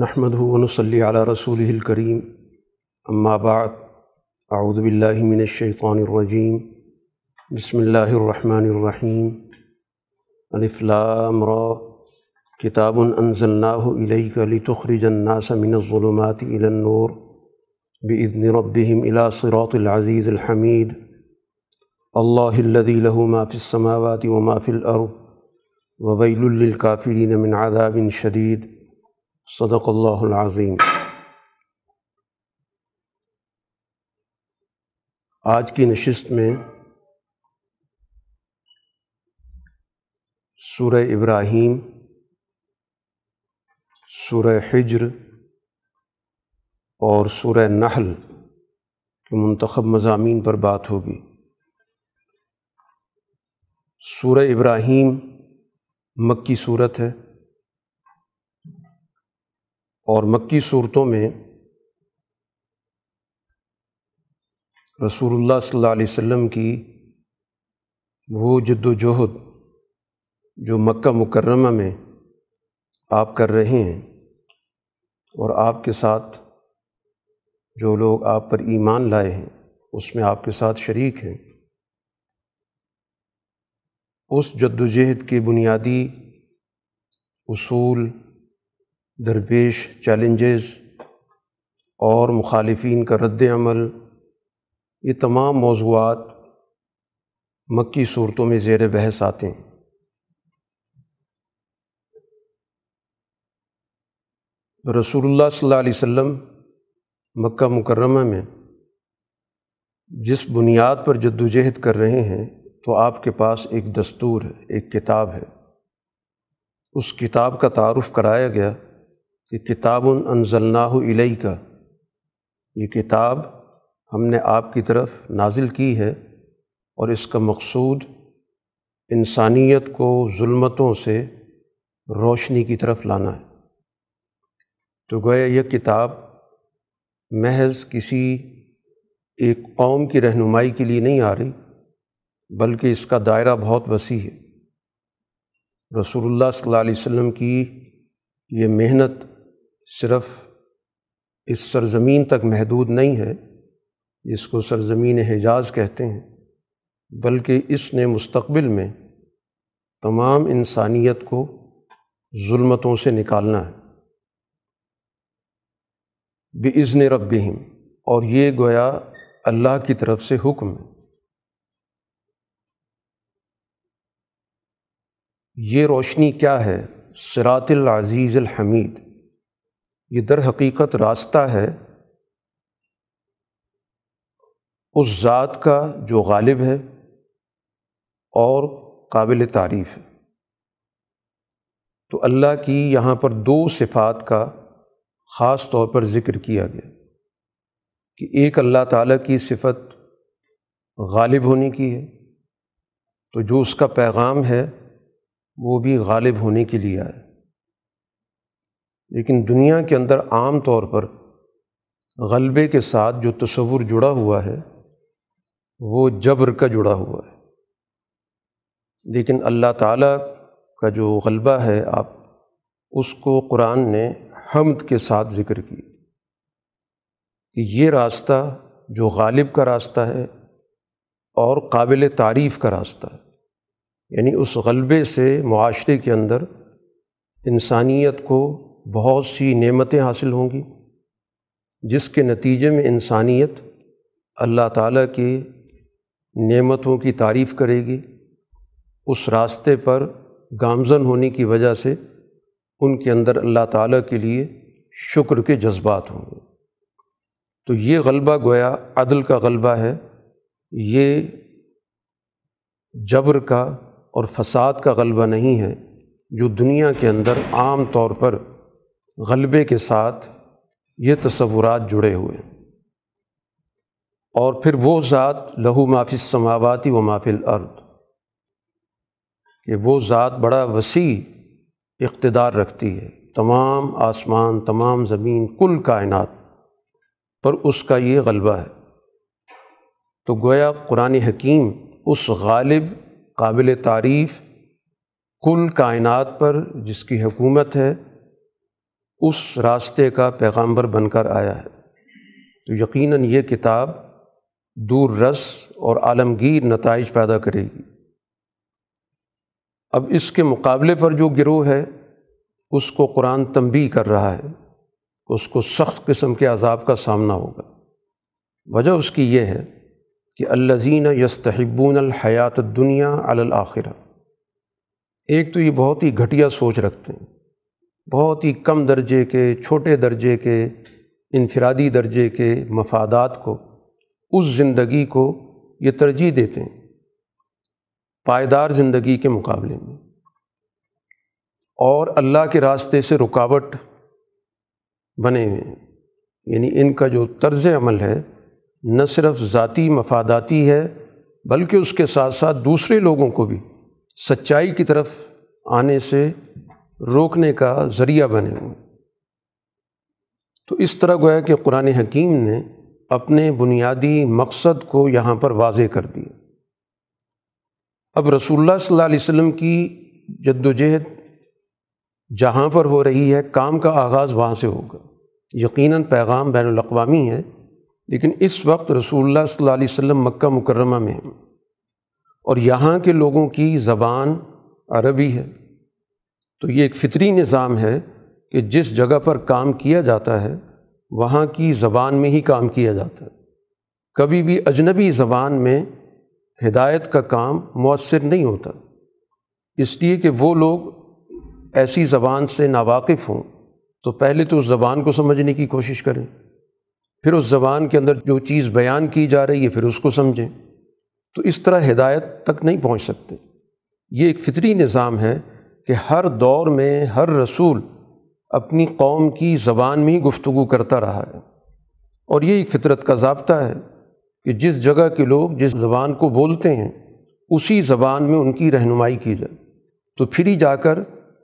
نحمد ونصلی علی رسول الکریم اما بعد اعوذ باللہ من الشیطان الرجیم بسم اللہ الرحمن الرحیم الف لام را. کتاب انزلناہ الیک لتخرج الناس من الظلمات الى النور. باذن ربهم الى صراط العزیز الحمید اللہ الذي له ما في السماوات وما في الارض وویل للکافرین من عذاب شدید صدق اللہ العظیم۔ آج کی نشست میں سورہ ابراہیم، سورہ حجر اور سورہ نحل کے منتخب مضامین پر بات ہوگی۔ سورہ ابراہیم مکی صورت ہے۔ اور مکی صورتوں میں رسول اللہ صلی اللہ علیہ وسلم کی وہ جد و جہد جو مکہ مکرمہ میں آپ کر رہے ہیں اور آپ کے ساتھ جو لوگ آپ پر ایمان لائے ہیں، اس میں آپ کے ساتھ شریک ہیں۔ اس جد و جہد کے بنیادی اصول درپیش چیلنجز اور مخالفین کا رد عمل، یہ تمام موضوعات مکی صورتوں میں زیر بحث آتے ہیں۔ رسول اللہ صلی اللہ علیہ وسلم مکہ مکرمہ میں جس بنیاد پر جد و جہد کر رہے ہیں، تو آپ کے پاس ایک دستور ہے، ایک کتاب ہے۔ اس کتاب کا تعارف کرایا گیا کہ کتاب انزلناہ علیہ کا یہ کتاب ہم نے آپ کی طرف نازل کی ہے اور اس کا مقصود انسانیت کو ظلمتوں سے روشنی کی طرف لانا ہے۔ تو گویا یہ کتاب محض کسی ایک قوم کی رہنمائی کے لیے نہیں آ رہی، بلکہ اس کا دائرہ بہت وسیع ہے۔ رسول اللہ صلی اللہ علیہ وسلم کی یہ محنت صرف اس سرزمین تک محدود نہیں ہے جس کو سرزمین حجاز کہتے ہیں، بلکہ اس نے مستقبل میں تمام انسانیت کو ظلمتوں سے نکالنا ہے۔ بزن ربہم اور یہ گویا اللہ کی طرف سے حکم ہے۔ یہ روشنی کیا ہے؟ سرات العزیز الحمید۔ یہ در حقیقت راستہ ہے، اس ذات کا جو غالب ہے اور قابل تعریف ہے۔ تو اللہ کی یہاں پر دو صفات کا خاص طور پر ذکر کیا گیا کہ ایک اللہ تعالیٰ کی صفت غالب ہونے کی ہے، تو جو اس کا پیغام ہے وہ بھی غالب ہونے کے لیے آئے۔ لیکن دنیا کے اندر عام طور پر غلبے کے ساتھ جو تصور جڑا ہوا ہے، وہ جبر کا جڑا ہوا ہے۔ لیکن اللہ تعالیٰ کا جو غلبہ ہے، آپ اس کو قرآن نے حمد کے ساتھ ذکر کی کہ یہ راستہ جو غالب کا راستہ ہے اور قابل تعریف کا راستہ ہے۔ یعنی اس غلبے سے معاشرے کے اندر انسانیت کو بہت سی نعمتیں حاصل ہوں گی، جس کے نتیجے میں انسانیت اللہ تعالیٰ کی نعمتوں کی تعریف کرے گی۔ اس راستے پر گامزن ہونے کی وجہ سے ان کے اندر اللہ تعالیٰ کے لیے شکر کے جذبات ہوں گے۔ تو یہ غلبہ گویا عدل کا غلبہ ہے۔ یہ جبر کا اور فساد کا غلبہ نہیں ہے، جو دنیا کے اندر عام طور پر غلبے کے ساتھ یہ تصورات جڑے ہوئے۔ اور پھر وہ ذات لہو معافی سماواتی و معافی الارض، کہ وہ ذات بڑا وسیع اقتدار رکھتی ہے۔ تمام آسمان، تمام زمین، کل کائنات پر اس کا یہ غلبہ ہے۔ تو گویا قرآن حکیم اس غالب قابل تعریف کل کائنات پر جس کی حکومت ہے اس راستے کا پیغامبر بن کر آیا ہے۔ تو یقیناً یہ کتاب دور رس اور عالمگیر نتائج پیدا کرے گی۔ اب اس کے مقابلے پر جو گروہ ہے، اس کو قرآن تنبی کر رہا ہے۔ اس کو سخت قسم کے عذاب کا سامنا ہوگا۔ وجہ اس کی یہ ہے کہ الزین یستحبون الحیات دنیا الآخرہ ایک تو یہ بہت ہی گھٹیا سوچ رکھتے ہیں۔ بہت ہی کم درجے کے، چھوٹے درجے کے، انفرادی درجے کے مفادات کو، اس زندگی کو یہ ترجیح دیتے ہیں، پائیدار زندگی کے مقابلے میں۔ اور اللہ کے راستے سے رکاوٹ بنے ہوئے ہیں۔ یعنی ان کا جو طرز عمل ہے، نہ صرف ذاتی مفاداتی ہے، بلکہ اس کے ساتھ ساتھ دوسرے لوگوں کو بھی، سچائی کی طرف آنے سے روکنے کا ذریعہ بنے ہوئے تو اس طرح گویا کہ قرآن حکیم نے اپنے بنیادی مقصد کو یہاں پر واضح کر دیا اب رسول اللہ صلی اللہ علیہ وسلم کی جد و جہد جہاں پر ہو رہی ہے، کام کا آغاز وہاں سے ہوگا۔ یقیناً پیغام بین الاقوامی ہے، لیکن اس وقت رسول اللہ صلی اللہ علیہ وسلم مکہ مکرمہ میں ہیں۔ اور یہاں کے لوگوں کی زبان عربی ہے۔ تو یہ ایک فطری نظام ہے کہ جس جگہ پر کام کیا جاتا ہے، وہاں کی زبان میں ہی کام کیا جاتا ہے۔ کبھی بھی اجنبی زبان میں ہدایت کا کام مؤثر نہیں ہوتا۔ اس لیے کہ وہ لوگ ایسی زبان سے ناواقف ہوں، تو پہلے تو اس زبان کو سمجھنے کی کوشش کریں۔ پھر اس زبان کے اندر جو چیز بیان کی جا رہی ہے، پھر اس کو سمجھیں۔ تو اس طرح ہدایت تک نہیں پہنچ سکتے۔ یہ ایک فطری نظام ہے کہ ہر دور میں ہر رسول اپنی قوم کی زبان میں ہی گفتگو کرتا رہا ہے۔ اور یہ ایک فطرت کا ضابطہ ہے کہ جس جگہ کے لوگ جس زبان کو بولتے ہیں، اسی زبان میں ان کی رہنمائی کی جائے۔ تو پھر ہی جا کر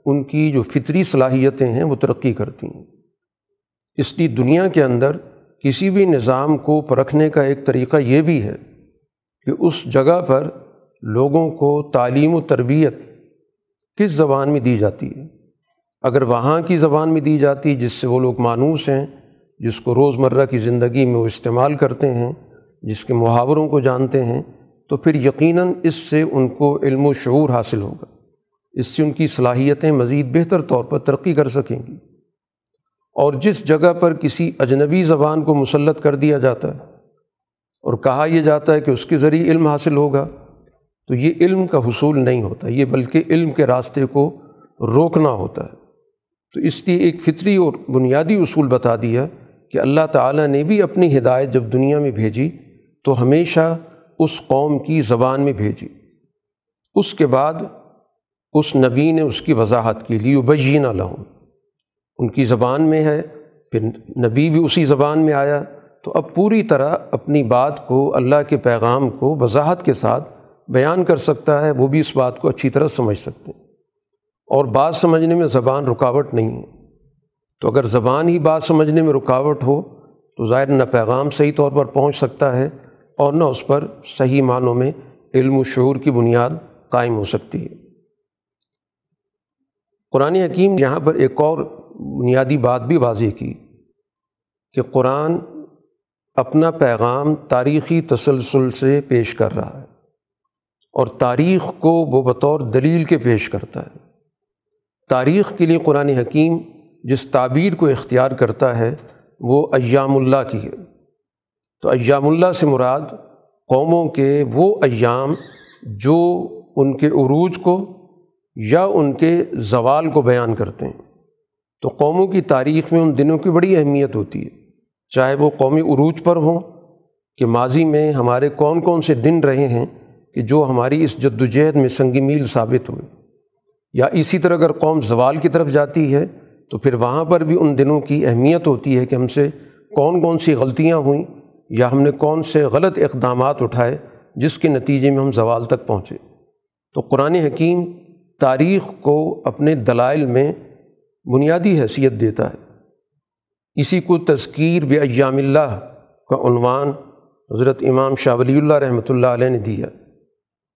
ان کی جو فطری صلاحیتیں ہیں، وہ ترقی کرتی ہیں۔ اس لیے دنیا کے اندر کسی بھی نظام کو پرکھنے کا ایک طریقہ یہ بھی ہے کہ اس جگہ پر لوگوں کو تعلیم و تربیت کس زبان میں دی جاتی ہے؟ اگر وہاں کی زبان میں دی جاتی جس سے وہ لوگ مانوس ہیں، جس کو روز مرہ کی زندگی میں وہ استعمال کرتے ہیں، جس کے محاوروں کو جانتے ہیں، تو پھر یقیناً اس سے ان کو علم و شعور حاصل ہوگا۔ اس سے ان کی صلاحیتیں مزید بہتر طور پر ترقی کر سکیں گی۔ اور جس جگہ پر کسی اجنبی زبان کو مسلط کر دیا جاتا ہے، اور کہا یہ جاتا ہے کہ اس کے ذریعے علم حاصل ہوگا تو یہ علم کا حصول نہیں ہوتا، یہ بلکہ علم کے راستے کو روکنا ہوتا ہے۔ تو اس لیے ایک فطری اور بنیادی اصول بتا دیا کہ اللہ تعالیٰ نے بھی اپنی ہدایت جب دنیا میں بھیجی تو ہمیشہ اس قوم کی زبان میں بھیجی۔ اس کے بعد اس نبی نے اس کی وضاحت کی لی بجینہ لہم ان کی زبان میں ہے، پھر نبی بھی اسی زبان میں آیا۔ تو اب پوری طرح اپنی بات کو، اللہ کے پیغام کو وضاحت کے ساتھ بیان کر سکتا ہے، وہ بھی اس بات کو اچھی طرح سمجھ سکتے ہیں۔ اور بات سمجھنے میں زبان رکاوٹ نہیں ہے۔ تو اگر زبان ہی بات سمجھنے میں رکاوٹ ہو، تو ظاہر نہ پیغام صحیح طور پر پہنچ سکتا ہے اور نہ اس پر صحیح معنوں میں علم و شعور کی بنیاد قائم ہو سکتی ہے۔ قرآن حکیم یہاں پر ایک اور بنیادی بات بھی واضح کی کہ قرآن اپنا پیغام تاریخی تسلسل سے پیش کر رہا ہے۔ اور تاریخ کو وہ بطور دلیل کے پیش کرتا ہے۔ تاریخ کے لیے قرآن حکیم جس تعبیر کو اختیار کرتا ہے وہ ایام اللہ کی ہے۔ تو ایام اللہ سے مراد قوموں کے وہ ایام جو ان کے عروج کو یا ان کے زوال کو بیان کرتے ہیں۔ تو قوموں کی تاریخ میں ان دنوں کی بڑی اہمیت ہوتی ہے۔ چاہے وہ قومی عروج پر ہوں کہ ماضی میں ہمارے کون کون سے دن رہے ہیں کہ جو ہماری اس جد وجہد میں سنگ میل ثابت ہوئے یا اسی طرح اگر قوم زوال کی طرف جاتی ہے، تو پھر وہاں پر بھی ان دنوں کی اہمیت ہوتی ہے کہ ہم سے کون کون سی غلطیاں ہوئیں، یا ہم نے کون سے غلط اقدامات اٹھائے جس کے نتیجے میں ہم زوال تک پہنچے۔ تو قرآن حکیم تاریخ کو اپنے دلائل میں بنیادی حیثیت دیتا ہے۔ اسی کو تذکیر بے ایام اللہ کا عنوان حضرت امام شاہ ولی اللہ رحمۃ اللہ علیہ نے دیا۔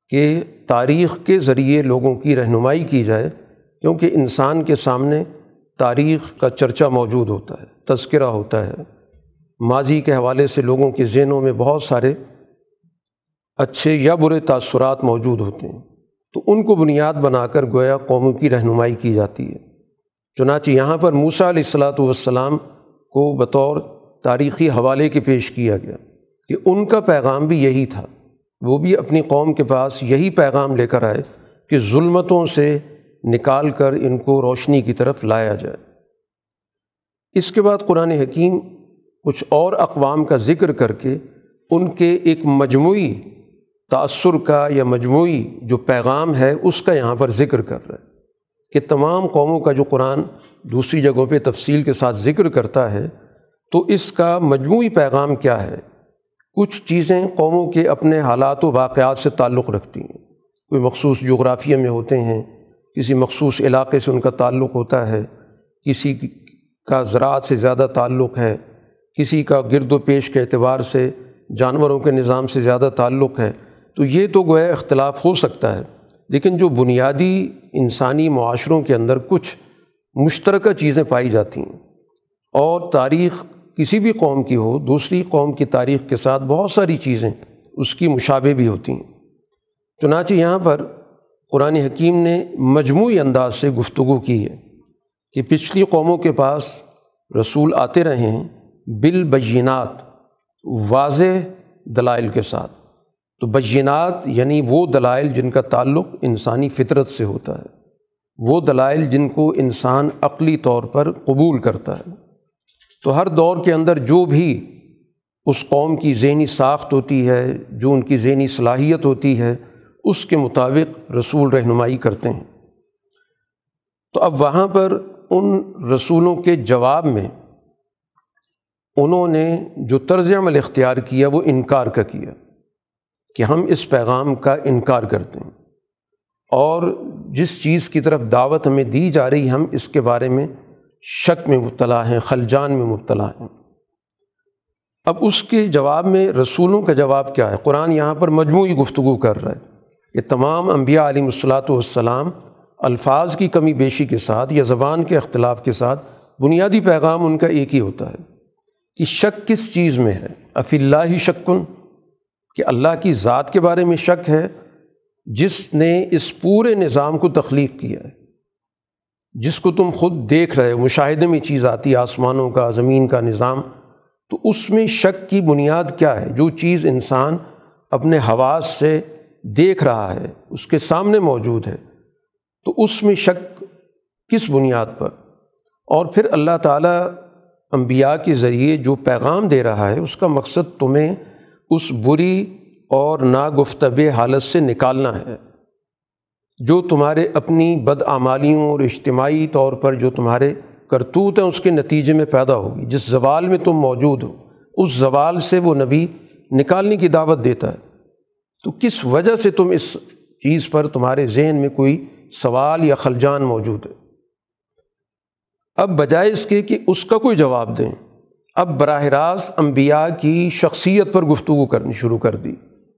کہ تاریخ کے ذریعے لوگوں کی رہنمائی کی جائے، کیونکہ انسان کے سامنے تاریخ کا چرچہ موجود ہوتا ہے، تذکرہ ہوتا ہے۔ ماضی کے حوالے سے لوگوں کے ذہنوں میں بہت سارے اچھے یا برے تاثرات موجود ہوتے ہیں۔ تو ان کو بنیاد بنا کر گویا قوموں کی رہنمائی کی جاتی ہے۔ چنانچہ یہاں پر موسا علیہ السلاۃ والسلام کو بطور تاریخی حوالے کے پیش کیا گیا کہ ان کا پیغام بھی یہی تھا۔ وہ بھی اپنی قوم کے پاس یہی پیغام لے کر آئے کہ ظلمتوں سے نکال کر ان کو روشنی کی طرف لایا جائے۔ اس کے بعد قرآن حکیم کچھ اور اقوام کا ذکر کر کے ان کے ایک مجموعی تأثر کا یا مجموعی جو پیغام ہے اس کا یہاں پر ذکر کر رہا ہے کہ تمام قوموں کا جو قرآن دوسری جگہوں پہ تفصیل کے ساتھ ذکر کرتا ہے تو اس کا مجموعی پیغام کیا ہے؟ کچھ چیزیں قوموں کے اپنے حالات و واقعات سے تعلق رکھتی ہیں۔ کوئی مخصوص جغرافیہ میں ہوتے ہیں، کسی مخصوص علاقے سے ان کا تعلق ہوتا ہے، کسی کا زراعت سے زیادہ تعلق ہے، کسی کا گرد و پیش کے اعتبار سے، جانوروں کے نظام سے زیادہ تعلق ہے۔ تو یہ تو گویا اختلاف ہو سکتا ہے۔ لیکن جو بنیادی انسانی معاشروں کے اندر کچھ مشترکہ چیزیں پائی جاتی ہیں اور تاریخ کسی بھی قوم کی ہو، دوسری قوم کی تاریخ کے ساتھ بہت ساری چیزیں اس کی مشابہ بھی ہوتی ہیں۔ چنانچہ یہاں پر قرآن حکیم نے مجموعی انداز سے گفتگو کی ہے کہ پچھلی قوموں کے پاس رسول آتے رہے ہیں بالبینات، واضح دلائل کے ساتھ۔ تو بینات یعنی وہ دلائل جن کا تعلق انسانی فطرت سے ہوتا ہے، وہ دلائل جن کو انسان عقلی طور پر قبول کرتا ہے۔ تو ہر دور کے اندر جو بھی اس قوم کی ذہنی ساخت ہوتی ہے، جو ان کی ذہنی صلاحیت ہوتی ہے، اس کے مطابق رسول رہنمائی کرتے ہیں۔ تو اب وہاں پر ان رسولوں کے جواب میں انہوں نے جو طرز عمل اختیار کیا، وہ انکار کا کیا کہ ہم اس پیغام کا انکار کرتے ہیں۔ اور جس چیز کی طرف دعوت ہمیں دی جا رہی، ہم اس کے بارے میں شک میں مبتلا ہیں، خلجان میں مبتلا ہیں۔ اب اس کے جواب میں رسولوں کا جواب کیا ہے؟ قرآن یہاں پر مجموعی گفتگو کر رہا ہے کہ تمام انبیاء علیہ الصلاۃ والسلام الفاظ کی کمی بیشی کے ساتھ یا زبان کے اختلاف کے ساتھ بنیادی پیغام ان کا ایک ہی ہوتا ہے کہ شک کس چیز میں ہے؟ اف اللہ ہی شکن، کہ اللہ کی ذات کے بارے میں شک ہے، جس نے اس پورے نظام کو تخلیق کیا ہے۔ جس کو تم خود دیکھ رہے ہو، مشاہدے میں چیز آتی ہے آسمانوں کا، زمین کا نظام، تو اس میں شک کی بنیاد کیا ہے؟ جو چیز انسان اپنے حواس سے دیکھ رہا ہے، اس کے سامنے موجود ہے، تو اس میں شک کس بنیاد پر؟ اور پھر اللہ تعالیٰ انبیاء کے ذریعے جو پیغام دے رہا ہے، اس کا مقصد تمہیں اس بری اور ناگفتب حالت سے نکالنا ہے۔ جو تمہارے اپنی بدعمالیوں اور اجتماعی طور پر جو تمہارے کرتوت ہیں، اس کے نتیجے میں پیدا ہوگی۔ جس زوال میں تم موجود ہو، اس زوال سے وہ نبی نکالنے کی دعوت دیتا ہے۔ تو کس وجہ سے تم اس چیز پر تمہارے ذہن میں کوئی سوال یا خلجان موجود ہے؟ اب بجائے اس کے کہ اس کا کوئی جواب دیں۔ اب براہ راست انبیاء کی شخصیت پر گفتگو کرنی شروع کر دی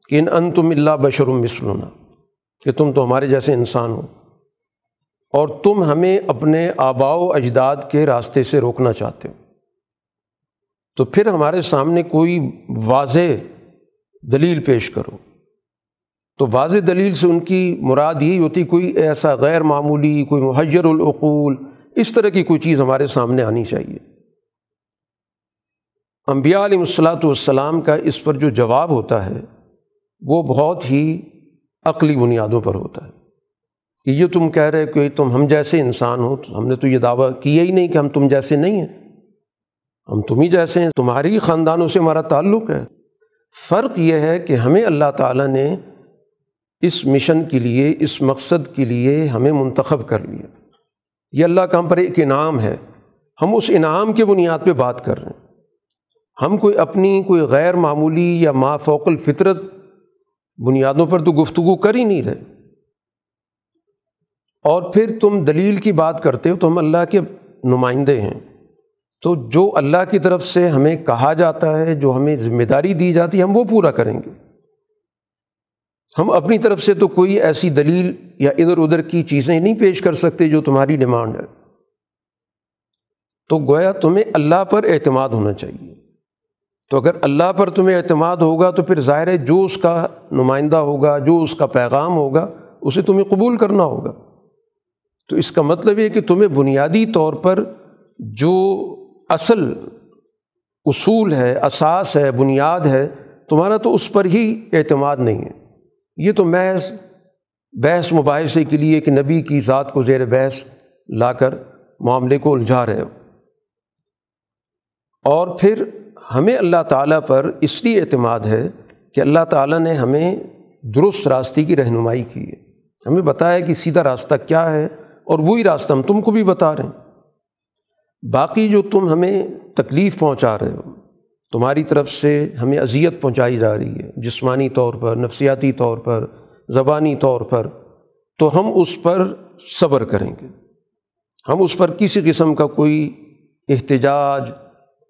کہ ان ان تم اللہ بشرم مسلونا کہ تم تو ہمارے جیسے انسان ہو اور تم ہمیں اپنے آبا و اجداد کے راستے سے روکنا چاہتے ہو۔ تو پھر ہمارے سامنے کوئی واضح دلیل پیش کرو۔ تو واضح دلیل سے ان کی مراد یہی ہوتی کوئی ایسا غیر معمولی، کوئی محجر العقول، اس طرح کی کوئی چیز ہمارے سامنے آنی چاہیے۔ انبیاء علیہ الصلاۃ والسلام کا اس پر جو جواب ہوتا ہے وہ بہت ہی عقلی بنیادوں پر ہوتا ہے۔ کہ یہ تم کہہ رہے کہ تم ہم جیسے انسان ہو، ہم نے تو یہ دعویٰ کیا ہی نہیں کہ ہم تم جیسے نہیں ہیں۔ ہم تم ہی جیسے ہیں، تمہاری خاندانوں سے ہمارا تعلق ہے۔ فرق یہ ہے کہ ہمیں اللہ تعالیٰ نے اس مشن کے لیے، اس مقصد کے لیے ہمیں منتخب کر لیا۔ یہ اللہ کا ہم پر ایک انعام ہے۔ ہم اس انعام کے بنیاد پہ بات کر رہے ہیں۔ ہم کوئی اپنی، کوئی غیر معمولی یا ما فوق الفطرت بنیادوں پر تو گفتگو کر ہی نہیں رہے۔ اور پھر تم دلیل کی بات کرتے ہو تو ہم اللہ کے نمائندے ہیں۔ تو جو اللہ کی طرف سے ہمیں کہا جاتا ہے، جو ہمیں ذمہ داری دی جاتی ہے، ہم وہ پورا کریں گے۔ ہم اپنی طرف سے تو کوئی ایسی دلیل یا ادھر ادھر کی چیزیں نہیں پیش کر سکتے جو تمہاری ڈیمانڈ ہے۔ تو گویا تمہیں اللہ پر اعتماد ہونا چاہیے۔ تو اگر اللہ پر تمہیں اعتماد ہوگا تو پھر ظاہر ہے جو اس کا نمائندہ ہوگا، جو اس کا پیغام ہوگا، اسے تمہیں قبول کرنا ہوگا۔ تو اس کا مطلب یہ کہ تمہیں بنیادی طور پر جو اصل اصول ہے، اساس ہے، بنیاد ہے، تمہارا تو اس پر ہی اعتماد نہیں ہے۔ یہ تو محض بحث مباحثے کے لیے کہ نبی کی ذات کو زیر بحث لا کر معاملے کو الجھا رہے ہو۔ اور پھر ہمیں اللہ تعالیٰ پر اس لیے اعتماد ہے کہ اللہ تعالیٰ نے ہمیں درست راستے کی رہنمائی کی ہے۔ ہمیں بتایا کہ سیدھا راستہ کیا ہے اور وہی راستہ ہم تم کو بھی بتا رہے ہیں۔ باقی جو تم ہمیں تکلیف پہنچا رہے ہو، تمہاری طرف سے ہمیں اذیت پہنچائی جا رہی ہے، جسمانی طور پر، نفسیاتی طور پر، زبانی طور پر۔ تو ہم اس پر صبر کریں گے۔ ہم اس پر کسی قسم کا کوئی احتجاج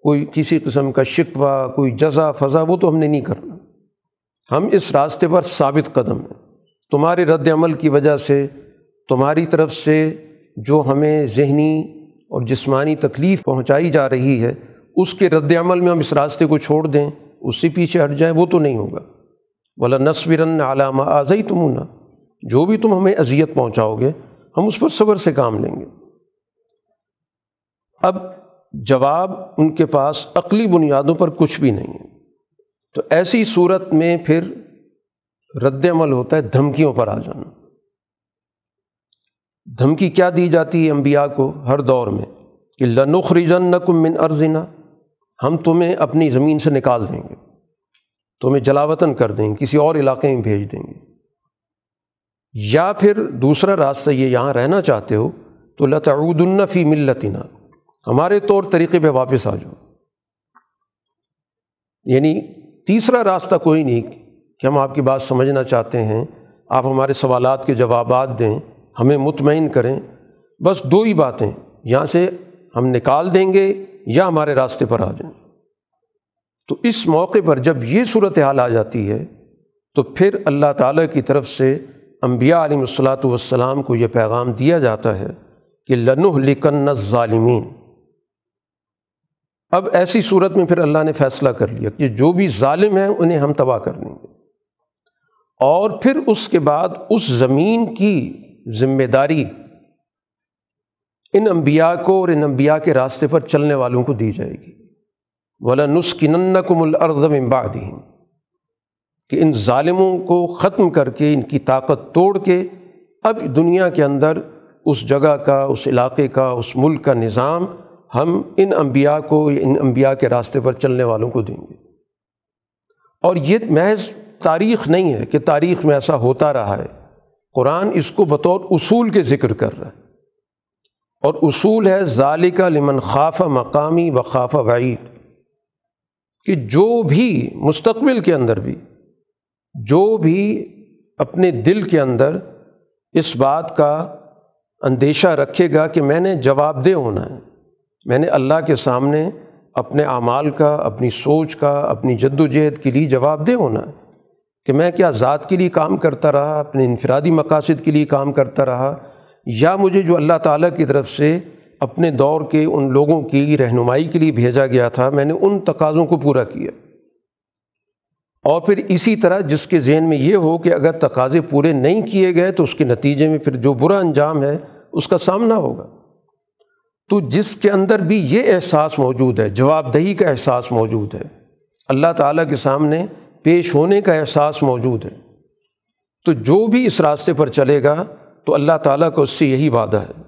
کوئی کسی قسم کا شکوہ، کوئی جزا، فضا، وہ تو ہم نے نہیں کرنا۔ ہم اس راستے پر ثابت قدم ہیں۔ تمہارے رد عمل کی وجہ سے، تمہاری طرف سے جو ہمیں ذہنی اور جسمانی تکلیف پہنچائی جا رہی ہے، اس کے رد عمل میں ہم اس راستے کو چھوڑ دیں، اس سے پیچھے ہٹ جائیں، وہ تو نہیں ہوگا۔ بولا نصورن علامہ آزئی تمنا جو بھی تم ہمیں اذیت پہنچاؤ گے، ہم اس پر صبر سے کام لیں گے۔ اب جواب ان کے پاس عقلی بنیادوں پر کچھ بھی نہیں ہے۔ تو ایسی صورت میں پھر رد عمل ہوتا ہے دھمکیوں پر آ جانا۔ دھمکی کیا دی جاتی ہے انبیاء کو ہر دور میں؟ کہ لنخ رجن نقم من ارزنا ہم تمہیں اپنی زمین سے نکال دیں گے۔ تمہیں جلاوطن کر دیں گے کسی اور علاقے میں بھیج دیں گے۔ یا پھر دوسرا راستہ یہ یہاں رہنا چاہتے ہو، تو لتعود فی ملتنا۔ ہمارے طور طریقے پہ واپس آ جاؤ۔ یعنی تیسرا راستہ کوئی نہیں کہ ہم آپ کی بات سمجھنا چاہتے ہیں، آپ ہمارے سوالات کے جوابات دیں، ہمیں مطمئن کریں۔ بس دو ہی باتیں، یہاں سے ہم نکال دیں گے یا ہمارے راستے پر آ جائیں۔ تو اس موقع پر جب یہ صورت حال آ جاتی ہے، تو پھر اللہ تعالیٰ کی طرف سے انبیاء علیہ الصلاۃ والسلام کو یہ پیغام دیا جاتا ہے کہ لنح لکن ظالمین اب ایسی صورت میں پھر اللہ نے فیصلہ کر لیا کہ جو بھی ظالم ہیں انہیں ہم تباہ کر دیں گے۔ اور پھر اس کے بعد اس زمین کی ذمہ داری ان انبیاء کو اور ان انبیاء کے راستے پر چلنے والوں کو دی جائے گی۔ ولا نسکن ان کو ان کے ہم ان انبیاء کو، ان انبیاء کے راستے پر چلنے والوں کو دیں گے۔ اور یہ محض تاریخ نہیں ہے کہ تاریخ میں ایسا ہوتا رہا ہے۔ قرآن اس کو بطور اصول کے ذکر کر رہا ہے۔ اور اصول ہے ظالقہ لمن خاف مقامی و خاف وعید۔ کہ جو بھی مستقبل کے اندر بھی، جو بھی اپنے دل کے اندر اس بات کا اندیشہ رکھے گا کہ میں نے جواب دہ ہونا ہے۔ میں نے اللہ کے سامنے اپنے اعمال کا، اپنی سوچ کا، اپنی جد و جہد کے لیے جواب دہ ہونا ہے کہ میں کیا ذات کے لیے کام کرتا رہا، اپنے انفرادی مقاصد کے لیے کام کرتا رہا، یا مجھے جو اللہ تعالیٰ کی طرف سے اپنے دور کے ان لوگوں کی رہنمائی کے لیے بھیجا گیا تھا، میں نے ان تقاضوں کو پورا کیا۔ اور پھر اسی طرح جس کے ذہن میں یہ ہو کہ اگر تقاضے پورے نہیں کیے گئے تو اس کے نتیجے میں پھر جو برا انجام ہے، اس کا سامنا ہوگا۔ تو جس کے اندر بھی یہ احساس موجود ہے جواب دہی کا احساس موجود ہے، اللہ تعالیٰ کے سامنے پیش ہونے کا احساس موجود ہے۔ تو جو بھی اس راستے پر چلے گا، تو اللہ تعالیٰ کا اس سے یہی وعدہ ہے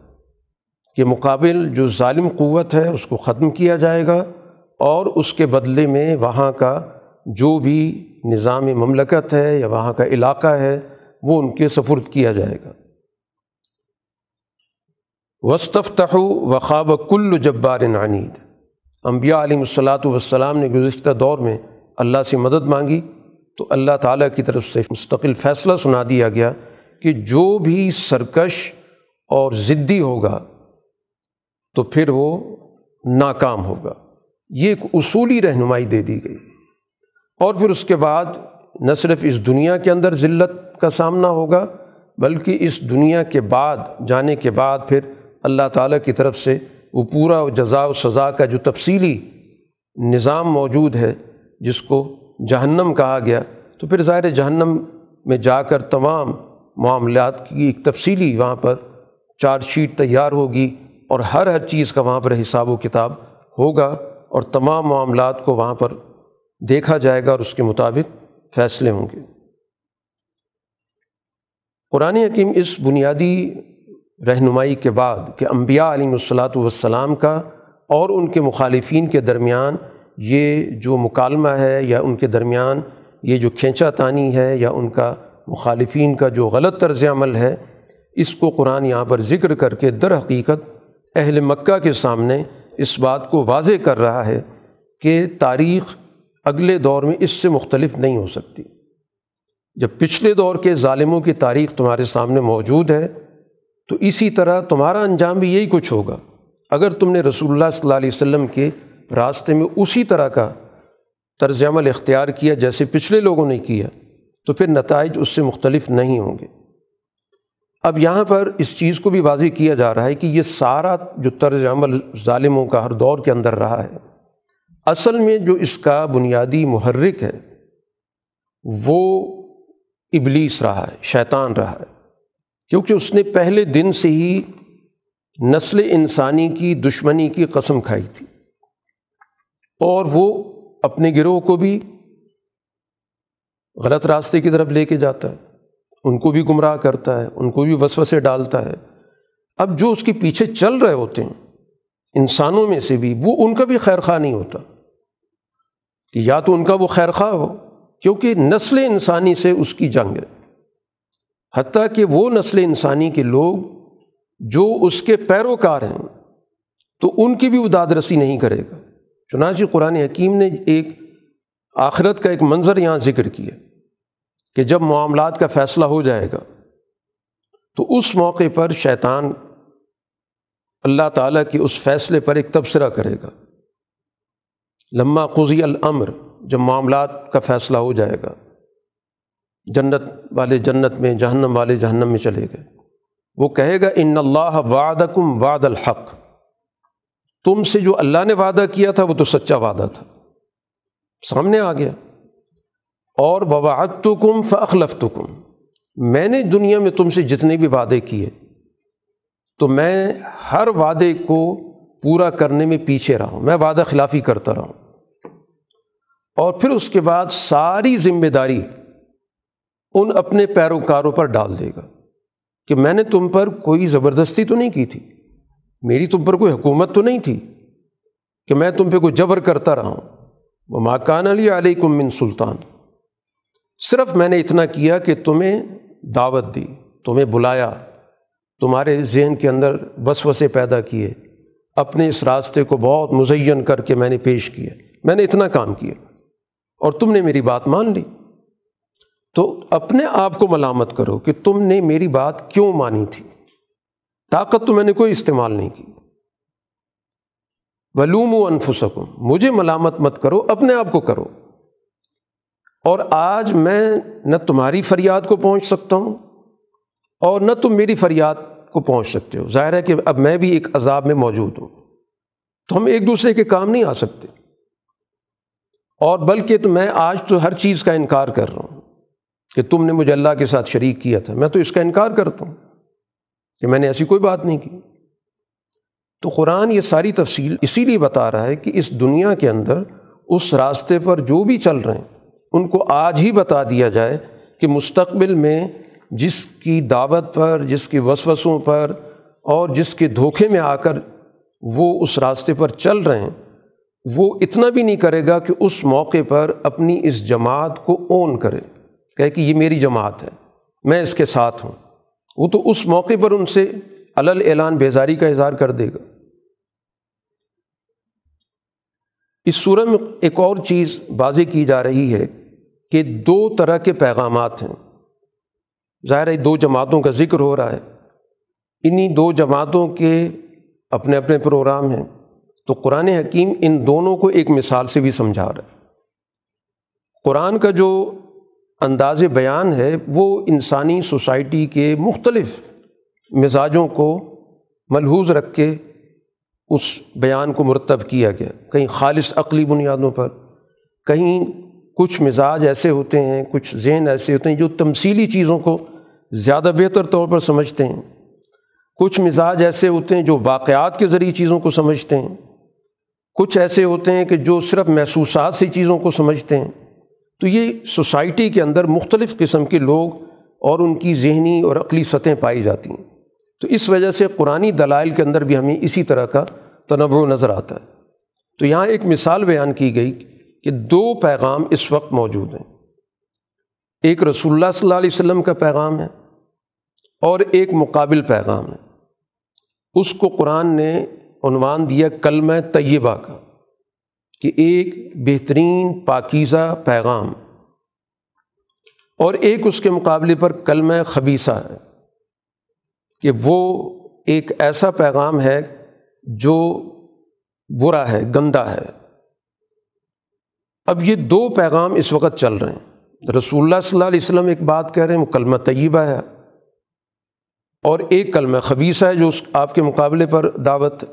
کہ مقابل جو ظالم قوت ہے، اس کو ختم کیا جائے گا اور اس کے بدلے میں وہاں کا جو بھی نظام مملکت ہے یا وہاں کا علاقہ ہے، وہ ان کے سفرد کیا جائے گا۔ وصطفتح وخاب کل جبار عنید انبیاء علیہ الصلاۃ والسلام نے گزشتہ دور میں اللہ سے مدد مانگی۔ تو اللہ تعالیٰ کی طرف سے مستقل فیصلہ سنا دیا گیا کہ جو بھی سرکش اور ضدی ہوگا تو پھر وہ ناکام ہوگا۔ یہ ایک اصولی رہنمائی دے دی گئی۔ اور پھر اس کے بعد نہ صرف اس دنیا کے اندر ذلت کا سامنا ہوگا بلکہ اس دنیا کے بعد، جانے کے بعد پھر اللہ تعالیٰ کی طرف سے وہ پورا جزا و سزا کا جو تفصیلی نظام موجود ہے، جس کو جہنم کہا گیا، تو پھر ظاہر جہنم میں جا کر تمام معاملات کی ایک تفصیلی وہاں پر چارج شیٹ تیار ہوگی اور ہر ہر چیز کا وہاں پر حساب و کتاب ہوگا اور تمام معاملات کو وہاں پر دیکھا جائے گا اور اس کے مطابق فیصلے ہوں گے۔ قرآن حکیم اس بنیادی رہنمائی کے بعد کہ انبیاء علیہ الصلاۃ والسلام کا اور ان کے مخالفین کے درمیان یہ جو مکالمہ ہے یا ان کے درمیان یہ جو کھینچا تانی ہے یا ان کا مخالفین کا جو غلط طرز عمل ہے، اس کو قرآن یہاں پر ذکر کر کے در حقیقت اہل مکہ کے سامنے اس بات کو واضح کر رہا ہے کہ تاریخ اگلے دور میں اس سے مختلف نہیں ہو سکتی۔ جب پچھلے دور کے ظالموں کی تاریخ تمہارے سامنے موجود ہے تو اسی طرح تمہارا انجام بھی یہی کچھ ہوگا۔ اگر تم نے رسول اللہ صلی اللہ علیہ وسلم کے راستے میں اسی طرح کا طرز عمل اختیار کیا جیسے پچھلے لوگوں نے کیا، تو پھر نتائج اس سے مختلف نہیں ہوں گے۔ اب یہاں پر اس چیز کو بھی واضح کیا جا رہا ہے کہ یہ سارا جو طرز عمل ظالموں کا ہر دور کے اندر رہا ہے، اصل میں جو اس کا بنیادی محرک ہے، وہ ابلیس رہا ہے، شیطان رہا ہے۔ کیونکہ اس نے پہلے دن سے ہی نسل انسانی کی، دشمنی کی قسم کھائی تھی۔ اور وہ اپنے گروہ کو بھی غلط راستے کی طرف لے کے جاتا ہے۔ ان کو بھی گمراہ کرتا ہے، ان کو بھی وسو سے ڈالتا ہے۔ اب جو اس کے پیچھے چل رہے ہوتے ہیں، انسانوں میں سے بھی، وہ ان کا بھی خیر خواہ نہیں ہوتا۔ کہ یا تو ان کا وہ خیر خواہ ہو، کیونکہ نسل انسانی سے اس کی جنگ ہے۔ حتیٰ کہ وہ نسل انسانی کے لوگ جو اس کے پیروکار ہیں، تو ان کی بھی وہ داد رسی نہیں کرے گا۔ چنانچہ قرآن حکیم نے ایک آخرت کا ایک منظر یہاں ذکر کیا کہ جب معاملات کا فیصلہ ہو جائے گا، تو اس موقع پر شیطان اللہ تعالیٰ کے اس فیصلے پر ایک تبصرہ کرے گا۔ لمہ قضی الامر، جب معاملات کا فیصلہ ہو جائے گا۔ جنت والے جنت میں، جہنم والے جہنم میں چلے گئے۔ وہ کہے گا، ان اللہ وعدکم وعد الحق۔ تم سے جو اللہ نے وعدہ کیا تھا، وہ تو سچا وعدہ تھا۔ سامنے آ گیا۔ اور بواعت تو کم فخلف تو کم میں نے دنیا میں تم سے جتنے بھی وعدے کیے، تو میں ہر وعدے کو پورا کرنے میں پیچھے رہا ہوں۔ میں وعدہ خلافی کرتا رہا ہوں۔ اور پھر اس کے بعد ساری ذمہ داری ان اپنے پیروکاروں پر ڈال دے گا کہ میں نے تم پر کوئی زبردستی تو نہیں کی تھی، میری تم پر کوئی حکومت تو نہیں تھی کہ میں تم پہ کوئی جبر کرتا رہا ہوں۔ وہ ماکان علی علیہ من سلطان۔ صرف میں نے اتنا کیا کہ تمہیں دعوت دی، تمہیں بلایا، تمہارے ذہن کے اندر بس وسے پیدا کیے، اپنے اس راستے کو بہت مزین کر کے میں نے پیش کیا۔ میں نے اتنا کام کیا اور تم نے میری بات مان لی۔ تو اپنے آپ کو ملامت کرو کہ تم نے میری بات کیوں مانی تھی۔ طاقت تو میں نے کوئی استعمال نہیں کی۔ ولوم و انفسکم، مجھے ملامت مت کرو، اپنے آپ کو کرو۔ اور آج میں نہ تمہاری فریاد کو پہنچ سکتا ہوں اور نہ تم میری فریاد کو پہنچ سکتے ہو۔ ظاہر ہے کہ اب میں بھی ایک عذاب میں موجود ہوں۔ تو ہم ایک دوسرے کے کام نہیں آ سکتے۔ اور بلکہ تو میں آج تو ہر چیز کا انکار کر رہا ہوں۔ کہ تم نے مجھے اللہ کے ساتھ شریک کیا تھا۔ میں تو اس کا انکار کرتا ہوں کہ میں نے ایسی کوئی بات نہیں کی۔ تو قرآن یہ ساری تفصیل اسی لیے بتا رہا ہے کہ اس دنیا کے اندر اس راستے پر جو بھی چل رہے ہیں، ان کو آج ہی بتا دیا جائے کہ مستقبل میں جس کی دعوت پر، جس کی وسوسوں پر اور جس کے دھوکے میں آ کر وہ اس راستے پر چل رہے ہیں، وہ اتنا بھی نہیں کرے گا کہ اس موقع پر اپنی اس جماعت کو اون کرے۔ کہ کہ یہ میری جماعت ہے، میں اس کے ساتھ ہوں۔ وہ تو اس موقع پر ان سے علل اعلان بیزاری کا اظہار کر دے گا۔ اس صورت میں ایک اور چیز واضح کی جا رہی ہے کہ دو طرح کے پیغامات ہیں۔ ظاہر ہے، دو جماعتوں کا ذکر ہو رہا ہے۔ انہی دو جماعتوں کے اپنے اپنے پروگرام ہیں۔ تو قرآن حکیم ان دونوں کو ایک مثال سے بھی سمجھا رہا ہے۔ قرآن کا جو انداز بیان ہے، وہ انسانی سوسائٹی کے مختلف مزاجوں کو ملحوظ رکھ کے اس بیان کو مرتب کیا گیا۔ کہیں خالص عقلی بنیادوں پر، کہیں کچھ مزاج ایسے ہوتے ہیں، کچھ ذہن ایسے ہوتے ہیں جو تمثیلی چیزوں کو زیادہ بہتر طور پر سمجھتے ہیں۔ کچھ مزاج ایسے ہوتے ہیں جو واقعات کے ذریعے چیزوں کو سمجھتے ہیں۔ کچھ ایسے ہوتے ہیں کہ جو صرف محسوسات سے چیزوں کو سمجھتے ہیں۔ تو یہ سوسائٹی کے اندر مختلف قسم کے لوگ اور ان کی ذہنی اور عقلی سطحیں پائی جاتی ہیں۔ تو اس وجہ سے قرآن دلائل کے اندر بھی ہمیں اسی طرح کا تنوع نظر آتا ہے۔ تو یہاں ایک مثال بیان کی گئی کہ دو پیغام اس وقت موجود ہیں۔ ایک رسول اللہ صلی اللہ علیہ وسلم کا پیغام ہے اور ایک مقابل پیغام ہے۔ اس کو قرآن نے عنوان دیا کلمہ طیبہ کا۔ کہ ایک بہترین پاکیزہ پیغام اور ایک اس کے مقابلے پر کلمہ خبیصہ ہے کہ وہ ایک ایسا پیغام ہے جو برا ہے، گندا ہے۔ اب یہ دو پیغام اس وقت چل رہے ہیں۔ رسول اللہ صلی اللہ علیہ وسلم ایک بات کہہ رہے ہیں وہ کلمہ طیبہ ہے اور ایک کلمہ خبیصہ ہے جو اس آپ کے مقابلے پر دعوت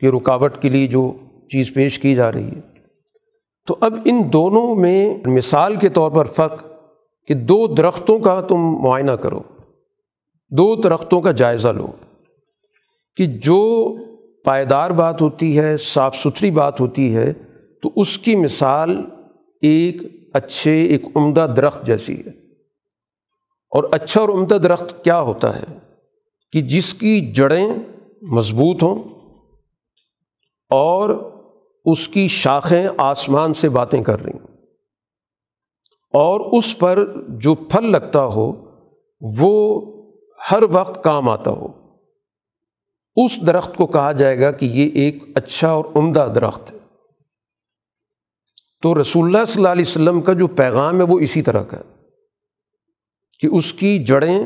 کی رکاوٹ کے لیے جو چیز پیش کی جا رہی ہے۔ تو اب ان دونوں میں مثال کے طور پر فرق کہ دو درختوں کا تم معائنہ کرو، دو درختوں کا جائزہ لو کہ جو پائیدار بات ہوتی ہے، صاف ستھری بات ہوتی ہے، تو اس کی مثال ایک اچھے، ایک عمدہ درخت جیسی ہے۔ اور اچھا اور عمدہ درخت کیا ہوتا ہے؟ کہ جس کی جڑیں مضبوط ہوں اور اس کی شاخیں آسمان سے باتیں کر رہی ہوں اور اس پر جو پھل لگتا ہو، وہ ہر وقت کام آتا ہو۔ اس درخت کو کہا جائے گا کہ یہ ایک اچھا اور عمدہ درخت ہے۔ تو رسول اللہ صلی اللہ علیہ وسلم کا جو پیغام ہے، وہ اسی طرح کا ہے کہ اس کی جڑیں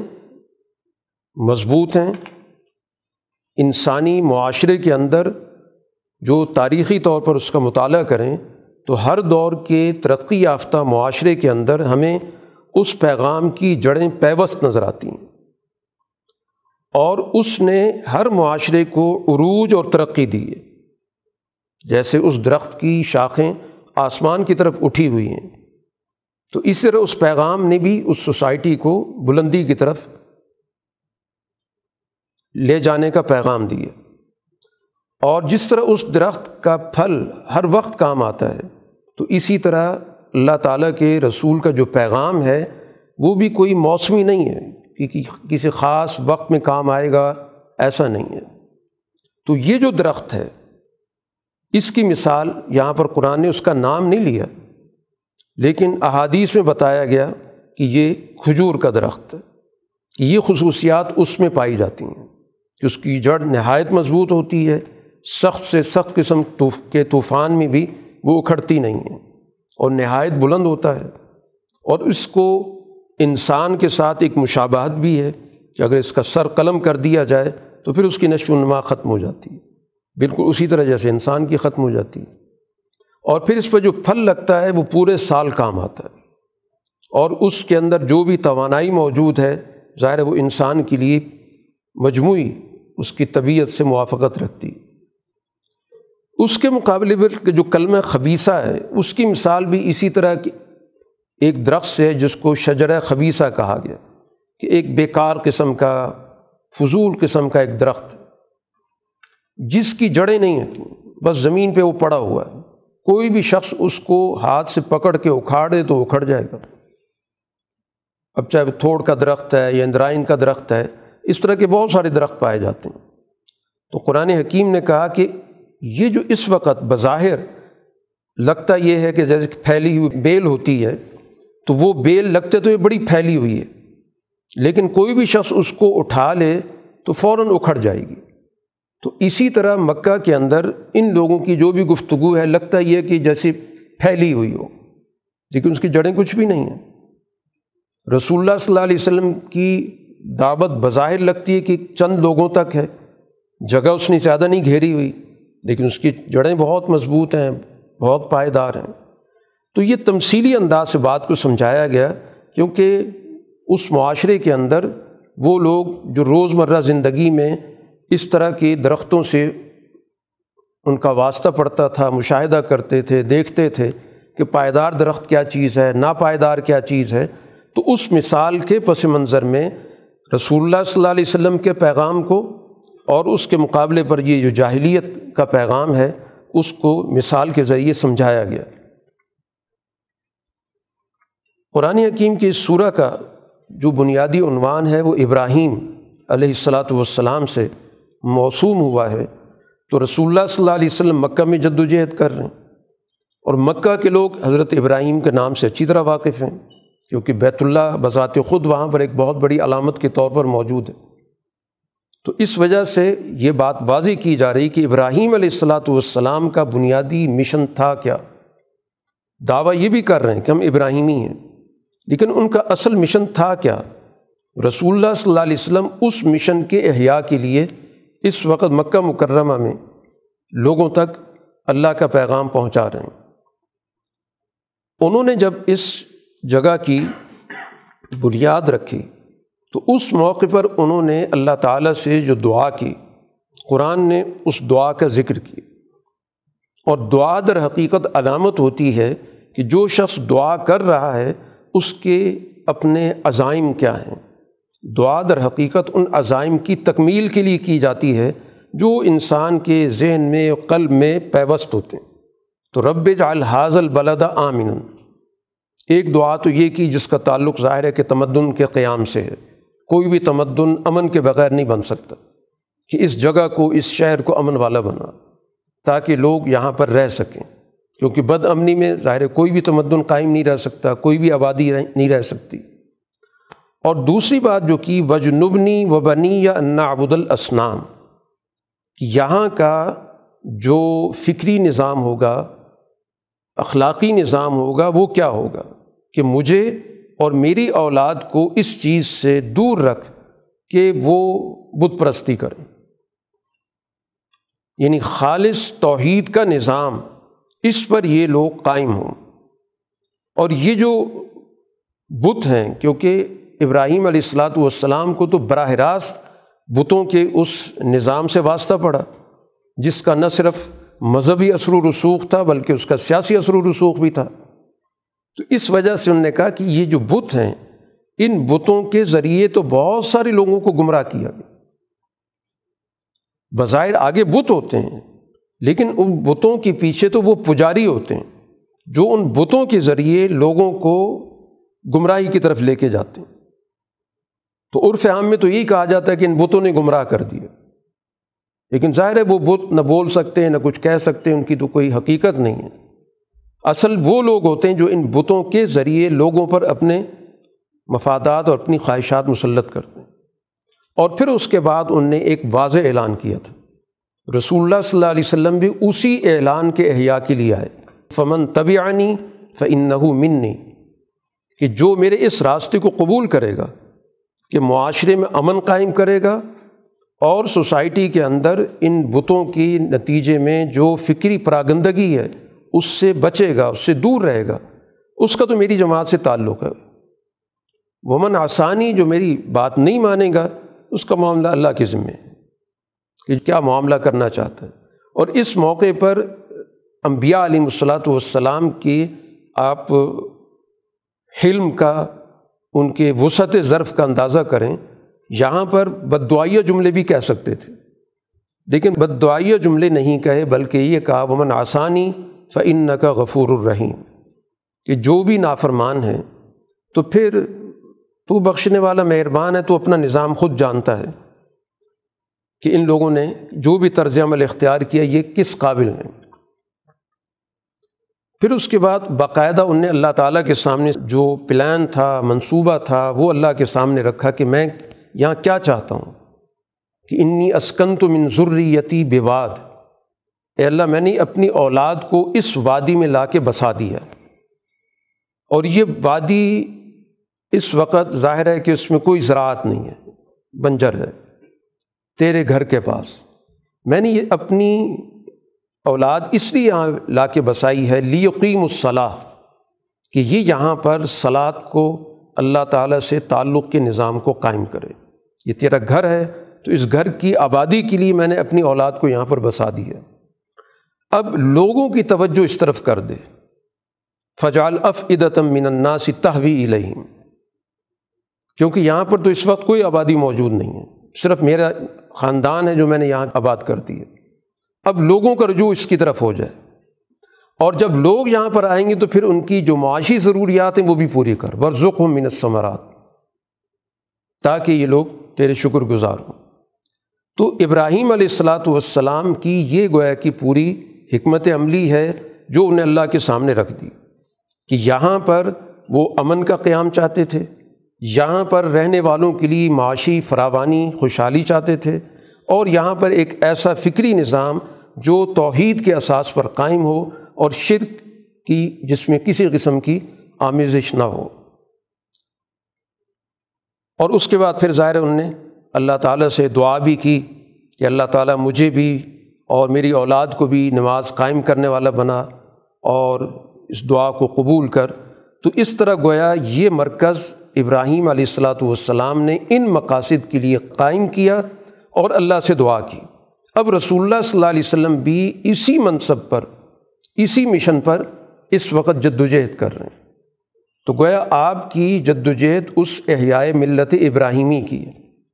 مضبوط ہیں۔ انسانی معاشرے کے اندر جو تاریخی طور پر اس کا مطالعہ کریں، تو ہر دور کے ترقی یافتہ معاشرے کے اندر ہمیں اس پیغام کی جڑیں پیوست نظر آتی ہیں۔ اور اس نے ہر معاشرے کو عروج اور ترقی دی ہے۔ جیسے اس درخت کی شاخیں آسمان کی طرف اٹھی ہوئی ہیں، تو اس طرح اس پیغام نے بھی اس سوسائٹی کو بلندی کی طرف لے جانے کا پیغام دیا۔ اور جس طرح اس درخت کا پھل ہر وقت کام آتا ہے، تو اسی طرح اللہ تعالیٰ کے رسول کا جو پیغام ہے، وہ بھی کوئی موسمی نہیں ہے کہ کسی خاص وقت میں کام آئے گا، ایسا نہیں ہے۔ تو یہ جو درخت ہے، اس کی مثال یہاں پر قرآن نے اس کا نام نہیں لیا، لیکن احادیث میں بتایا گیا کہ یہ کھجور کا درخت ہے۔ یہ خصوصیات اس میں پائی جاتی ہیں، کہ اس کی جڑ نہایت مضبوط ہوتی ہے سخت سے سخت قسم کے طوفان میں بھی وہ اکھڑتی نہیں ہے اور نہایت بلند ہوتا ہے اور اس کو انسان کے ساتھ ایک مشابہت بھی ہے کہ اگر اس کا سر قلم کر دیا جائے تو پھر اس کی نشو و نما ختم ہو جاتی ہے۔ بالکل اسی طرح جیسے انسان کی ختم ہو جاتی ہے۔ اور پھر اس پہ جو پھل لگتا ہے وہ پورے سال کام آتا ہے۔ اور اس کے اندر جو بھی توانائی موجود ہے، ظاہر ہے وہ انسان کے لیے مجموعی اس کی طبیعت سے موافقت رکھتی ہے۔ اس کے مقابلے پر جو کلمہ خبیصہ ہے، اس کی مثال بھی اسی طرح کی ایک درخت سے جس کو شجر خبیصہ کہا گیا کہ ایک بیکار قسم کا، فضول قسم کا ایک درخت جس کی جڑیں نہیں ہیں بس زمین پہ وہ پڑا ہوا ہے۔ کوئی بھی شخص اس کو ہاتھ سے پکڑ کے اکھاڑ دے تو اکھڑ جائے گا۔ اب چاہے وہ تھوڑ کا درخت ہے یا اندرائن کا درخت ہے، اس طرح کے بہت سارے درخت پائے جاتے ہیں۔ تو قرآن حکیم نے کہا کہ یہ جو اس وقت بظاہر لگتا یہ ہے کہ جیسے پھیلی ہوئی بیل ہوتی ہے، تو وہ بیل لگتے تو یہ بڑی پھیلی ہوئی ہے۔ لیکن کوئی بھی شخص اس کو اٹھا لے تو فوراً اکھڑ جائے گی۔ تو اسی طرح مکہ کے اندر ان لوگوں کی جو بھی گفتگو ہے، لگتا یہ کہ جیسے پھیلی ہوئی ہو۔ لیکن اس کی جڑیں کچھ بھی نہیں ہیں۔ رسول اللہ صلی اللہ علیہ وسلم کی دعوت بظاہر لگتی ہے کہ چند لوگوں تک ہے۔ جگہ اس نے زیادہ نہیں گھیری ہوئی۔ لیکن اس کی جڑیں بہت مضبوط ہیں، بہت پائیدار ہیں۔ تو یہ تمثیلی انداز سے بات کو سمجھایا گیا کیونکہ اس معاشرے کے اندر وہ لوگ جو روز مرہ زندگی میں اس طرح کے درختوں سے ان کا واسطہ پڑتا تھا، مشاہدہ کرتے تھے، دیکھتے تھے کہ پائیدار درخت کیا چیز ہے، ناپائیدار کیا چیز ہے۔ تو اس مثال کے پس منظر میں رسول اللہ صلی اللہ علیہ وسلم کے پیغام کو اور اس کے مقابلے پر یہ جو جاہلیت کا پیغام ہے، اس کو مثال کے ذریعے سمجھایا گیا۔ قرآن حکیم کی اس سورہ کا جو بنیادی عنوان ہے، وہ ابراہیم علیہ السلاۃ والسلام سے موسوم ہوا ہے۔ تو رسول اللہ صلی اللہ علیہ وسلم مکہ میں جد و جہد کر رہے ہیں۔ اور مکہ کے لوگ حضرت ابراہیم کے نام سے اچھی طرح واقف ہیں، کیونکہ بیت اللہ بذات خود وہاں پر ایک بہت بڑی علامت کے طور پر موجود ہے۔ تو اس وجہ سے یہ بات واضح کی جا رہی کہ ابراہیم علیہ السلاۃ والسلام کا بنیادی مشن تھا کیا؟ دعویٰ یہ بھی کر رہے ہیں کہ ہم ابراہیمی ہیں، لیکن ان کا اصل مشن تھا کیا؟ رسول اللہ صلی اللہ علیہ وسلم اس مشن کے احیاء کے لیے اس وقت مکہ مکرمہ میں لوگوں تک اللہ کا پیغام پہنچا رہے ہیں۔ انہوں نے جب اس جگہ کی بنیاد رکھی تو اس موقع پر انہوں نے اللہ تعالیٰ سے جو دعا کی، قرآن نے اس دعا کا ذکر کیا۔ اور دعا در حقیقت علامت ہوتی ہے کہ جو شخص دعا کر رہا ہے، اس کے اپنے عزائم کیا ہیں۔ دعا در حقیقت ان عزائم کی تکمیل کے لیے کی جاتی ہے جو انسان کے ذہن میں قلب میں پیوست ہوتے ہیں۔ تو رب جعل البلد آمن ایک دعا تو یہ کی جس کا تعلق ظاہر ہے کہ تمدن کے قیام سے ہے۔ کوئی بھی تمدن امن کے بغیر نہیں بن سکتا کہ اس جگہ کو، اس شہر کو امن والا بنا تاکہ لوگ یہاں پر رہ سکیں۔ کیونکہ بد امنی میں ظاہر کوئی بھی تمدن قائم نہیں رہ سکتا، کوئی بھی آبادی نہیں رہ سکتی۔ اور دوسری بات جو کی وجنبنی و بنی یا انا الاسنام کہ یہاں کا جو فکری نظام ہوگا، اخلاقی نظام ہوگا، وہ کیا ہوگا؟ کہ مجھے اور میری اولاد کو اس چیز سے دور رکھ کہ وہ بت پرستی کریں یعنی خالص توحید کا نظام اس پر یہ لوگ قائم ہوں۔ اور یہ جو بت ہیں، کیونکہ ابراہیم علیہ السلاۃ والسلام کو تو براہ راست بتوں کے اس نظام سے واسطہ پڑا، جس کا نہ صرف مذہبی اثر و رسوخ تھا، بلکہ اس کا سیاسی اثر و رسوخ بھی تھا۔ تو اس وجہ سے انہوں نے کہا کہ یہ جو بت ہیں، ان بتوں کے ذریعے تو بہت سارے لوگوں کو گمراہ کیا گیا۔ بظاہر آگے بت ہوتے ہیں، لیکن ان بتوں کے پیچھے تو وہ پجاری ہوتے ہیں، جو ان بتوں کے ذریعے لوگوں کو گمراہی کی طرف لے کے جاتے ہیں۔ تو عرف عام میں تو یہی کہا جاتا ہے کہ ان بتوں نے گمراہ کر دیا۔ لیکن ظاہر ہے وہ بت نہ بول سکتے ہیں نہ کچھ کہہ سکتے ہیں ان کی تو کوئی حقیقت نہیں ہے۔ اصل وہ لوگ ہوتے ہیں جو ان بتوں کے ذریعے لوگوں پر اپنے مفادات اور اپنی خواہشات مسلط کرتے ہیں۔ اور پھر اس کے بعد ان نے ایک واضح اعلان کیا تھا۔ رسول اللہ صلی اللہ علیہ وسلم بھی اسی اعلان کے احیاء کے لیے آئے۔ فمن طبعانی فن منی، کہ جو میرے اس راستے کو قبول کرے گا، کہ معاشرے میں امن قائم کرے گا، اور سوسائٹی کے اندر ان بتوں کی نتیجے میں جو فکری پراگندگی ہے اس سے بچے گا، اس سے دور رہے گا۔ اس کا تو میری جماعت سے تعلق ہے۔ ومن آسانی جو میری بات نہیں مانے گا، اس کا معاملہ اللہ کے ذمے ہے کہ کیا معاملہ کرنا چاہتا ہے۔ اور اس موقع پر انبیاء علیہ الصلاۃ والسلام کی آپ حلم کا، ان کے وسعت ظرف کا اندازہ کریں، یہاں پر بد دعائیہ جملے بھی کہہ سکتے تھے۔ لیکن بد دعائیہ جملے نہیں کہے، بلکہ یہ کہا، ومن آسانی فعن کا غفور الرحیم کہ جو بھی نافرمان ہیں، تو پھر تو بخشنے والا مہربان ہے، تو اپنا نظام خود جانتا ہے کہ ان لوگوں نے جو بھی طرز عمل اختیار کیا، یہ کس قابل ہیں۔ پھر اس کے بعد باقاعدہ ان نے اللہ تعالیٰ کے سامنے جو پلان تھا، منصوبہ تھا، وہ اللہ کے سامنے رکھا کہ میں یہاں کیا چاہتا ہوں کہ انی اسکن تو من ضروریتی بواد۔ اے اللہ میں نے اپنی اولاد کو اس وادی میں لا کے بسا دیا اور یہ وادی اس وقت ظاہر ہے کہ اس میں کوئی زراعت نہیں ہے، بنجر ہے۔ تیرے گھر کے پاس۔ میں نے یہ اپنی اولاد اس لیے یہاں لا کے بسائی ہے لیقیم الصلاح کہ یہ یہاں پر سلاد کو اللہ تعالیٰ سے تعلق کے نظام کو قائم کرے۔ یہ تیرا گھر ہے تو اس گھر کی آبادی کے لیے میں نے اپنی اولاد کو یہاں پر بسا دیا اب لوگوں کی توجہ اس طرف کر دے۔ فجال اف ادتم من الناس تحوی الہم کیونکہ یہاں پر تو اس وقت کوئی آبادی موجود نہیں ہے۔ صرف میرا خاندان ہے جو میں نے یہاں آباد کر دی ہے۔ اب لوگوں کا رجوع اس کی طرف ہو جائے۔ اور جب لوگ یہاں پر آئیں گے تو پھر ان کی جو معاشی ضروریات ہیں وہ بھی پوری کر۔ ورژ و منت ثمرات تاکہ یہ لوگ تیرے شکر گزار ہوں۔ تو ابراہیم علیہ السلاۃ والسلام کی یہ گویا کی پوری حکمت عملی ہے جو انہیں اللہ کے سامنے رکھ دی۔ کہ یہاں پر وہ امن کا قیام چاہتے تھے، یہاں پر رہنے والوں کے لیے معاشی فراوانی، خوشحالی چاہتے تھے، اور یہاں پر ایک ایسا فکری نظام جو توحید کے اساس پر قائم ہو اور شرک کی جس میں کسی قسم کی آمیزش نہ ہو۔ اور اس کے بعد پھر ظاہر انہوں نے اللہ تعالیٰ سے دعا بھی کی کہ اللہ تعالیٰ مجھے بھی اور میری اولاد کو بھی نماز قائم کرنے والا بنا اور اس دعا کو قبول کر۔ تو اس طرح گویا یہ مرکز ابراہیم علیہ السلاۃ والسلام نے ان مقاصد کے لیے قائم کیا اور اللہ سے دعا کی۔ اب رسول اللہ صلی اللہ علیہ وسلم بھی اسی منصب پر، اسی مشن پر اس وقت جد وجہد کر رہے ہیں۔ تو گویا آپ کی جد وجہد اس احیائے ملت ابراہیمی کی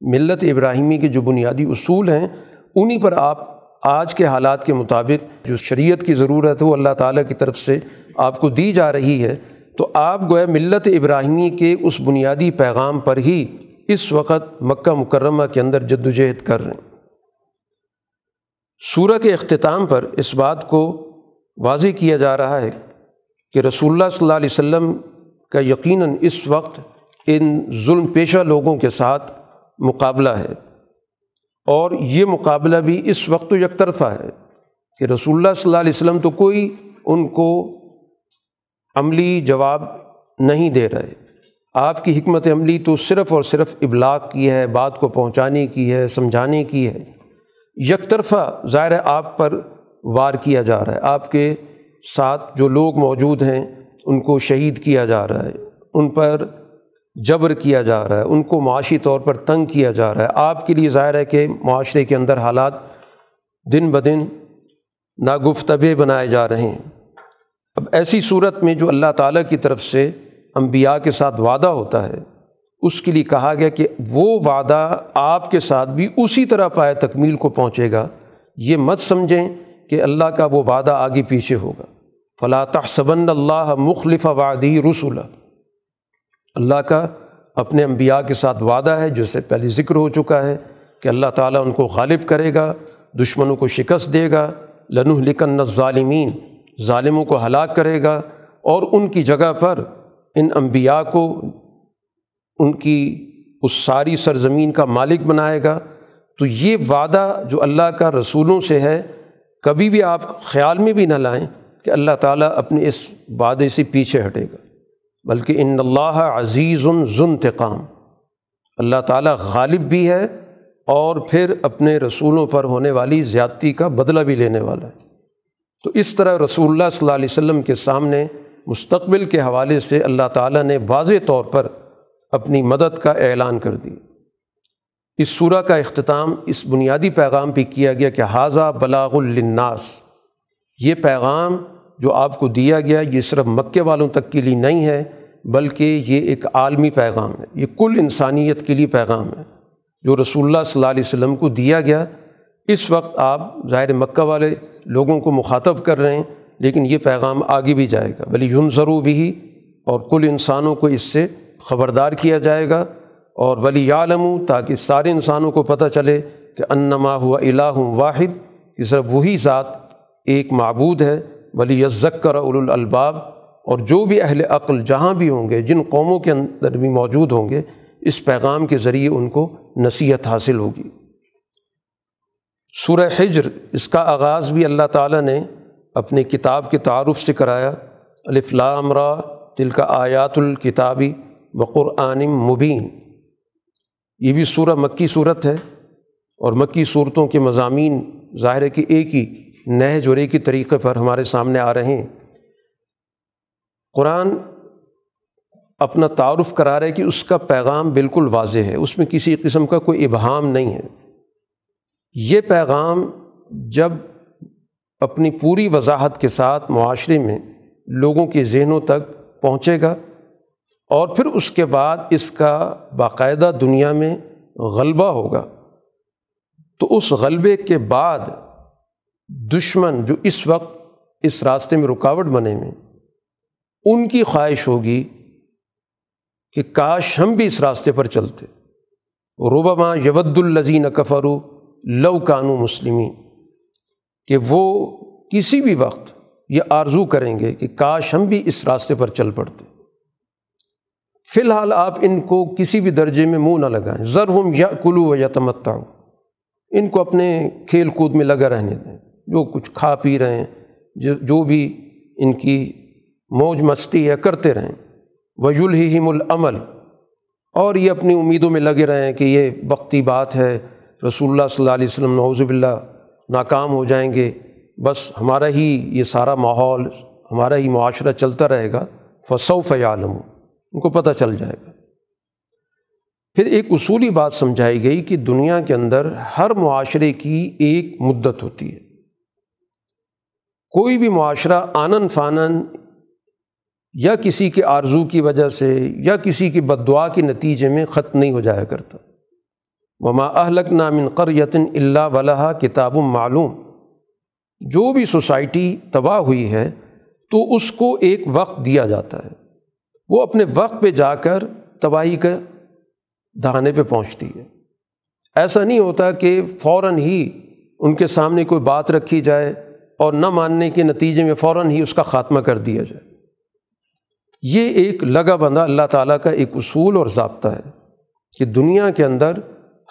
ملت ابراہیمی کے جو بنیادی اصول ہیں، انہی پر آپ آج کے حالات کے مطابق جو شریعت کی ضرورت ہے وہ اللہ تعالیٰ کی طرف سے آپ کو دی جا رہی ہے، تو آپ گویا ملت ابراہیمی کے اس بنیادی پیغام پر ہی اس وقت مکہ مکرمہ کے اندر جد وجہد کر رہے ہیں۔ سورہ کے اختتام پر اس بات کو واضح کیا جا رہا ہے کہ رسول اللہ صلی اللہ علیہ وسلم کا یقیناً اس وقت ان ظلم پیشہ لوگوں کے ساتھ مقابلہ ہے۔ اور یہ مقابلہ بھی اس وقت تو یک طرفہ ہے کہ رسول اللہ صلی اللہ علیہ وسلم تو کوئی ان کو عملی جواب نہیں دے رہے۔ آپ کی حکمت عملی تو صرف اور صرف ابلاغ کی ہے، بات کو پہنچانے کی ہے، سمجھانے کی ہے۔ یک طرفہ ظاہر آپ پر وار کیا جا رہا ہے۔ آپ کے ساتھ جو لوگ موجود ہیں، ان کو شہید کیا جا رہا ہے۔ ان پر جبر کیا جا رہا ہے، ان کو معاشی طور پر تنگ کیا جا رہا ہے۔ آپ کے لیے ظاہر ہے کہ معاشرے کے اندر حالات دن بدن ناگفتبے بنائے جا رہے ہیں۔ اب ایسی صورت میں جو اللہ تعالیٰ کی طرف سے انبیاء کے ساتھ وعدہ ہوتا ہے، اس کے لیے کہا گیا کہ وہ وعدہ آپ کے ساتھ بھی اسی طرح پائے تکمیل کو پہنچے گا۔ یہ مت سمجھیں کہ اللہ کا وہ وعدہ آگے پیچھے ہوگا۔ فلاں تحصبن اللہ مخلف وعدی رسول اللہ کا اپنے انبیاء کے ساتھ وعدہ ہے جسے پہلے ذکر ہو چکا ہے کہ اللہ تعالیٰ ان کو غالب کرے گا، دشمنوں کو شکست دے گا لنح لکن ظالمین ظالموں کو ہلاک کرے گا، اور ان کی جگہ پر ان انبیاء کو ان کی اس ساری سرزمین کا مالک بنائے گا۔ تو یہ وعدہ جو اللہ کا رسولوں سے ہے، کبھی بھی آپ خیال میں بھی نہ لائیں کہ اللہ تعالیٰ اپنے اس وعدے سے پیچھے ہٹے گا۔ بلکہ ان اللہ عزیز ذنتقام اللہ تعالیٰ غالب بھی ہے اور پھر اپنے رسولوں پر ہونے والی زیادتی کا بدلہ بھی لینے والا ہے۔ تو اس طرح رسول اللہ صلی اللہ علیہ وسلم کے سامنے مستقبل کے حوالے سے اللہ تعالیٰ نے واضح طور پر اپنی مدد کا اعلان کر دی۔ اس صورح کا اختتام اس بنیادی پیغام پہ کیا گیا کہ حاضہ بلاغ الناس یہ پیغام جو آپ کو دیا گیا یہ صرف مکے والوں تک کے لیے نہیں ہے، بلکہ یہ ایک عالمی پیغام ہے۔ یہ کل انسانیت کے لیے پیغام ہے۔ جو رسول اللہ صلی اللہ علیہ وسلم کو دیا گیا، اس وقت آپ ظاہر مکہ والے لوگوں کو مخاطب کر رہے ہیں، لیکن یہ پیغام آگے بھی جائے گا۔ بلی یون ضرور بھی اور کل انسانوں کو اس سے خبردار کیا جائے گا۔ اور ولی عالم تاکہ سارے انسانوں کو پتہ چلے کہ انما ہوا الہ واحد، کہ صرف وہی ذات ایک معبود ہے۔ ولی ذکر الباب اور جو بھی اہل عقل جہاں بھی ہوں گے، جن قوموں کے اندر بھی موجود ہوں گے، اس پیغام کے ذریعے ان کو نصیحت حاصل ہوگی۔ سورہ حجر، اس کا آغاز بھی اللہ تعالیٰ نے اپنے کتاب کے تعارف سے کرایا۔ الفلام را تل کا آیات الکتابی بقرآن مبین۔ یہ بھی سورہ مکی صورت ہے اور مکی صورتوں کے مضامین ظاہر کہ ایک ہی نہ جوڑے کی طریقے پر ہمارے سامنے آ رہے ہیں۔ قرآن اپنا تعارف کرا رہے کہ اس کا پیغام بالکل واضح ہے، اس میں کسی قسم کا کوئی ابہام نہیں ہے۔ یہ پیغام جب اپنی پوری وضاحت کے ساتھ معاشرے میں لوگوں کے ذہنوں تک پہنچے گا اور پھر اس کے بعد اس کا باقاعدہ دنیا میں غلبہ ہوگا، تو اس غلبے کے بعد دشمن جو اس وقت اس راستے میں رکاوٹ بنے میں، ان کی خواہش ہوگی کہ کاش ہم بھی اس راستے پر چلتے۔ روبما یود الزین کفرو لو کانو مسلمین، کہ وہ کسی بھی وقت یہ آرزو کریں گے کہ کاش ہم بھی اس راستے پر چل پڑتے۔ فی الحال آپ ان کو کسی بھی درجے میں منہ نہ لگائیں۔ ذر یا کلو یا تمتا ہو ان کو اپنے کھیل کود میں لگا رہنے دیں۔ جو کچھ کھا پی رہے ہیں، جو جو بھی ان کی موج مستی ہے، کرتے رہیں۔ وجول ہی العمل اور یہ اپنی امیدوں میں لگے رہیں کہ یہ وقتی بات ہے۔ رسول اللہ صلی اللہ علیہ وسلم نوزب اللہ ناکام ہو جائیں گے۔ بس ہمارا ہی یہ سارا ماحول، ہمارا ہی معاشرہ چلتا رہے گا۔ فصو فعالم ان کو پتہ چل جائے گا۔ پھر ایک اصولی بات سمجھائی گئی کہ دنیا کے اندر ہر معاشرے کی ایک مدت ہوتی ہے۔ کوئی بھی معاشرہ آنن فانن یا کسی کے آرزو کی وجہ سے یا کسی کی بد دعا کے نتیجے میں ختم نہیں ہو جایا کرتا۔ وما اہلک نامن قریتن اللہ ولہ اور نہ ماننے کے نتیجے میں فوراً ہی اس کا خاتمہ کر دیا جائے۔ یہ ایک لگا بندہ اللہ تعالیٰ کا ایک اصول اور ضابطہ ہے کہ دنیا کے اندر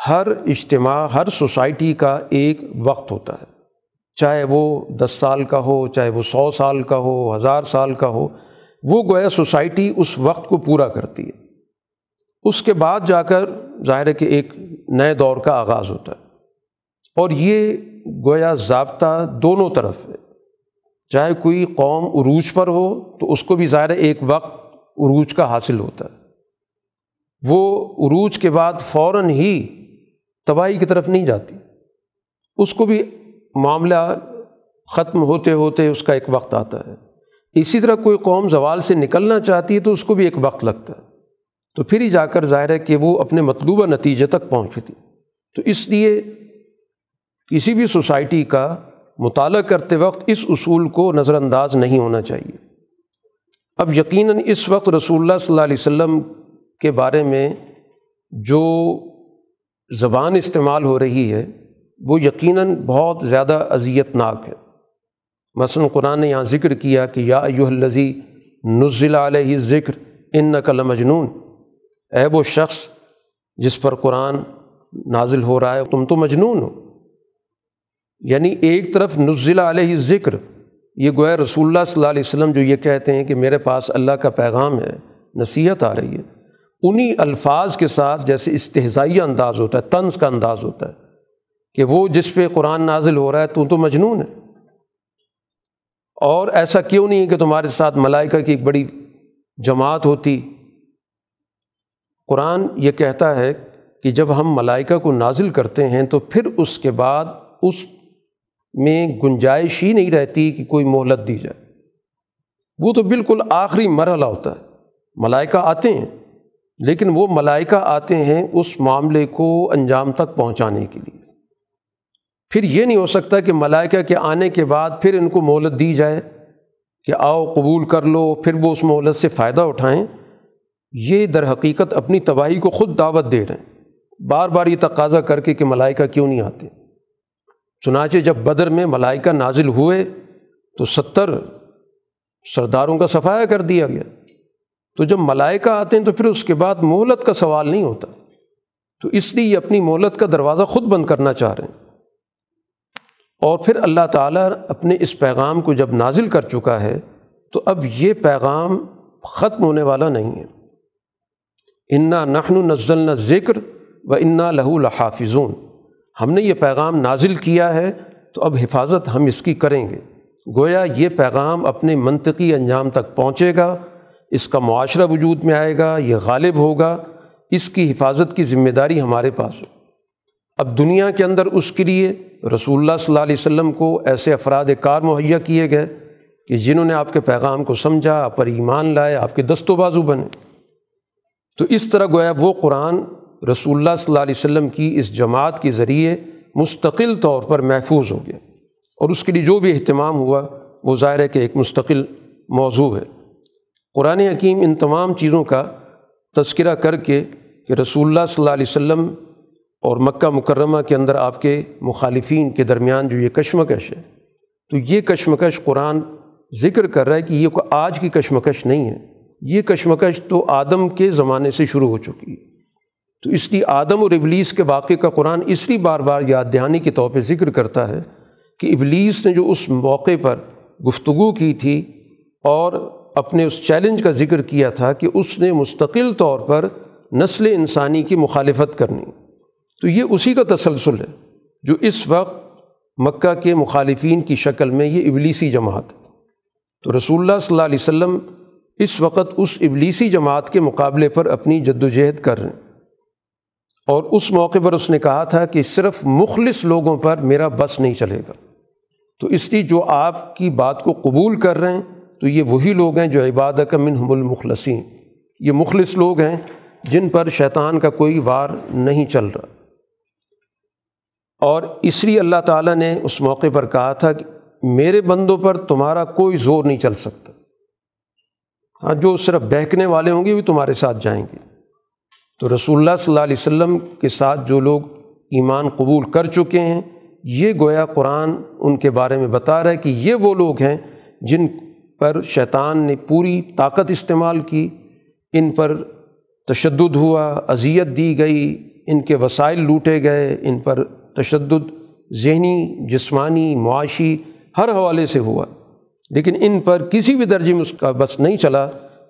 ہر اجتماع، ہر سوسائٹی کا ایک وقت ہوتا ہے۔ چاہے وہ دس سال کا ہو، چاہے وہ سو سال کا ہو، ہزار سال کا ہو، وہ گویا سوسائٹی اس وقت کو پورا کرتی ہے۔ اس کے بعد جا کر ظاہر ہے کہ ایک نئے دور کا آغاز ہوتا ہے۔ اور یہ گویا ضابطہ دونوں طرف ہے۔ چاہے کوئی قوم عروج پر ہو تو اس کو بھی ظاہر ایک وقت عروج کا حاصل ہوتا ہے۔ وہ عروج کے بعد فوراً ہی تباہی کی طرف نہیں جاتی۔ اس کو بھی معاملہ ختم ہوتے ہوتے اس کا ایک وقت آتا ہے۔ اسی طرح کوئی قوم زوال سے نکلنا چاہتی ہے تو اس کو بھی ایک وقت لگتا ہے۔ تو پھر ہی جا کر ظاہر ہے کہ وہ اپنے مطلوبہ نتیجے تک پہنچتی۔ تو اس لیے کسی بھی سوسائٹی کا مطالعہ کرتے وقت اس اصول کو نظر انداز نہیں ہونا چاہیے۔ اب یقیناً اس وقت رسول اللہ صلی اللہ علیہ وسلم کے بارے میں جو زبان استعمال ہو رہی ہے، وہ یقیناً بہت زیادہ اذیت ناک ہے۔ مثلاً قرآن نے یہاں ذکر کیا کہ یا ایو الزی نزل علیہ ذکر ان نقل مجنون اے وہ شخص جس پر قرآن نازل ہو رہا ہے، تم تو مجنون ہو۔ یعنی ایک طرف نزلہ علیہ ذکر یہ گویا رسول اللہ صلی اللہ علیہ وسلم جو یہ کہتے ہیں کہ میرے پاس اللہ کا پیغام ہے، نصیحت آ رہی ہے۔ انہی الفاظ کے ساتھ جیسے استحضائیہ انداز ہوتا ہے، طنز کا انداز ہوتا ہے کہ وہ جس پہ قرآن نازل ہو رہا ہے، تو تو مجنون ہے۔ اور ایسا کیوں نہیں ہے کہ تمہارے ساتھ ملائکہ کی ایک بڑی جماعت ہوتی؟ قرآن یہ کہتا ہے کہ جب ہم ملائکہ کو نازل کرتے ہیں، تو پھر اس کے بعد اس میں گنجائش ہی نہیں رہتی کہ کوئی مہلت دی جائے۔ وہ تو بالکل آخری مرحلہ ہوتا ہے۔ ملائکہ آتے ہیں، لیکن وہ ملائکہ آتے ہیں اس معاملے کو انجام تک پہنچانے کے لیے۔ پھر یہ نہیں ہو سکتا کہ ملائکہ کے آنے کے بعد پھر ان کو مہلت دی جائے کہ آؤ قبول کر لو، پھر وہ اس مہلت سے فائدہ اٹھائیں۔ یہ در حقیقت اپنی تباہی کو خود دعوت دے رہے ہیں۔ بار بار یہ تقاضا کر کے کہ ملائکہ کیوں نہیں آتے؟ چنانچہ جب بدر میں ملائکہ نازل ہوئے تو ستر سرداروں کا صفایا کر دیا گیا۔ تو جب ملائکہ آتے ہیں تو پھر اس کے بعد مہلت کا سوال نہیں ہوتا۔ تو اس لیے یہ اپنی مہلت کا دروازہ خود بند کرنا چاہ رہے ہیں۔ اور پھر اللہ تعالیٰ اپنے اس پیغام کو جب نازل کر چکا ہے تو اب یہ پیغام ختم ہونے والا نہیں ہے۔ انا نخن نزل ذکر و انا لہو الحافظون ہم نے یہ پیغام نازل کیا ہے تو اب حفاظت ہم اس کی کریں گے۔ گویا یہ پیغام اپنے منطقی انجام تک پہنچے گا، اس کا معاشرہ وجود میں آئے گا، یہ غالب ہوگا، اس کی حفاظت کی ذمہ داری ہمارے پاس ہو اب دنیا کے اندر اس کے لیے رسول اللہ صلی اللہ علیہ وسلم کو ایسے افراد کار مہیا کیے گئے کہ جنہوں نے آپ کے پیغام کو سمجھا، آپ پر ایمان لائے، آپ کے دست و بازو بنے۔ تو اس طرح گویا وہ قرآن رسول اللہ صلی اللہ علیہ وسلم کی اس جماعت کے ذریعے مستقل طور پر محفوظ ہو گیا۔ اور اس کے لیے جو بھی اہتمام ہوا، وہ ظاہر ہے کہ ایک مستقل موضوع ہے۔ قرآن حکیم ان تمام چیزوں کا تذکرہ کر کے کہ رسول اللہ صلی اللہ علیہ وسلم اور مکہ مکرمہ کے اندر آپ کے مخالفین کے درمیان جو یہ کشمکش ہے، تو یہ کشمکش قرآن ذکر کر رہا ہے کہ یہ کوئی آج کی کشمکش نہیں ہے۔ یہ کشمکش تو آدم کے زمانے سے شروع ہو چکی ہے۔ تو اس لیے آدم اور ابلیس کے واقعے کا قرآن اس لیے بار بار یاد دہانی کے طور پہ ذکر کرتا ہے کہ ابلیس نے جو اس موقع پر گفتگو کی تھی اور اپنے اس چیلنج کا ذکر کیا تھا کہ اس نے مستقل طور پر نسل انسانی کی مخالفت کرنی۔ تو یہ اسی کا تسلسل ہے جو اس وقت مکہ کے مخالفین کی شکل میں یہ ابلیسی جماعت تو رسول اللہ صلی اللہ علیہ وسلم اس وقت اس ابلیسی جماعت کے مقابلے پر اپنی جد و جہد کر رہے ہیں۔ اور اس موقع پر اس نے کہا تھا کہ صرف مخلص لوگوں پر میرا بس نہیں چلے گا۔ تو اس لیے جو آپ کی بات کو قبول کر رہے ہیں، تو یہ وہی لوگ ہیں جو عبادت کا منہم المخلصین۔ یہ مخلص لوگ ہیں جن پر شیطان کا کوئی وار نہیں چل رہا۔ اور اس لیے اللہ تعالیٰ نے اس موقع پر کہا تھا کہ میرے بندوں پر تمہارا کوئی زور نہیں چل سکتا۔ ہاں جو صرف بہکنے والے ہوں گے، وہ تمہارے ساتھ جائیں گے۔ تو رسول اللہ صلی اللہ علیہ وسلم کے ساتھ جو لوگ ایمان قبول کر چکے ہیں، یہ گویا قرآن ان کے بارے میں بتا رہا ہے کہ یہ وہ لوگ ہیں جن پر شیطان نے پوری طاقت استعمال کی، ان پر تشدد ہوا، اذیت دی گئی، ان کے وسائل لوٹے گئے، ان پر تشدد ذہنی، جسمانی، معاشی ہر حوالے سے ہوا۔ لیکن ان پر کسی بھی درجے میں اس کا بس نہیں چلا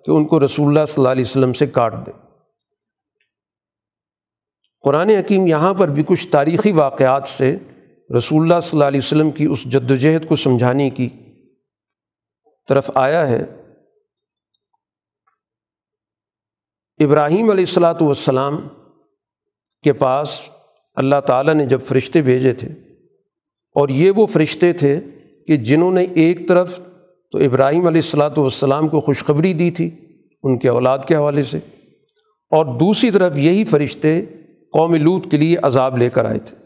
کہ ان کو رسول اللہ صلی اللہ علیہ وسلم سے کاٹ دے۔ قرآن حکیم یہاں پر بھی کچھ تاریخی واقعات سے رسول اللہ صلی اللہ علیہ وسلم کی اس جد و جہد کو سمجھانے کی طرف آیا ہے۔ ابراہیم علیہ السلاۃ والسلام کے پاس اللہ تعالیٰ نے جب فرشتے بھیجے تھے اور یہ وہ فرشتے تھے کہ جنہوں نے ایک طرف تو ابراہیم علیہ السلاۃ والسلام کو خوشخبری دی تھی ان کے اولاد کے حوالے سے اور دوسری طرف یہی فرشتے قوم لوت کے لیے عذاب لے کر آئے تھے۔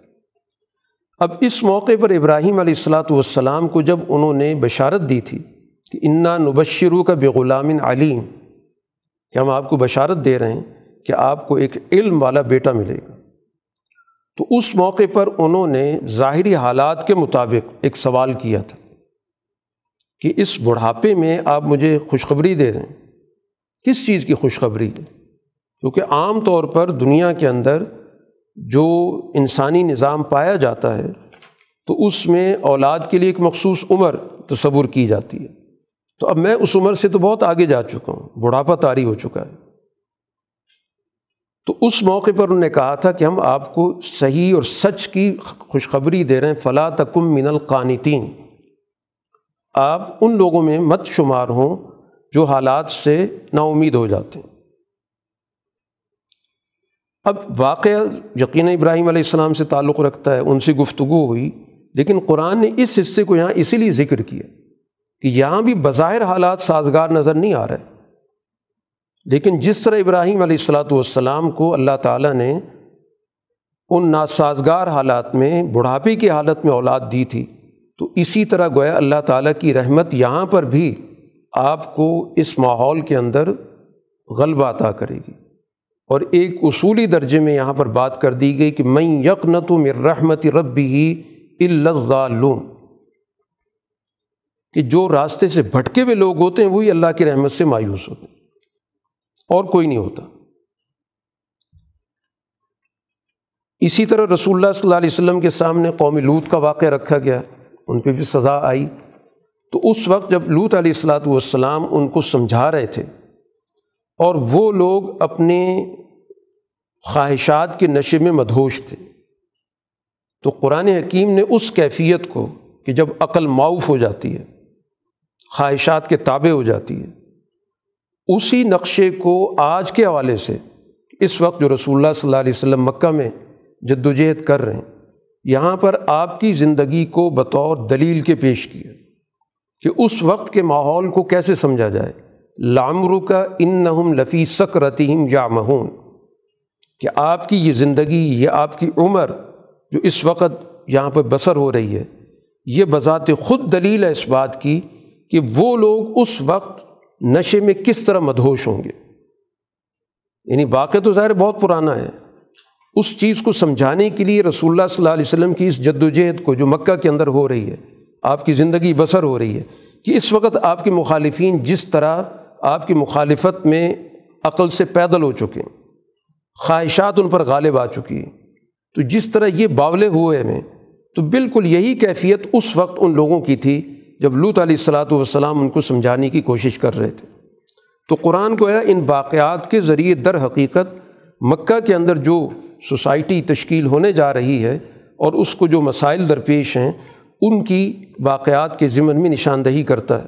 اب اس موقع پر ابراہیم علیہ السلاۃ والسلام کو جب انہوں نے بشارت دی تھی کہ انا نبشرو کا بے علیم، کہ ہم آپ کو بشارت دے رہے ہیں کہ آپ کو ایک علم والا بیٹا ملے گا۔ تو اس موقع پر انہوں نے ظاہری حالات کے مطابق ایک سوال کیا تھا کہ اس بڑھاپے میں آپ مجھے خوشخبری دے رہے ہیں۔ کس چیز کی خوشخبری؟ ہے کیونکہ عام طور پر دنیا کے اندر جو انسانی نظام پایا جاتا ہے، تو اس میں اولاد کے لیے ایک مخصوص عمر تصور کی جاتی ہے۔ تو اب میں اس عمر سے تو بہت آگے جا چکا ہوں، بڑھاپا طاری ہو چکا ہے۔ تو اس موقع پر انہوں نے کہا تھا کہ ہم آپ کو صحیح اور سچ کی خوشخبری دے رہے ہیں فلاں تکم من القانتین۔ آپ ان لوگوں میں مت شمار ہوں جو حالات سے نا امید ہو جاتے ہیں۔ اب واقعہ یقین ابراہیم علیہ السلام سے تعلق رکھتا ہے، ان سے گفتگو ہوئی، لیکن قرآن نے اس حصے کو یہاں اسی لیے ذکر کیا کہ یہاں بھی بظاہر حالات سازگار نظر نہیں آ رہے۔ لیکن جس طرح ابراہیم علیہ السلاۃ والسلام کو اللہ تعالیٰ نے ان ناسازگار حالات میں، بڑھاپے کی حالت میں اولاد دی تھی، تو اسی طرح گویا اللہ تعالیٰ کی رحمت یہاں پر بھی آپ کو اس ماحول کے اندر غلبہ عطا کرے گی۔ اور ایک اصولی درجے میں یہاں پر بات کر دی گئی کہ میں یقنت مر رحمت ربی ہی الغالون کہ جو راستے سے بھٹکے ہوئے لوگ ہوتے ہیں، وہی اللہ کی رحمت سے مایوس ہوتے ہیں۔ اور کوئی نہیں ہوتا۔ اسی طرح رسول اللہ صلی اللہ علیہ وسلم کے سامنے قومی لوت کا واقعہ رکھا گیا۔ ان پہ بھی سزا آئی۔ تو اس وقت جب لوت علیہ السلاۃ والسلام ان کو سمجھا رہے تھے اور وہ لوگ اپنے خواہشات کے نشے میں مدہوش تھے۔ تو قرآن حکیم نے اس کیفیت کو کہ جب عقل معاف ہو جاتی ہے، خواہشات کے تابع ہو جاتی ہے، اسی نقشے کو آج کے حوالے سے اس وقت جو رسول اللہ صلی اللہ علیہ وسلم مکہ میں جد و جہد کر رہے ہیں، یہاں پر آپ کی زندگی کو بطور دلیل کے پیش کیا کہ اس وقت کے ماحول کو کیسے سمجھا جائے۔ لامرو کا ان نہم لفی سکرتیم یا مہون کہ آپ کی یہ زندگی، یہ آپ کی عمر جو اس وقت یہاں پہ بسر ہو رہی ہے، یہ بذات خود دلیل ہے اس بات کی کہ وہ لوگ اس وقت نشے میں کس طرح مدہوش ہوں گے۔ یعنی واقع تو ظاہر بہت پرانا ہے۔ اس چیز کو سمجھانے کے لیے رسول اللہ صلی اللہ علیہ وسلم کی اس جد و جہد کو جو مکہ کے اندر ہو رہی ہے، آپ کی زندگی بسر ہو رہی ہے، کہ اس وقت آپ کے مخالفین جس طرح آپ کی مخالفت میں عقل سے پیدل ہو چکے ہیں۔ خواہشات ان پر غالب آ چکی۔ ہیں تو جس طرح یہ باولے ہوئے میں، تو بالکل یہی کیفیت اس وقت ان لوگوں کی تھی جب لوت علیہ السلاۃ والسلام ان کو سمجھانے کی کوشش کر رہے تھے۔ تو قرآن کو ہے، ان واقعات کے ذریعے در حقیقت مکہ کے اندر جو سوسائٹی تشکیل ہونے جا رہی ہے اور اس کو جو مسائل درپیش ہیں، ان کی واقعات کے ذمن میں نشاندہی کرتا ہے۔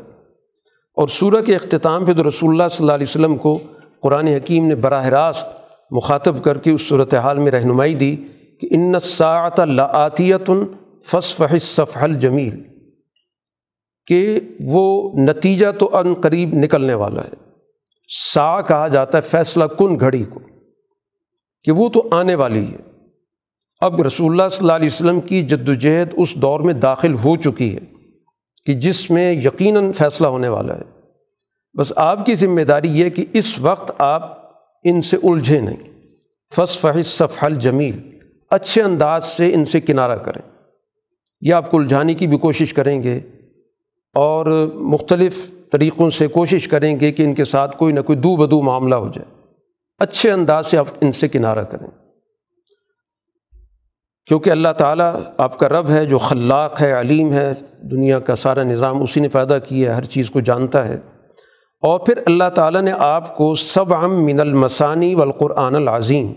اور سورہ کے اختتام پہ تو رسول اللہ صلی اللہ علیہ وسلم کو قرآن حکیم نے براہ راست مخاطب کر کے اس صورت حال میں رہنمائی دی کہ ان ساعت لعطیت فصف صف الجمیل، کہ وہ نتیجہ تو ان قریب نکلنے والا ہے۔ سا کہا جاتا ہے، فیصلہ کن گھڑی کو، کہ وہ تو آنے والی ہے۔ اب رسول اللہ صلی اللہ علیہ وسلم کی جد وجہد اس دور میں داخل ہو چکی ہے کہ جس میں یقیناً فیصلہ ہونے والا ہے۔ بس آپ کی ذمہ داری یہ کہ اس وقت آپ ان سے الجھے نہیں۔ فص فحص صف الجمیل، اچھے انداز سے ان سے کنارہ کریں۔ یا آپ کو الجھانے کی بھی کوشش کریں گے اور مختلف طریقوں سے کوشش کریں گے کہ ان کے ساتھ کوئی نہ کوئی دو بدو معاملہ ہو جائے۔ اچھے انداز سے آپ ان سے کنارہ کریں۔ کیونکہ اللہ تعالیٰ آپ کا رب ہے جو خلاق ہے، علیم ہے، دنیا کا سارا نظام اسی نے پیدا کیا ہے، ہر چیز کو جانتا ہے۔ اور پھر اللہ تعالیٰ نے آپ کو سب ام من المسانی والقرآن العظیم،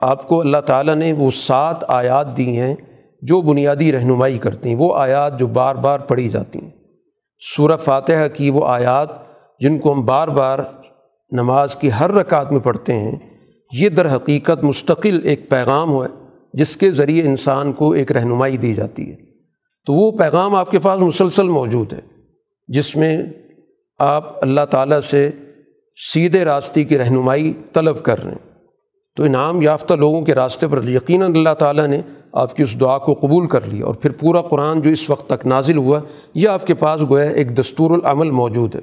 آپ کو اللہ تعالیٰ نے وہ سات آیات دی ہیں جو بنیادی رہنمائی کرتی ہیں، وہ آیات جو بار بار پڑھی جاتی ہیں۔ سورہ فاتحہ کی وہ آیات جن کو ہم بار بار نماز کی ہر رکعت میں پڑھتے ہیں، یہ در حقیقت مستقل ایک پیغام ہو جس کے ذریعے انسان کو ایک رہنمائی دی جاتی ہے۔ تو وہ پیغام آپ کے پاس مسلسل موجود ہے، جس میں آپ اللہ تعالیٰ سے سیدھے راستے کی رہنمائی طلب کر رہے ہیں۔ تو انعام یافتہ لوگوں کے راستے پر یقیناً اللہ تعالیٰ نے آپ کی اس دعا کو قبول کر لیا اور پھر پورا قرآن جو اس وقت تک نازل ہوا، یہ آپ کے پاس گویا ایک دستور العمل موجود ہے۔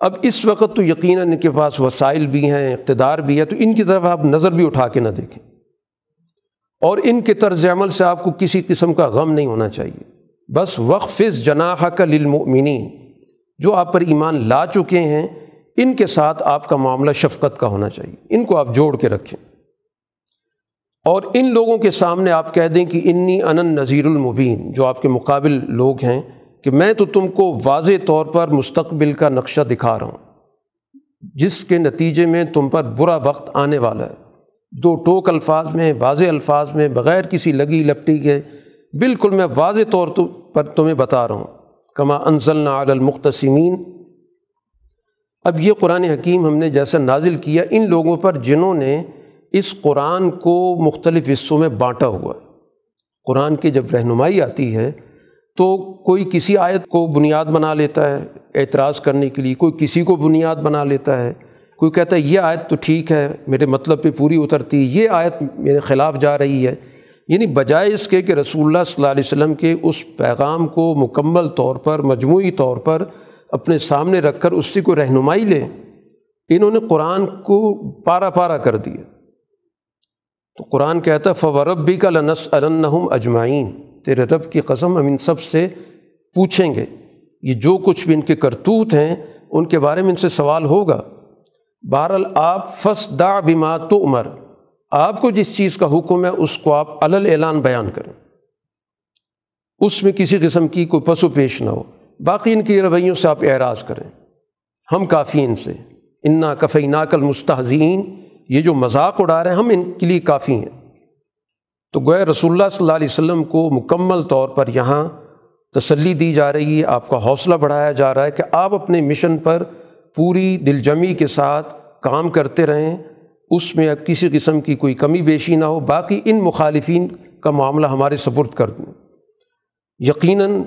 اب اس وقت تو یقیناً ان کے پاس وسائل بھی ہیں، اقتدار بھی ہے، تو ان کی طرف آپ نظر بھی اٹھا کے نہ دیکھیں۔ اور ان کے طرز عمل سے آپ کو کسی قسم کا غم نہیں ہونا چاہیے۔ بس وقف جناح کا للمؤمنین۔ جو آپ پر ایمان لا چکے ہیں، ان کے ساتھ آپ کا معاملہ شفقت کا ہونا چاہیے۔ ان کو آپ جوڑ کے رکھیں۔ اور ان لوگوں کے سامنے آپ کہہ دیں کہ انی ان نذیر المبین، جو آپ کے مقابل لوگ ہیں، کہ میں تو تم کو واضح طور پر مستقبل کا نقشہ دکھا رہا ہوں، جس کے نتیجے میں تم پر برا وقت آنے والا ہے۔ دو ٹوک الفاظ میں، واضح الفاظ میں، بغیر کسی لگی لپٹی کے، بالکل میں واضح طور پر تمہیں بتا رہا ہوں۔ کما انزلنا علی المختصمین اب یہ قرآن حکیم ہم نے جیسا نازل کیا، ان لوگوں پر جنہوں نے اس قرآن کو مختلف حصوں میں بانٹا ہوا ہے۔ قرآن کی جب رہنمائی آتی ہے تو کوئی کسی آیت کو بنیاد بنا لیتا ہے اعتراض کرنے کے لیے، کوئی کسی کو بنیاد بنا لیتا ہے، کوئی کہتا ہے یہ آیت تو ٹھیک ہے، میرے مطلب پہ پوری اترتی ہے یہ آیت میرے خلاف جا رہی ہے۔ یعنی بجائے اس کے کہ رسول اللہ صلی اللہ علیہ وسلم کے اس پیغام کو مکمل طور پر، مجموعی طور پر اپنے سامنے رکھ کر اس سے کوئی رہنمائی لیں انہوں نے قرآن کو پارا پارا کر دیا۔ تو قرآن کہتا ہے فورب بھی کا لنس النحم اجمائین تیرے رب کی قسم ہم ان سب سے پوچھیں گے۔ یہ جو کچھ بھی ان کے کرتوت ہیں، ان کے بارے میں ان سے سوال ہوگا۔ بہرحال آپ فس دا بما تو عمر آپ کو جس چیز کا حکم ہے، اس کو آپ علل اعلان بیان کریں۔ اس میں کسی قسم کی کوئی پسو پیش نہ ہو۔ باقی ان کی رویوں سے آپ اعراض کریں۔ ہم کافی ان سے۔ انا کفی ناقل مستحزین یہ جو مذاق اڑا رہے ہیں، ہم ان کے لیے کافی ہیں۔ تو گوئے رسول اللہ صلی اللہ علیہ وسلم کو مکمل طور پر یہاں تسلی دی جا رہی ہے، آپ کا حوصلہ بڑھایا جا رہا ہے کہ آپ اپنے مشن پر پوری دل جمی کے ساتھ کام کرتے رہیں۔ اس میں اب کسی قسم کی کوئی کمی بیشی نہ ہو، باقی ان مخالفین کا معاملہ ہمارے سپرد کر دیں یقیناً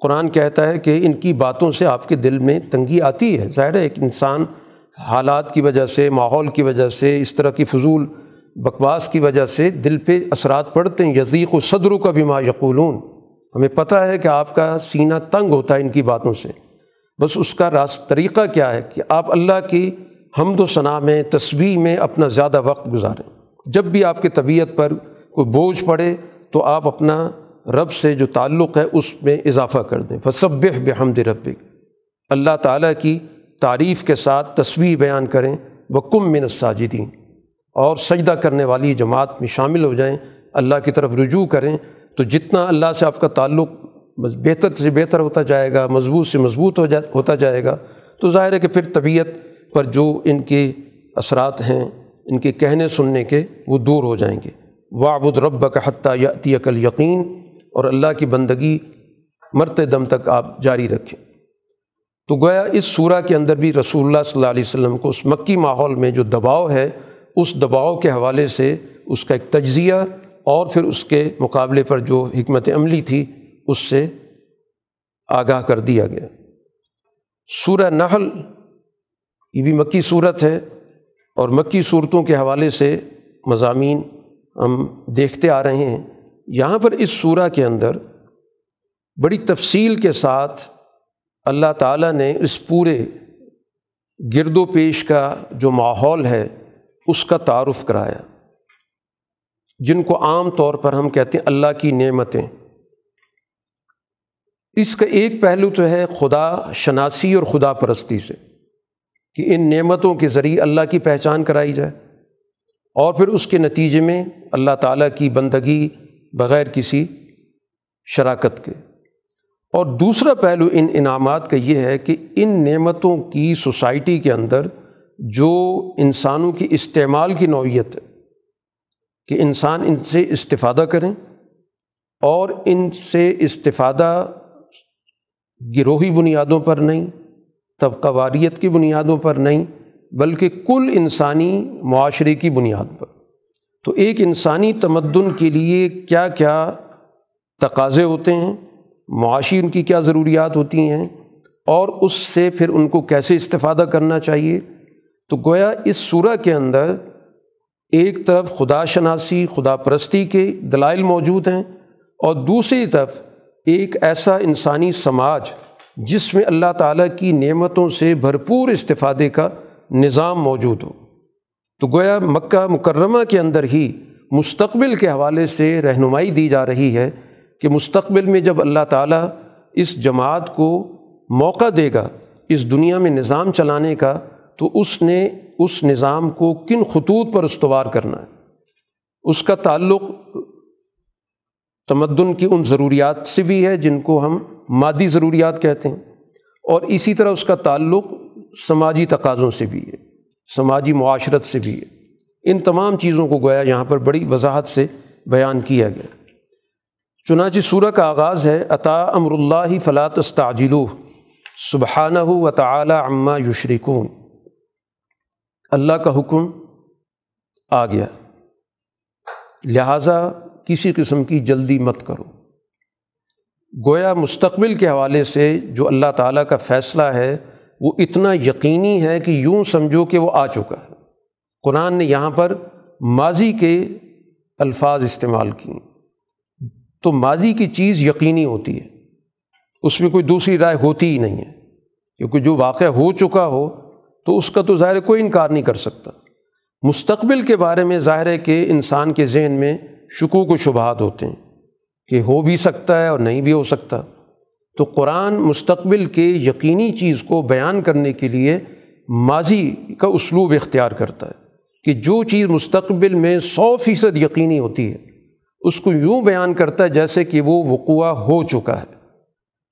قرآن کہتا ہے کہ ان کی باتوں سے آپ کے دل میں تنگی آتی ہے۔ ظاہر ہے ایک انسان حالات کی وجہ سے، ماحول کی وجہ سے، اس طرح کی فضول بکواس کی وجہ سے دل پہ اثرات پڑتے ہیں۔ یزیق و صدروں کا بھی ما یقولون۔ ہمیں پتہ ہے کہ آپ کا سینہ تنگ ہوتا ہے ان کی باتوں سے۔ بس اس کا راست طریقہ کیا ہے کہ آپ اللہ کی حمد و ثناء میں تصویر میں اپنا زیادہ وقت گزاریں۔ جب بھی آپ کی طبیعت پر کوئی بوجھ پڑے تو آپ اپنا رب سے جو تعلق ہے اس میں اضافہ کر دیں۔ فصب بحمد ربک۔ اللہ تعالیٰ کی تعریف کے ساتھ تصویر بیان کریں۔ وہ کم من الساجدین۔ اور سجدہ کرنے والی جماعت میں شامل ہو جائیں۔ اللہ کی طرف رجوع کریں۔ تو جتنا اللہ سے آپ کا تعلق بہتر سے بہتر ہوتا جائے گا، مضبوط سے مضبوط ہو جا، ہوتا جائے گا۔ تو ظاہر ہے کہ پھر طبیعت پر جو ان کے اثرات ہیں، ان کے کہنے سننے کے وہ دور ہو جائیں گے۔ وابد رب کا حتیٰ یاتی عقل یقین اور اللہ کی بندگی مرتے دم تک آپ جاری رکھیں۔ تو گویا اس صورہ کے اندر بھی رسول اللہ صلی اللہ علیہ وسلم کو اس مکی ماحول میں جو دباؤ ہے، اس دباؤ کے حوالے سے اس کا ایک تجزیہ اور پھر اس کے مقابلے پر جو حکمت عملی تھی، اس سے آگاہ کر دیا گیا۔ سورہ نحل یہ بھی مکی صورت ہے اور مکی صورتوں کے حوالے سے مضامین ہم دیکھتے آ رہے ہیں۔ یہاں پر اس صورہ کے اندر بڑی تفصیل کے ساتھ اللہ تعالیٰ نے اس پورے گرد و پیش کا جو ماحول ہے اس کا تعارف کرایا۔ جن کو عام طور پر ہم کہتے ہیں اللہ کی نعمتیں۔ اس کا ایک پہلو تو ہے خدا شناسی اور خدا پرستی سے۔ کہ ان نعمتوں کے ذریعے اللہ کی پہچان کرائی جائے اور پھر اس کے نتیجے میں اللہ تعالیٰ کی بندگی بغیر کسی شراکت کے۔ اور دوسرا پہلو ان انعامات کا یہ ہے کہ ان نعمتوں کی سوسائٹی کے اندر جو انسانوں کی استعمال کی نوعیت ہے کہ انسان ان سے استفادہ کریں اور ان سے استفادہ گروہی بنیادوں پر نہیں طبقہ واریت کی بنیادوں پر نہیں، بلکہ کل انسانی معاشرے کی بنیاد پر۔ تو ایک انسانی تمدن کے لیے کیا کیا تقاضے ہوتے ہیں؟ معاشی ان کی کیا ضروریات ہوتی ہیں؟ اور اس سے پھر ان کو کیسے استفادہ کرنا چاہیے؟ تو گویا اس صورح کے اندر ایک طرف خدا شناسی، خدا پرستی کے دلائل موجود ہیں، اور دوسری طرف ایک ایسا انسانی سماج جس میں اللہ تعالیٰ کی نعمتوں سے بھرپور استفادے کا نظام موجود ہو۔ تو گویا مکہ مکرمہ کے اندر ہی مستقبل کے حوالے سے رہنمائی دی جا رہی ہے کہ مستقبل میں جب اللہ تعالیٰ اس جماعت کو موقع دے گا اس دنیا میں نظام چلانے کا، تو اس نے اس نظام کو کن خطوط پر استوار کرنا ہے؟ اس کا تعلق تمدن کی ان ضروریات سے بھی ہے جن کو ہم مادی ضروریات کہتے ہیں اور اسی طرح اس کا تعلق سماجی تقاضوں سے بھی ہے، سماجی معاشرت سے بھی ہے۔ ان تمام چیزوں کو گویا یہاں پر بڑی وضاحت سے بیان کیا گیا۔ چنانچہ سورہ کا آغاز ہے عطا امر اللہ فلاط استعجلو سبحانہ و تعلیٰ عما یشرکون۔ اللہ کا حکم آ گیا۔ لہٰذا کسی قسم کی جلدی مت کرو۔ گویا مستقبل کے حوالے سے جو اللہ تعالیٰ کا فیصلہ ہے، وہ اتنا یقینی ہے کہ یوں سمجھو کہ وہ آ چکا ہے۔ قرآن نے یہاں پر ماضی کے الفاظ استعمال کیے۔ تو ماضی کی چیز یقینی ہوتی ہے۔ اس میں کوئی دوسری رائے ہوتی ہی نہیں ہے۔ کیونکہ جو واقعہ ہو چکا ہو، تو اس کا تو ظاہر کوئی انکار نہیں کر سکتا۔ مستقبل کے بارے میں ظاہر ہے کہ انسان کے ذہن میں شکوک و شبہات ہوتے ہیں۔ کہ ہو بھی سکتا ہے اور نہیں بھی ہو سکتا۔ تو قرآن مستقبل کے یقینی چیز کو بیان کرنے کے لیے ماضی کا اسلوب اختیار کرتا ہے کہ جو چیز مستقبل میں سو فیصد یقینی ہوتی ہے، اس کو یوں بیان کرتا ہے جیسے کہ وہ وقوع ہو چکا ہے۔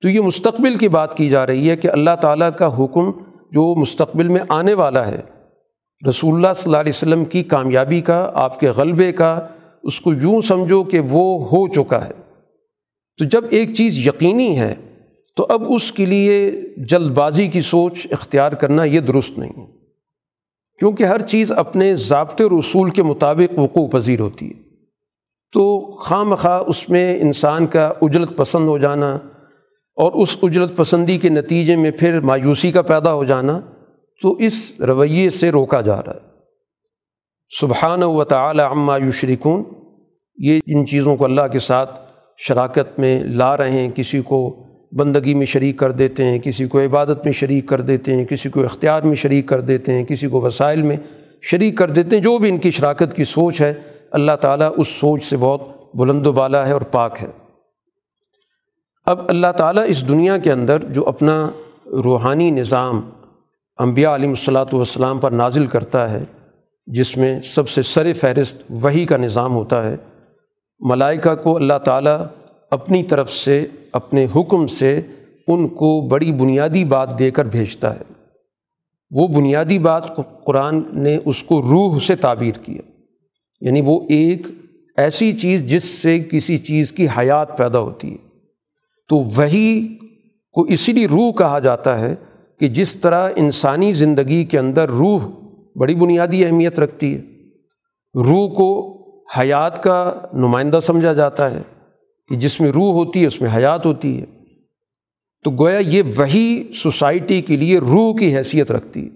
تو یہ مستقبل کی بات کی جا رہی ہے کہ اللہ تعالیٰ کا حکم جو مستقبل میں آنے والا ہے، رسول اللہ صلی اللہ علیہ وسلم کی کامیابی کا، آپ کے غلبے کا، اس کو یوں سمجھو کہ وہ ہو چکا ہے۔ تو جب ایک چیز یقینی ہے، تو اب اس کے لیے جلد بازی کی سوچ اختیار کرنا یہ درست نہیں کیونکہ ہر چیز اپنے ضابطے اور اصول کے مطابق وقوع پذیر ہوتی ہے۔ تو خواہ مخواہ اس میں انسان کا اجلت پسند ہو جانا اور اس اجلت پسندی کے نتیجے میں پھر مایوسی کا پیدا ہو جانا، تو اس رویے سے روکا جا رہا ہے۔ سبحان و تعالی عما یشرکون، یہ ان چیزوں کو اللہ کے ساتھ شراکت میں لا رہے ہیں، کسی کو بندگی میں شریک کر دیتے ہیں، کسی کو عبادت میں شریک کر دیتے ہیں، کسی کو اختیار میں شریک کر دیتے ہیں، کسی کو وسائل میں شریک کر دیتے ہیں، جو بھی ان کی شراکت کی سوچ ہے، اللہ تعالیٰ اس سوچ سے بہت بلند و بالا ہے اور پاک ہے۔ اب اللہ تعالیٰ اس دنیا کے اندر جو اپنا روحانی نظام انبیاء علیہ الصلاۃ والسلام پر نازل کرتا ہے، جس میں سب سے سر فہرست وہی کا نظام ہوتا ہے ملائکہ کو اللہ تعالیٰ اپنی طرف سے، اپنے حکم سے ان کو بڑی بنیادی بات دے کر بھیجتا ہے۔ وہ بنیادی بات قرآن نے اس کو روح سے تعبیر کیا یعنی وہ ایک ایسی چیز جس سے کسی چیز کی حیات پیدا ہوتی ہے۔ تو وہی کو اسی لیے روح کہا جاتا ہے کہ جس طرح انسانی زندگی کے اندر روح بڑی بنیادی اہمیت رکھتی ہے۔ روح کو حیات کا نمائندہ سمجھا جاتا ہے کہ جس میں روح ہوتی ہے، اس میں حیات ہوتی ہے۔ تو گویا یہ وہی سوسائٹی کے لیے روح کی حیثیت رکھتی ہے۔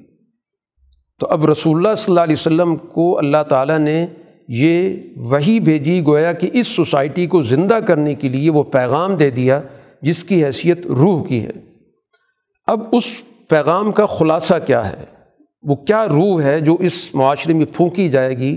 تو اب رسول اللہ صلی اللہ علیہ وسلم کو اللہ تعالیٰ نے یہ وہی بھیجی، گویا کہ اس سوسائٹی کو زندہ کرنے کے لیے وہ پیغام دے دیا جس کی حیثیت روح کی ہے۔ اب اس پیغام کا خلاصہ کیا ہے؟ وہ کیا روح ہے جو اس معاشرے میں پھونکی جائے گی؟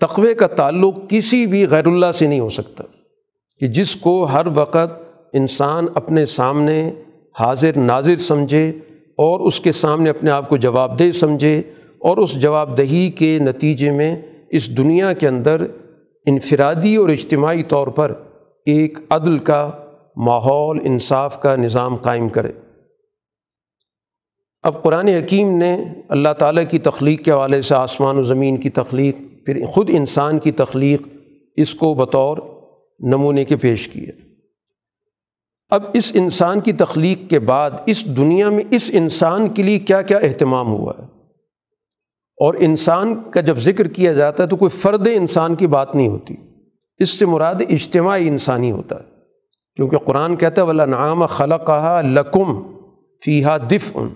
تقوے کا تعلق کسی بھی غیر اللہ سے نہیں ہو سکتا کہ جس کو ہر وقت انسان اپنے سامنے حاضر ناظر سمجھے اور اس کے سامنے اپنے آپ کو جواب دہ سمجھے اور اس جواب دہی کے نتیجے میں اس دنیا کے اندر انفرادی اور اجتماعی طور پر ایک عدل کا ماحول، انصاف کا نظام قائم کرے۔ اب قرآن حکیم نے اللہ تعالیٰ کی تخلیق کے حوالے سے آسمان و زمین کی تخلیق پھر خود انسان کی تخلیق اس کو بطور نمونے کے پیش کیے اب اس انسان کی تخلیق کے بعد اس دنیا میں اس انسان کے لیے کیا کیا اہتمام ہوا ہے؟ اور انسان کا جب ذکر کیا جاتا ہے تو کوئی فرد انسان کی بات نہیں ہوتی۔ اس سے مراد اجتماعی انسانی ہوتا ہے۔ کیونکہ قرآن کہتا ہے، ولا نعام خلقہ لکم فیحا دف ان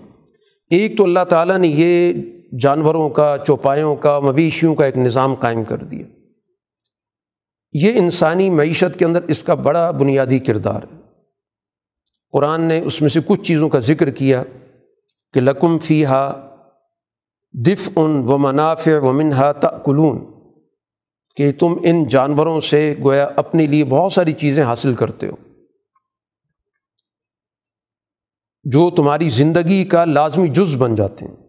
ایک تو اللہ تعالیٰ نے یہ جانوروں کا، چوپایوں کا، مویشیوں کا ایک نظام قائم کر دیا۔ یہ انسانی معیشت کے اندر اس کا بڑا بنیادی کردار ہے۔ قرآن نے اس میں سے کچھ چیزوں کا ذکر کیا کہ لکم فی ہا دف ان و منافع و منہا تلون کہ تم ان جانوروں سے گویا اپنے لیے بہت ساری چیزیں حاصل کرتے ہو۔ جو تمہاری زندگی کا لازمی جز بن جاتے ہیں۔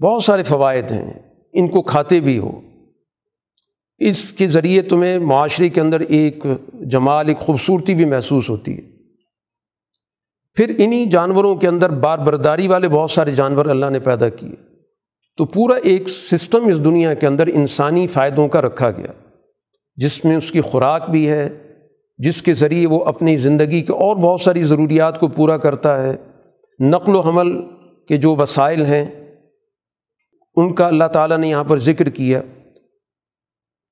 بہت سارے فوائد ہیں، ان کو کھاتے بھی ہو۔ اس کے ذریعے تمہیں معاشرے کے اندر ایک جمال، ایک خوبصورتی بھی محسوس ہوتی ہے۔ پھر انہی جانوروں کے اندر بار برداری والے بہت سارے جانور اللہ نے پیدا کیے۔ تو پورا ایک سسٹم اس دنیا کے اندر انسانی فائدوں کا رکھا گیا۔ جس میں اس کی خوراک بھی ہے، جس کے ذریعے وہ اپنی زندگی کے اور بہت ساری ضروریات کو پورا کرتا ہے۔ نقل و حمل کے جو وسائل ہیں ان کا اللہ تعالیٰ نے یہاں پر ذکر کیا۔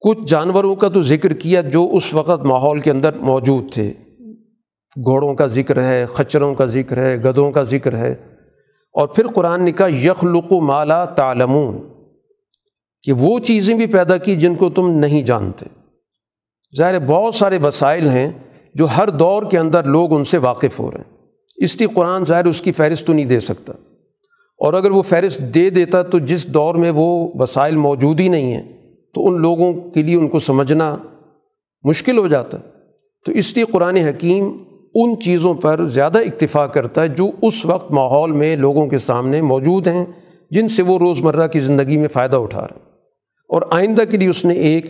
کچھ جانوروں کا تو ذکر کیا جو اس وقت ماحول کے اندر موجود تھے۔ گھوڑوں کا ذکر ہے، خچروں کا ذکر ہے گدوں کا ذکر ہے۔ اور پھر قرآن نے کہا، یخلق و مالا تعلمون۔ کہ وہ چیزیں بھی پیدا کی جن کو تم نہیں جانتے۔ ظاہر بہت سارے وسائل ہیں جو ہر دور کے اندر لوگ ان سے واقف ہو رہے ہیں۔ اس لیے قرآن ظاہر اس کی فہرست تو نہیں دے سکتا۔ اور اگر وہ فہرست دے دیتا تو جس دور میں وہ وسائل موجود ہی نہیں ہیں، تو ان لوگوں کے لیے ان کو سمجھنا مشکل ہو جاتا۔ تو اس لیے قرآن حکیم ان چیزوں پر زیادہ اکتفا کرتا ہے جو اس وقت ماحول میں لوگوں کے سامنے موجود ہیں، جن سے وہ روز مرہ کی زندگی میں فائدہ اٹھا رہے ہیں۔ اور آئندہ کے لیے اس نے ایک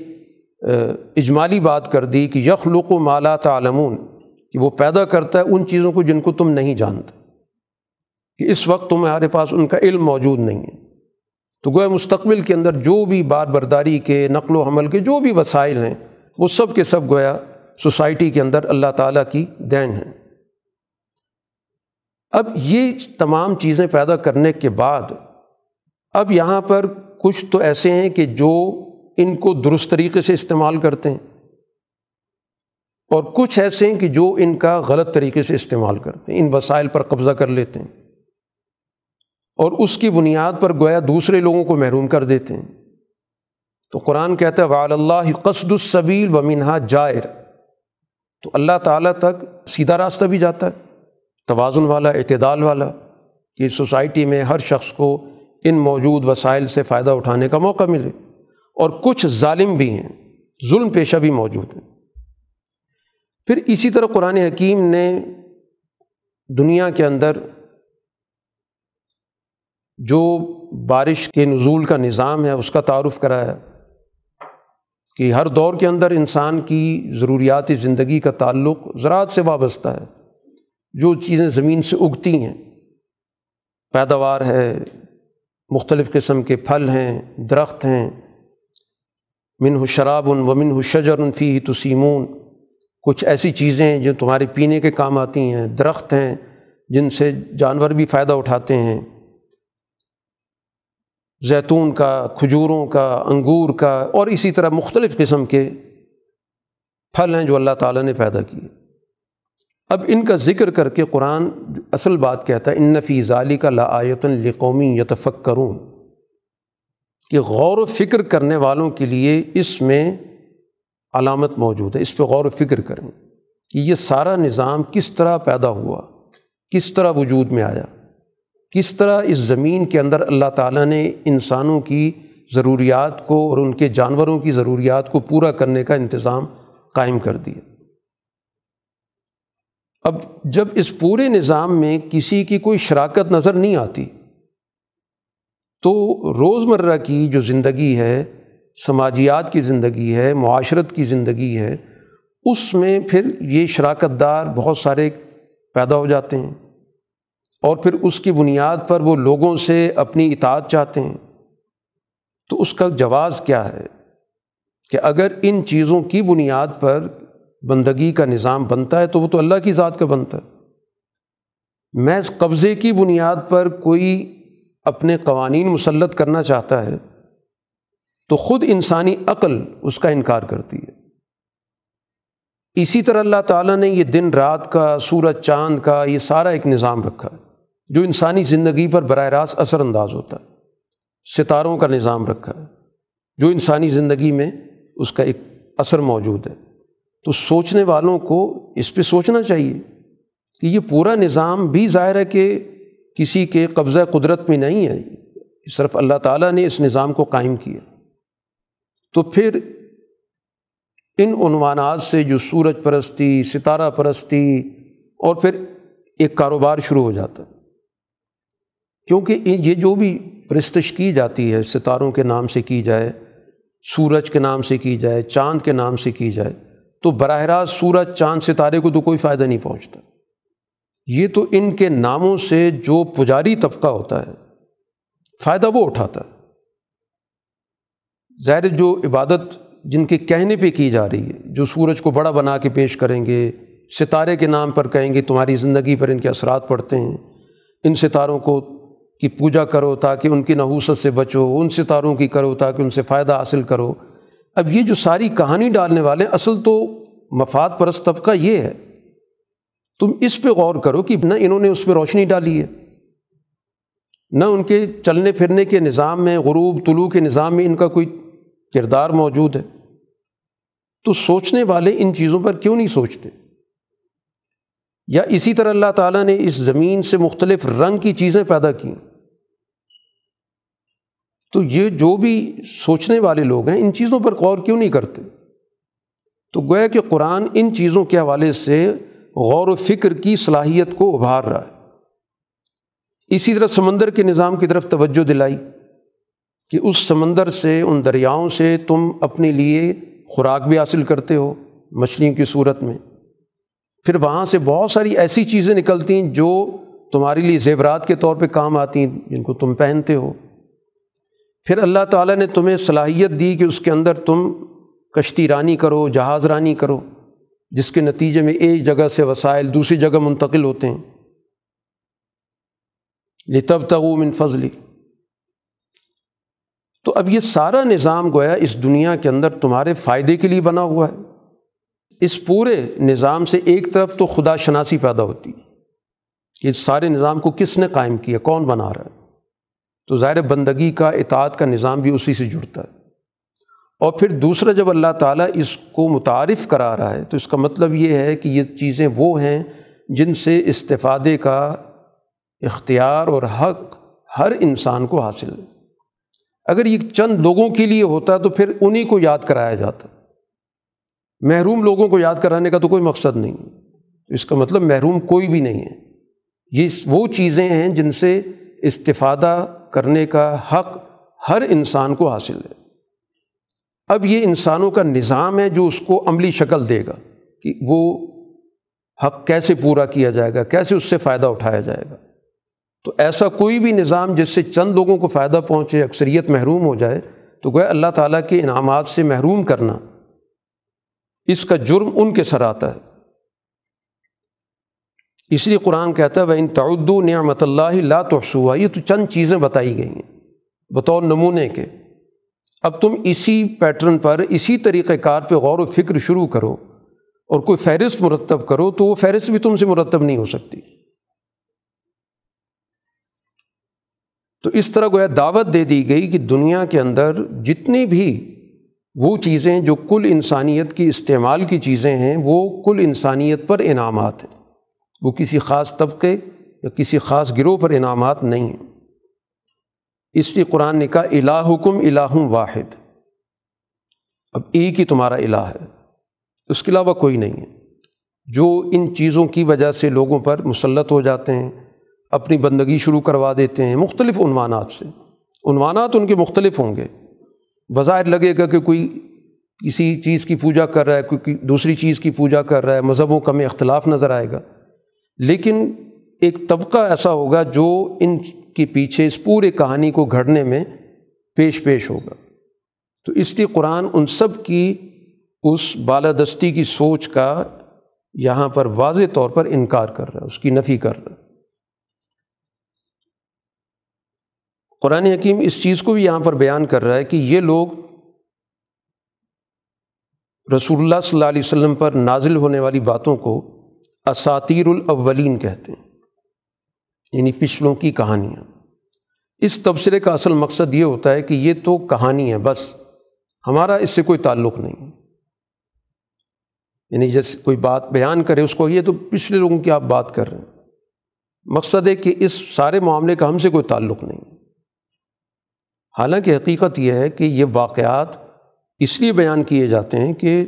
اجمالی بات کر دی کہ یخلق و مالا تعلمون، کہ وہ پیدا کرتا ہے ان چیزوں کو جن کو تم نہیں جانتے۔ کہ اس وقت تمہارے پاس ان کا علم موجود نہیں ہے۔ تو گویا مستقبل کے اندر جو بھی بار برداری کے، نقل و حمل کے جو بھی وسائل ہیں، وہ سب کے سب گویا سوسائٹی کے اندر اللہ تعالیٰ کی دین ہیں۔ اب یہ تمام چیزیں پیدا کرنے کے بعد، اب یہاں پر کچھ تو ایسے ہیں کہ جو ان کو درست طریقے سے استعمال کرتے ہیں، اور کچھ ایسے ہیں کہ جو ان کا غلط طریقے سے استعمال کرتے ہیں، ان وسائل پر قبضہ کر لیتے ہیں۔ اور اس کی بنیاد پر گویا دوسرے لوگوں کو محروم کر دیتے ہیں۔ تو قرآن کہتا ہے وعلی اللہ قصد الصبیل و منہا جائر تو اللہ تعالیٰ تک سیدھا راستہ بھی جاتا ہے، توازن والا، اعتدال والا، کہ سوسائٹی میں ہر شخص کو ان موجود وسائل سے فائدہ اٹھانے کا موقع ملے۔ اور کچھ ظالم بھی ہیں، ظلم پیشہ بھی موجود ہیں پھر اسی طرح قرآن حکیم نے دنیا کے اندر جو بارش کے نزول کا نظام ہے، اس کا تعارف کرایا کہ ہر دور کے اندر انسان کی ضروریات زندگی کا تعلق زراعت سے وابستہ ہے۔ جو چیزیں زمین سے اگتی ہیں، پیداوار ہے، مختلف قسم کے پھل ہیں، درخت ہیں من ہو شراب ان و من شجر ان فی تو سیمون کچھ ایسی چیزیں ہیں جو تمہارے پینے کے کام آتی ہیں، درخت ہیں، جن سے جانور بھی فائدہ اٹھاتے ہیں۔ زیتون کا، کھجوروں کا، انگور کا اور اسی طرح مختلف قسم کے پھل ہیں جو اللہ تعالیٰ نے پیدا کیے۔ اب ان کا ذکر کر کے قرآن اصل بات کہتا ہے، ان فی ظالی کا لایتن لقومی یتفق کروں کہ غور و فکر کرنے والوں کے لیے اس میں علامت موجود ہے، اس پہ غور و فکر کریں کہ یہ سارا نظام کس طرح پیدا ہوا، کس طرح وجود میں آیا۔ کس طرح اس زمین کے اندر اللہ تعالیٰ نے انسانوں کی ضروریات کو اور ان کے جانوروں کی ضروریات کو پورا کرنے کا انتظام قائم کر دیا۔ اب جب اس پورے نظام میں کسی کی کوئی شراکت نظر نہیں آتی، تو روزمرہ کی جو زندگی ہے، سماجیات کی زندگی ہے، معاشرت کی زندگی ہے، اس میں پھر یہ شراکت دار بہت سارے پیدا ہو جاتے ہیں۔ اور پھر اس کی بنیاد پر وہ لوگوں سے اپنی اطاعت چاہتے ہیں۔ تو اس کا جواز کیا ہے کہ اگر ان چیزوں کی بنیاد پر بندگی کا نظام بنتا ہے تو وہ تو اللہ کی ذات کا بنتا ہے۔ محض قبضے کی بنیاد پر کوئی اپنے قوانین مسلط کرنا چاہتا ہے تو خود انسانی عقل اس کا انکار کرتی ہے۔ اسی طرح اللہ تعالیٰ نے یہ دن رات کا، سورج چاند کا، یہ سارا ایک نظام رکھا ہے۔ جو انسانی زندگی پر براہ راست اثر انداز ہوتا ہے، ستاروں کا نظام رکھا ہے، جو انسانی زندگی میں اس کا ایک اثر موجود ہے۔ تو سوچنے والوں کو اس پہ سوچنا چاہیے کہ یہ پورا نظام بھی ظاہر ہے کہ کسی کے قبضہ قدرت میں نہیں ہے صرف اللہ تعالیٰ نے اس نظام کو قائم کیا۔ تو پھر ان عنوانات سے جو سورج پرستی، ستارہ پرستی اور پھر ایک کاروبار شروع ہو جاتا ہے۔ کیونکہ یہ جو بھی پرستش کی جاتی ہے، ستاروں کے نام سے کی جائے، سورج کے نام سے کی جائے، چاند کے نام سے کی جائے، تو براہ راست سورج، چاند، ستارے کو تو کوئی فائدہ نہیں پہنچتا۔ یہ تو ان کے ناموں سے جو پجاری طبقہ ہوتا ہے، فائدہ وہ اٹھاتا ہے۔ ظاہر جو عبادت جن کے کہنے پہ کی جا رہی ہے، جو سورج کو بڑا بنا کے پیش کریں گے، ستارے کے نام پر کہیں گے، تمہاری زندگی پر ان کے اثرات پڑتے ہیں، ان ستاروں کو کی پوجا کرو تاکہ ان کی نحوست سے بچو، ان ستاروں کی کرو تاکہ ان سے فائدہ حاصل کرو۔ اب یہ جو ساری کہانی ڈالنے والے اصل تو مفاد پرست طبقہ یہ ہے۔ تم اس پہ غور کرو کہ نہ انہوں نے اس پہ روشنی ڈالی ہے، نہ ان کے چلنے پھرنے کے نظام میں، غروب طلوع کے نظام میں ان کا کوئی کردار موجود ہے۔ تو سوچنے والے ان چیزوں پر کیوں نہیں سوچتے؟ یا اسی طرح اللہ تعالیٰ نے اس زمین سے مختلف رنگ کی چیزیں پیدا کیں۔ تو یہ جو بھی سوچنے والے لوگ ہیں، ان چیزوں پر غور کیوں نہیں کرتے؟ تو گویا کہ قرآن ان چیزوں کے حوالے سے غور و فکر کی صلاحیت کو ابھار رہا ہے۔ اسی طرح سمندر کے نظام کی طرف توجہ دلائی کہ اس سمندر سے، ان دریاؤں سے تم اپنے لیے خوراک بھی حاصل کرتے ہو مچھلیوں کی صورت میں۔ پھر وہاں سے بہت ساری ایسی چیزیں نکلتی ہیں جو تمہارے لیے زیورات کے طور پہ کام آتی ہیں، جن کو تم پہنتے ہو۔ پھر اللہ تعالیٰ نے تمہیں صلاحیت دی کہ اس کے اندر تم کشتی رانی کرو، جہاز رانی کرو، جس کے نتیجے میں ایک جگہ سے وسائل دوسری جگہ منتقل ہوتے ہیں۔ لتب تغو من فضلی تو اب یہ سارا نظام گویا اس دنیا کے اندر تمہارے فائدے کے لیے بنا ہوا ہے۔ اس پورے نظام سے ایک طرف تو خدا شناسی پیدا ہوتی کہ اس سارے نظام کو کس نے قائم کیا؟ کون بنا رہا ہے؟ تو ظاہر بندگی کا، اطاعت کا نظام بھی اسی سے جڑتا ہے۔ اور پھر دوسرا، جب اللہ تعالیٰ اس کو متعارف کرا رہا ہے، تو اس کا مطلب یہ ہے کہ یہ چیزیں وہ ہیں جن سے استفادے کا اختیار اور حق ہر انسان کو حاصل ہے۔ اگر یہ چند لوگوں کے لیے ہوتا تو پھر انہیں کو یاد کرایا جاتا۔ محروم لوگوں کو یاد کرانے کا تو کوئی مقصد نہیں۔ اس کا مطلب محروم کوئی بھی نہیں ہے۔ یہ وہ چیزیں ہیں جن سے استفادہ کرنے کا حق ہر انسان کو حاصل ہے۔ اب یہ انسانوں کا نظام ہے جو اس کو عملی شکل دے گا کہ وہ حق کیسے پورا کیا جائے گا، کیسے اس سے فائدہ اٹھایا جائے گا۔ تو ایسا کوئی بھی نظام جس سے چند لوگوں کو فائدہ پہنچے، اکثریت محروم ہو جائے، تو گویا اللہ تعالیٰ کے انعامات سے محروم کرنا اس کا جرم ان کے سر آتا ہے۔ اس لیے قرآن کہتا ہے وہ ان تعدو نعمت اللہ لا تو یہ تو چند چیزیں بتائی گئی ہیں، بطور نمونے کے۔ اب تم اسی پیٹرن پر، اسی طریقۂ کار پہ غور و فکر شروع کرو اور کوئی فہرست مرتب کرو تو وہ فہرست بھی تم سے مرتب نہیں ہو سکتی۔ تو اس طرح گویا دعوت دے دی گئی کہ دنیا کے اندر جتنی بھی وہ چیزیں جو کل انسانیت کی استعمال کی چیزیں ہیں، وہ کل انسانیت پر انعامات ہیں۔ وہ کسی خاص طبقے یا کسی خاص گروہ پر انعامات نہیں ہیں۔ اس لیے قرآن نے کہا الہ حکم الہ واحد۔ اب ایک ہی تمہارا الہ ہے۔ اس کے علاوہ کوئی نہیں ہے۔ جو ان چیزوں کی وجہ سے لوگوں پر مسلط ہو جاتے ہیں، اپنی بندگی شروع کروا دیتے ہیں، مختلف عنوانات سے۔ عنوانات ان کے مختلف ہوں گے۔ بظاہر لگے گا کہ کوئی کسی چیز کی پوجا کر رہا ہے، کوئی دوسری چیز کی پوجا کر رہا ہے، مذہبوں کا میں اختلاف نظر آئے گا۔ لیکن ایک طبقہ ایسا ہوگا جو ان کے پیچھے اس پورے کہانی کو گھڑنے میں پیش پیش ہوگا۔ تو اس لیے قرآن ان سب کی اس بالادستی کی سوچ کا یہاں پر واضح طور پر انکار کر رہا ہے، اس کی نفی کر رہا ہے۔ قرآن حکیم اس چیز کو بھی یہاں پر بیان کر رہا ہے کہ یہ لوگ رسول اللہ صلی اللہ علیہ وسلم پر نازل ہونے والی باتوں کو اساتیر الاولین کہتے ہیں یعنی پچھلوں کی کہانیاں۔ اس تبصرے کا اصل مقصد یہ ہوتا ہے کہ یہ تو کہانی ہے، بس ہمارا اس سے کوئی تعلق نہیں۔ یعنی جیسے کوئی بات بیان کرے، اس کو یہ تو پچھلے لوگوں کی آپ بات کر رہے ہیں۔ مقصد ہے کہ اس سارے معاملے کا ہم سے کوئی تعلق نہیں۔ حالانکہ حقیقت یہ ہے کہ یہ واقعات اس لیے بیان کیے جاتے ہیں کہ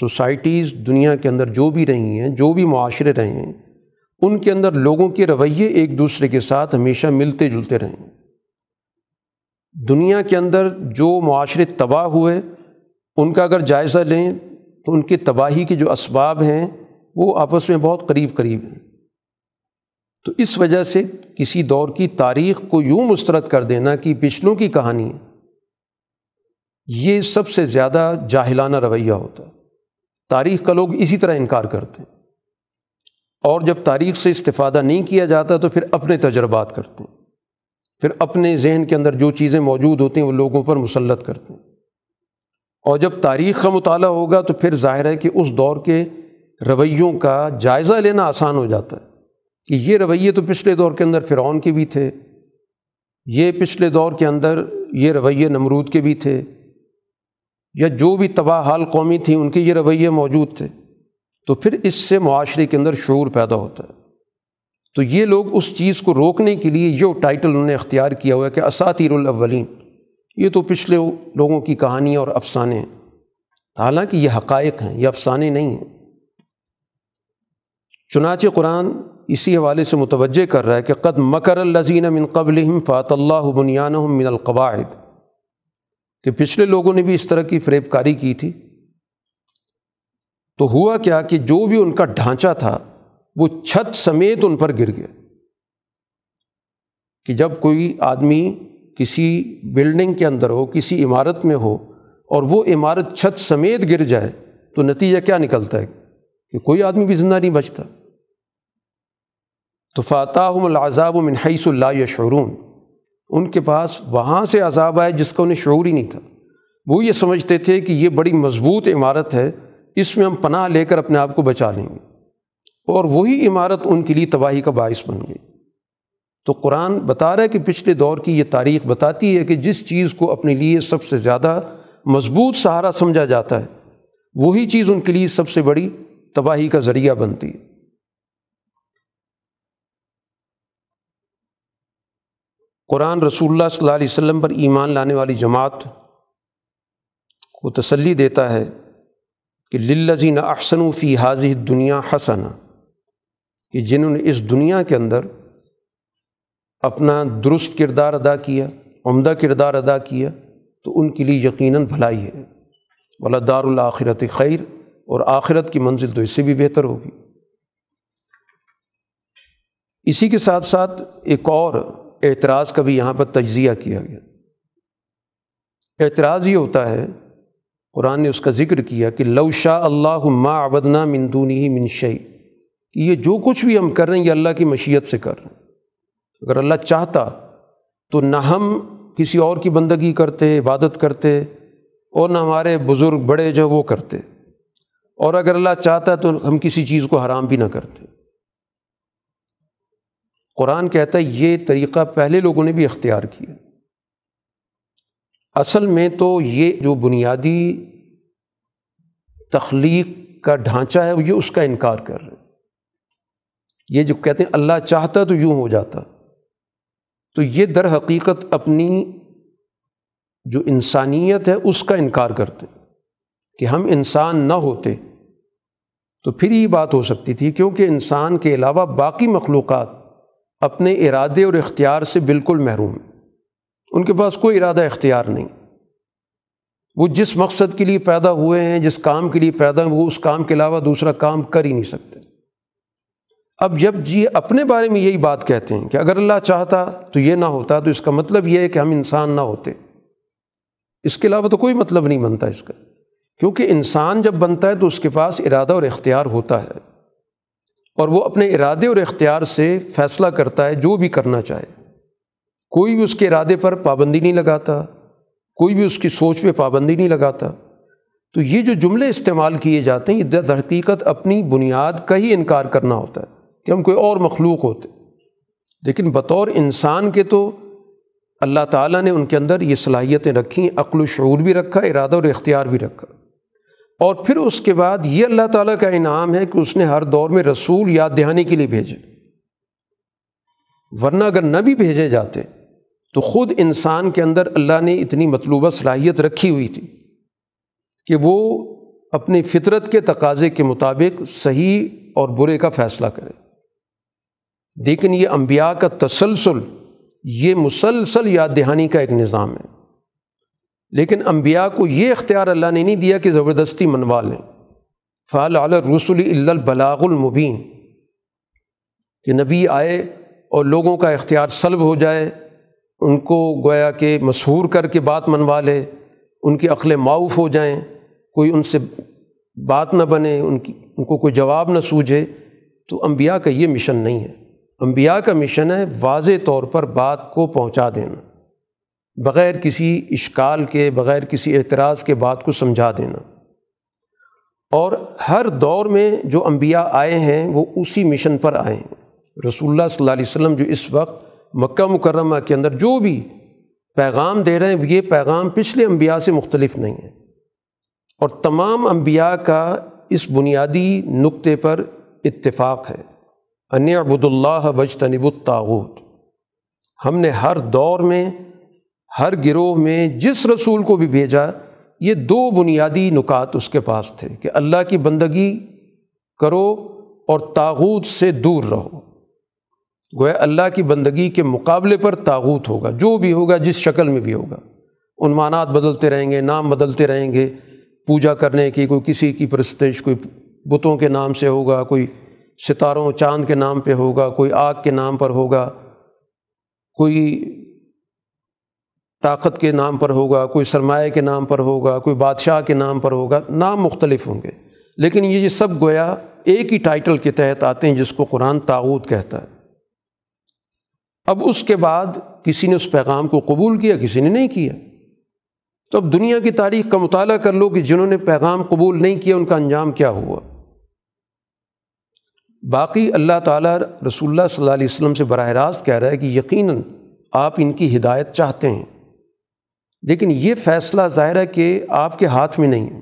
سوسائٹیز دنیا کے اندر جو بھی رہی ہیں، جو بھی معاشرے رہے ہیں، ان کے اندر لوگوں کے رویے ایک دوسرے کے ساتھ ہمیشہ ملتے جلتے رہیں۔ دنیا کے اندر جو معاشرے تباہ ہوئے، ان کا اگر جائزہ لیں تو ان کی تباہی کے جو اسباب ہیں، وہ آپس میں بہت قریب قریب ہیں۔ تو اس وجہ سے کسی دور کی تاریخ کو یوں مسترد کر دینا کہ پچھلوں کی کہانی یہ سب سے زیادہ جاہلانہ رویہ ہوتا۔ ہے تاریخ کا لوگ اسی طرح انکار کرتے ہیں۔ اور جب تاریخ سے استفادہ نہیں کیا جاتا تو پھر اپنے تجربات کرتے ہیں۔ پھر اپنے ذہن کے اندر جو چیزیں موجود ہوتی ہیں وہ لوگوں پر مسلط کرتے ہیں۔ اور جب تاریخ کا مطالعہ ہوگا تو پھر ظاہر ہے کہ اس دور کے رویوں کا جائزہ لینا آسان ہو جاتا ہے۔ کہ یہ رویے تو پچھلے دور کے اندر فرعون کے بھی تھے، یہ پچھلے دور کے اندر یہ رویے نمرود کے بھی تھے، یا جو بھی تباہ حال قومی تھیں، ان کے یہ رویے موجود تھے۔ تو پھر اس سے معاشرے کے اندر شعور پیدا ہوتا ہے۔ تو یہ لوگ اس چیز کو روکنے کے لیے جو ٹائٹل انہوں نے اختیار کیا ہوا ہے کہ اساتیر الاولین۔ یہ تو پچھلے لوگوں کی کہانیاں اور افسانے ہیں۔ حالانکہ یہ حقائق ہیں، یہ افسانے نہیں ہیں۔ چنانچہ قرآن اسی حوالے سے متوجہ کر رہا ہے کہ قد مکر الزین من قبل فات اللہ بنیان من القواعد، کہ پچھلے لوگوں نے بھی اس طرح کی فریب کاری کی تھی۔ تو ہوا کیا کہ جو بھی ان کا ڈھانچہ تھا، وہ چھت سمیت ان پر گر گیا۔ کہ جب کوئی آدمی کسی بلڈنگ کے اندر ہو، کسی عمارت میں ہو، اور وہ عمارت چھت سمیت گر جائے، تو نتیجہ کیا نکلتا ہے؟ کہ کوئی آدمی بھی زندہ نہیں بچتا۔ تو فاتح العذاب و منحص اللہ یا شعرون ان کے پاس وہاں سے عذاب آئے جس کا انہیں شعور ہی نہیں تھا۔ وہ یہ سمجھتے تھے کہ یہ بڑی مضبوط عمارت ہے، اس میں ہم پناہ لے کر اپنے آپ کو بچا لیں گے۔ اور وہی عمارت ان کے لیے تباہی کا باعث بن گئی۔ تو قرآن بتا رہا ہے کہ پچھلے دور کی یہ تاریخ بتاتی ہے کہ جس چیز کو اپنے لیے سب سے زیادہ مضبوط سہارا سمجھا جاتا ہے، وہی چیز ان کے لیے سب سے بڑی تباہی کا ذریعہ بنتی ہے۔ قرآن رسول اللہ صلی اللہ علیہ وسلم پر ایمان لانے والی جماعت کو تسلی دیتا ہے کہ للزین احسن فی حاضی دنیا حسن کہ جنہوں نے اس دنیا کے اندر اپنا درست کردار ادا کیا، عمدہ کردار ادا کیا، تو ان کے لیے یقیناً بھلائی ہے۔ والا دار الآخرت خیر اور آخرت کی منزل تو اس سے بھی بہتر ہوگی۔ اسی کے ساتھ ساتھ ایک اور اعتراض کا بھی یہاں پر تجزیہ کیا گیا۔ اعتراض یہ ہوتا ہے، قرآن نے اس کا ذکر کیا کہ لو شاہ اللہ ما ابدنا مندونی ہی منشئی کہ یہ جو کچھ بھی ہم کر رہے ہیں یہ اللہ کی مشیت سے کر رہے ہیں۔ اگر اللہ چاہتا تو نہ ہم کسی اور کی بندگی کرتے، عبادت کرتے، اور نہ ہمارے بزرگ بڑے جو وہ کرتے۔ اور اگر اللہ چاہتا تو ہم کسی چیز کو حرام بھی نہ کرتے۔ قرآن کہتا ہے یہ طریقہ پہلے لوگوں نے بھی اختیار کیا۔ اصل میں تو یہ جو بنیادی تخلیق کا ڈھانچہ ہے، یہ اس کا انکار کر رہے یہ جو کہتے ہیں اللہ چاہتا تو یوں ہو جاتا۔ تو یہ در حقیقت اپنی جو انسانیت ہے، اس کا انکار کرتے کہ ہم انسان نہ ہوتے۔ تو پھر یہ بات ہو سکتی تھی کیونکہ انسان کے علاوہ باقی مخلوقات اپنے ارادے اور اختیار سے بالکل محروم۔ ہیں ان کے پاس کوئی ارادہ اختیار نہیں۔ وہ جس مقصد کے لیے پیدا ہوئے ہیں، جس کام کے لیے پیدا ہیں وہ اس کام کے علاوہ دوسرا کام کر ہی نہیں سکتے۔ اب جب جی اپنے بارے میں یہی بات کہتے ہیں کہ اگر اللہ چاہتا تو یہ نہ ہوتا، تو اس کا مطلب یہ ہے کہ ہم انسان نہ ہوتے۔ اس کے علاوہ تو کوئی مطلب نہیں بنتا اس کا۔ کیونکہ انسان جب بنتا ہے تو اس کے پاس ارادہ اور اختیار ہوتا ہے۔ اور وہ اپنے ارادے اور اختیار سے فیصلہ کرتا ہے جو بھی کرنا چاہے۔ کوئی بھی اس کے ارادے پر پابندی نہیں لگاتا، کوئی بھی اس کی سوچ پہ پابندی نہیں لگاتا۔ تو یہ جو جملے استعمال کیے جاتے ہیں، یہ در حقیقت اپنی بنیاد کا ہی انکار کرنا ہوتا ہے کہ ہم کوئی اور مخلوق ہوتے۔ لیکن بطور انسان کے تو اللہ تعالیٰ نے ان کے اندر یہ صلاحیتیں رکھیں عقل و شعور بھی رکھا، ارادہ اور اختیار بھی رکھا۔ اور پھر اس کے بعد یہ اللہ تعالیٰ کا انعام ہے کہ اس نے ہر دور میں رسول یاد دہانی کے لیے بھیجے۔ ورنہ اگر نہ بھی بھیجے جاتے تو خود انسان کے اندر اللہ نے اتنی مطلوبہ صلاحیت رکھی ہوئی تھی کہ وہ اپنی فطرت کے تقاضے کے مطابق صحیح اور برے کا فیصلہ کرے۔ لیکن یہ انبیاء کا تسلسل، یہ مسلسل یاد دہانی کا ایک نظام ہے۔ لیکن انبیاء کو یہ اختیار اللہ نے نہیں دیا کہ زبردستی منوا لیں۔ فعال علی رسول البلاغ المبین، کہ نبی آئے اور لوگوں کا اختیار سلب ہو جائے، ان کو گویا کہ مشہور کر کے بات منوا لے، ان کی عقل معاف ہو جائیں، کوئی ان سے بات نہ بنے، ان کی، ان کو کوئی جواب نہ سوجھے، تو انبیاء کا یہ مشن نہیں ہے۔ انبیاء کا مشن ہے واضح طور پر بات کو پہنچا دینا۔ بغیر کسی اشکال کے، بغیر کسی اعتراض کے بات کو سمجھا دینا۔ اور ہر دور میں جو انبیاء آئے ہیں، وہ اسی مشن پر آئے ہیں۔ رسول اللہ صلی اللہ علیہ وسلم جو اس وقت مکہ مکرمہ کے اندر جو بھی پیغام دے رہے ہیں یہ پیغام پچھلے انبیاء سے مختلف نہیں ہے اور تمام انبیاء کا اس بنیادی نقطے پر اتفاق ہے۔ ان عبد اللہ تنب الطاغوت۔ ہم نے ہر دور میں ہر گروہ میں جس رسول کو بھی بھیجا، یہ دو بنیادی نکات اس کے پاس تھے کہ اللہ کی بندگی کرو اور تاغوت سے دور رہو۔ گویا اللہ کی بندگی کے مقابلے پر تاغوت ہوگا، جو بھی ہوگا، جس شکل میں بھی ہوگا۔ عنوانات بدلتے رہیں گے، نام بدلتے رہیں گے۔ پوجا کرنے کی کوئی کسی کی پرستش، کوئی بتوں کے نام سے ہوگا، کوئی ستاروں، چاند کے نام پہ ہوگا، کوئی آگ کے نام پر ہوگا، کوئی طاقت کے نام پر ہوگا، کوئی سرمایہ کے نام پر ہوگا، کوئی بادشاہ کے نام پر ہوگا، نام مختلف ہوں گے۔ لیکن یہ سب گویا ایک ہی ٹائٹل کے تحت آتے ہیں جس کو قرآن تاوت کہتا ہے۔ اب اس کے بعد کسی نے اس پیغام کو قبول کیا، کسی نے نہیں کیا۔ تو اب دنیا کی تاریخ کا مطالعہ کر لو کہ جنہوں نے پیغام قبول نہیں کیا، ان کا انجام کیا ہوا۔ باقی اللہ تعالیٰ رسول اللہ صلی اللہ علیہ وسلم سے براہ راست کہہ رہا ہے کہ یقیناً آپ ان کی ہدایت چاہتے ہیں۔ لیکن یہ فیصلہ ظاہر ہے کہ آپ کے ہاتھ میں نہیں ہے۔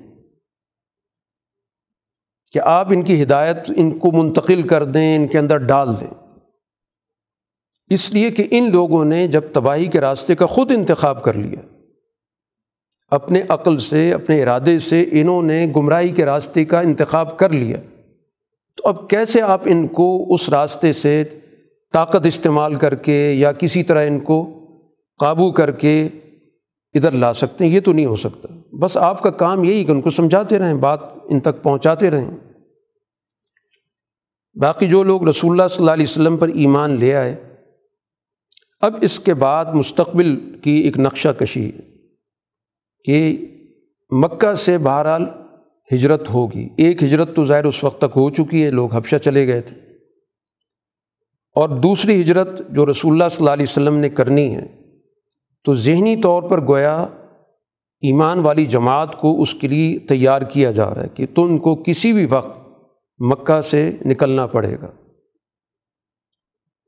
کہ آپ ان کی ہدایت ان کو منتقل کر دیں، ان کے اندر ڈال دیں۔ اس لیے کہ ان لوگوں نے جب تباہی کے راستے کا خود انتخاب کر لیا، اپنے عقل سے، اپنے ارادے سے انہوں نے گمراہی کے راستے کا انتخاب کر لیا، تو اب کیسے آپ ان کو اس راستے سے طاقت استعمال کر کے یا کسی طرح ان کو قابو کر کے ادھر لا سکتے ہیں، یہ تو نہیں ہو سکتا۔ بس آپ کا کام یہی کہ ان کو سمجھاتے رہیں، بات ان تک پہنچاتے رہیں۔ باقی جو لوگ رسول اللہ صلی اللہ علیہ وسلم پر ایمان لے آئے، اب اس کے بعد مستقبل کی ایک نقشہ کشی ہے کہ مکہ سے بہرحال ہجرت ہوگی۔ ایک ہجرت تو ظاہر اس وقت تک ہو چکی ہے، لوگ حبشہ چلے گئے تھے۔ اور دوسری ہجرت جو رسول اللہ صلی اللہ علیہ وسلم نے کرنی ہے تو ذہنی طور پر گویا ایمان والی جماعت کو اس کے لیے تیار کیا جا رہا ہے کہ تم کو کسی بھی وقت مکہ سے نکلنا پڑے گا۔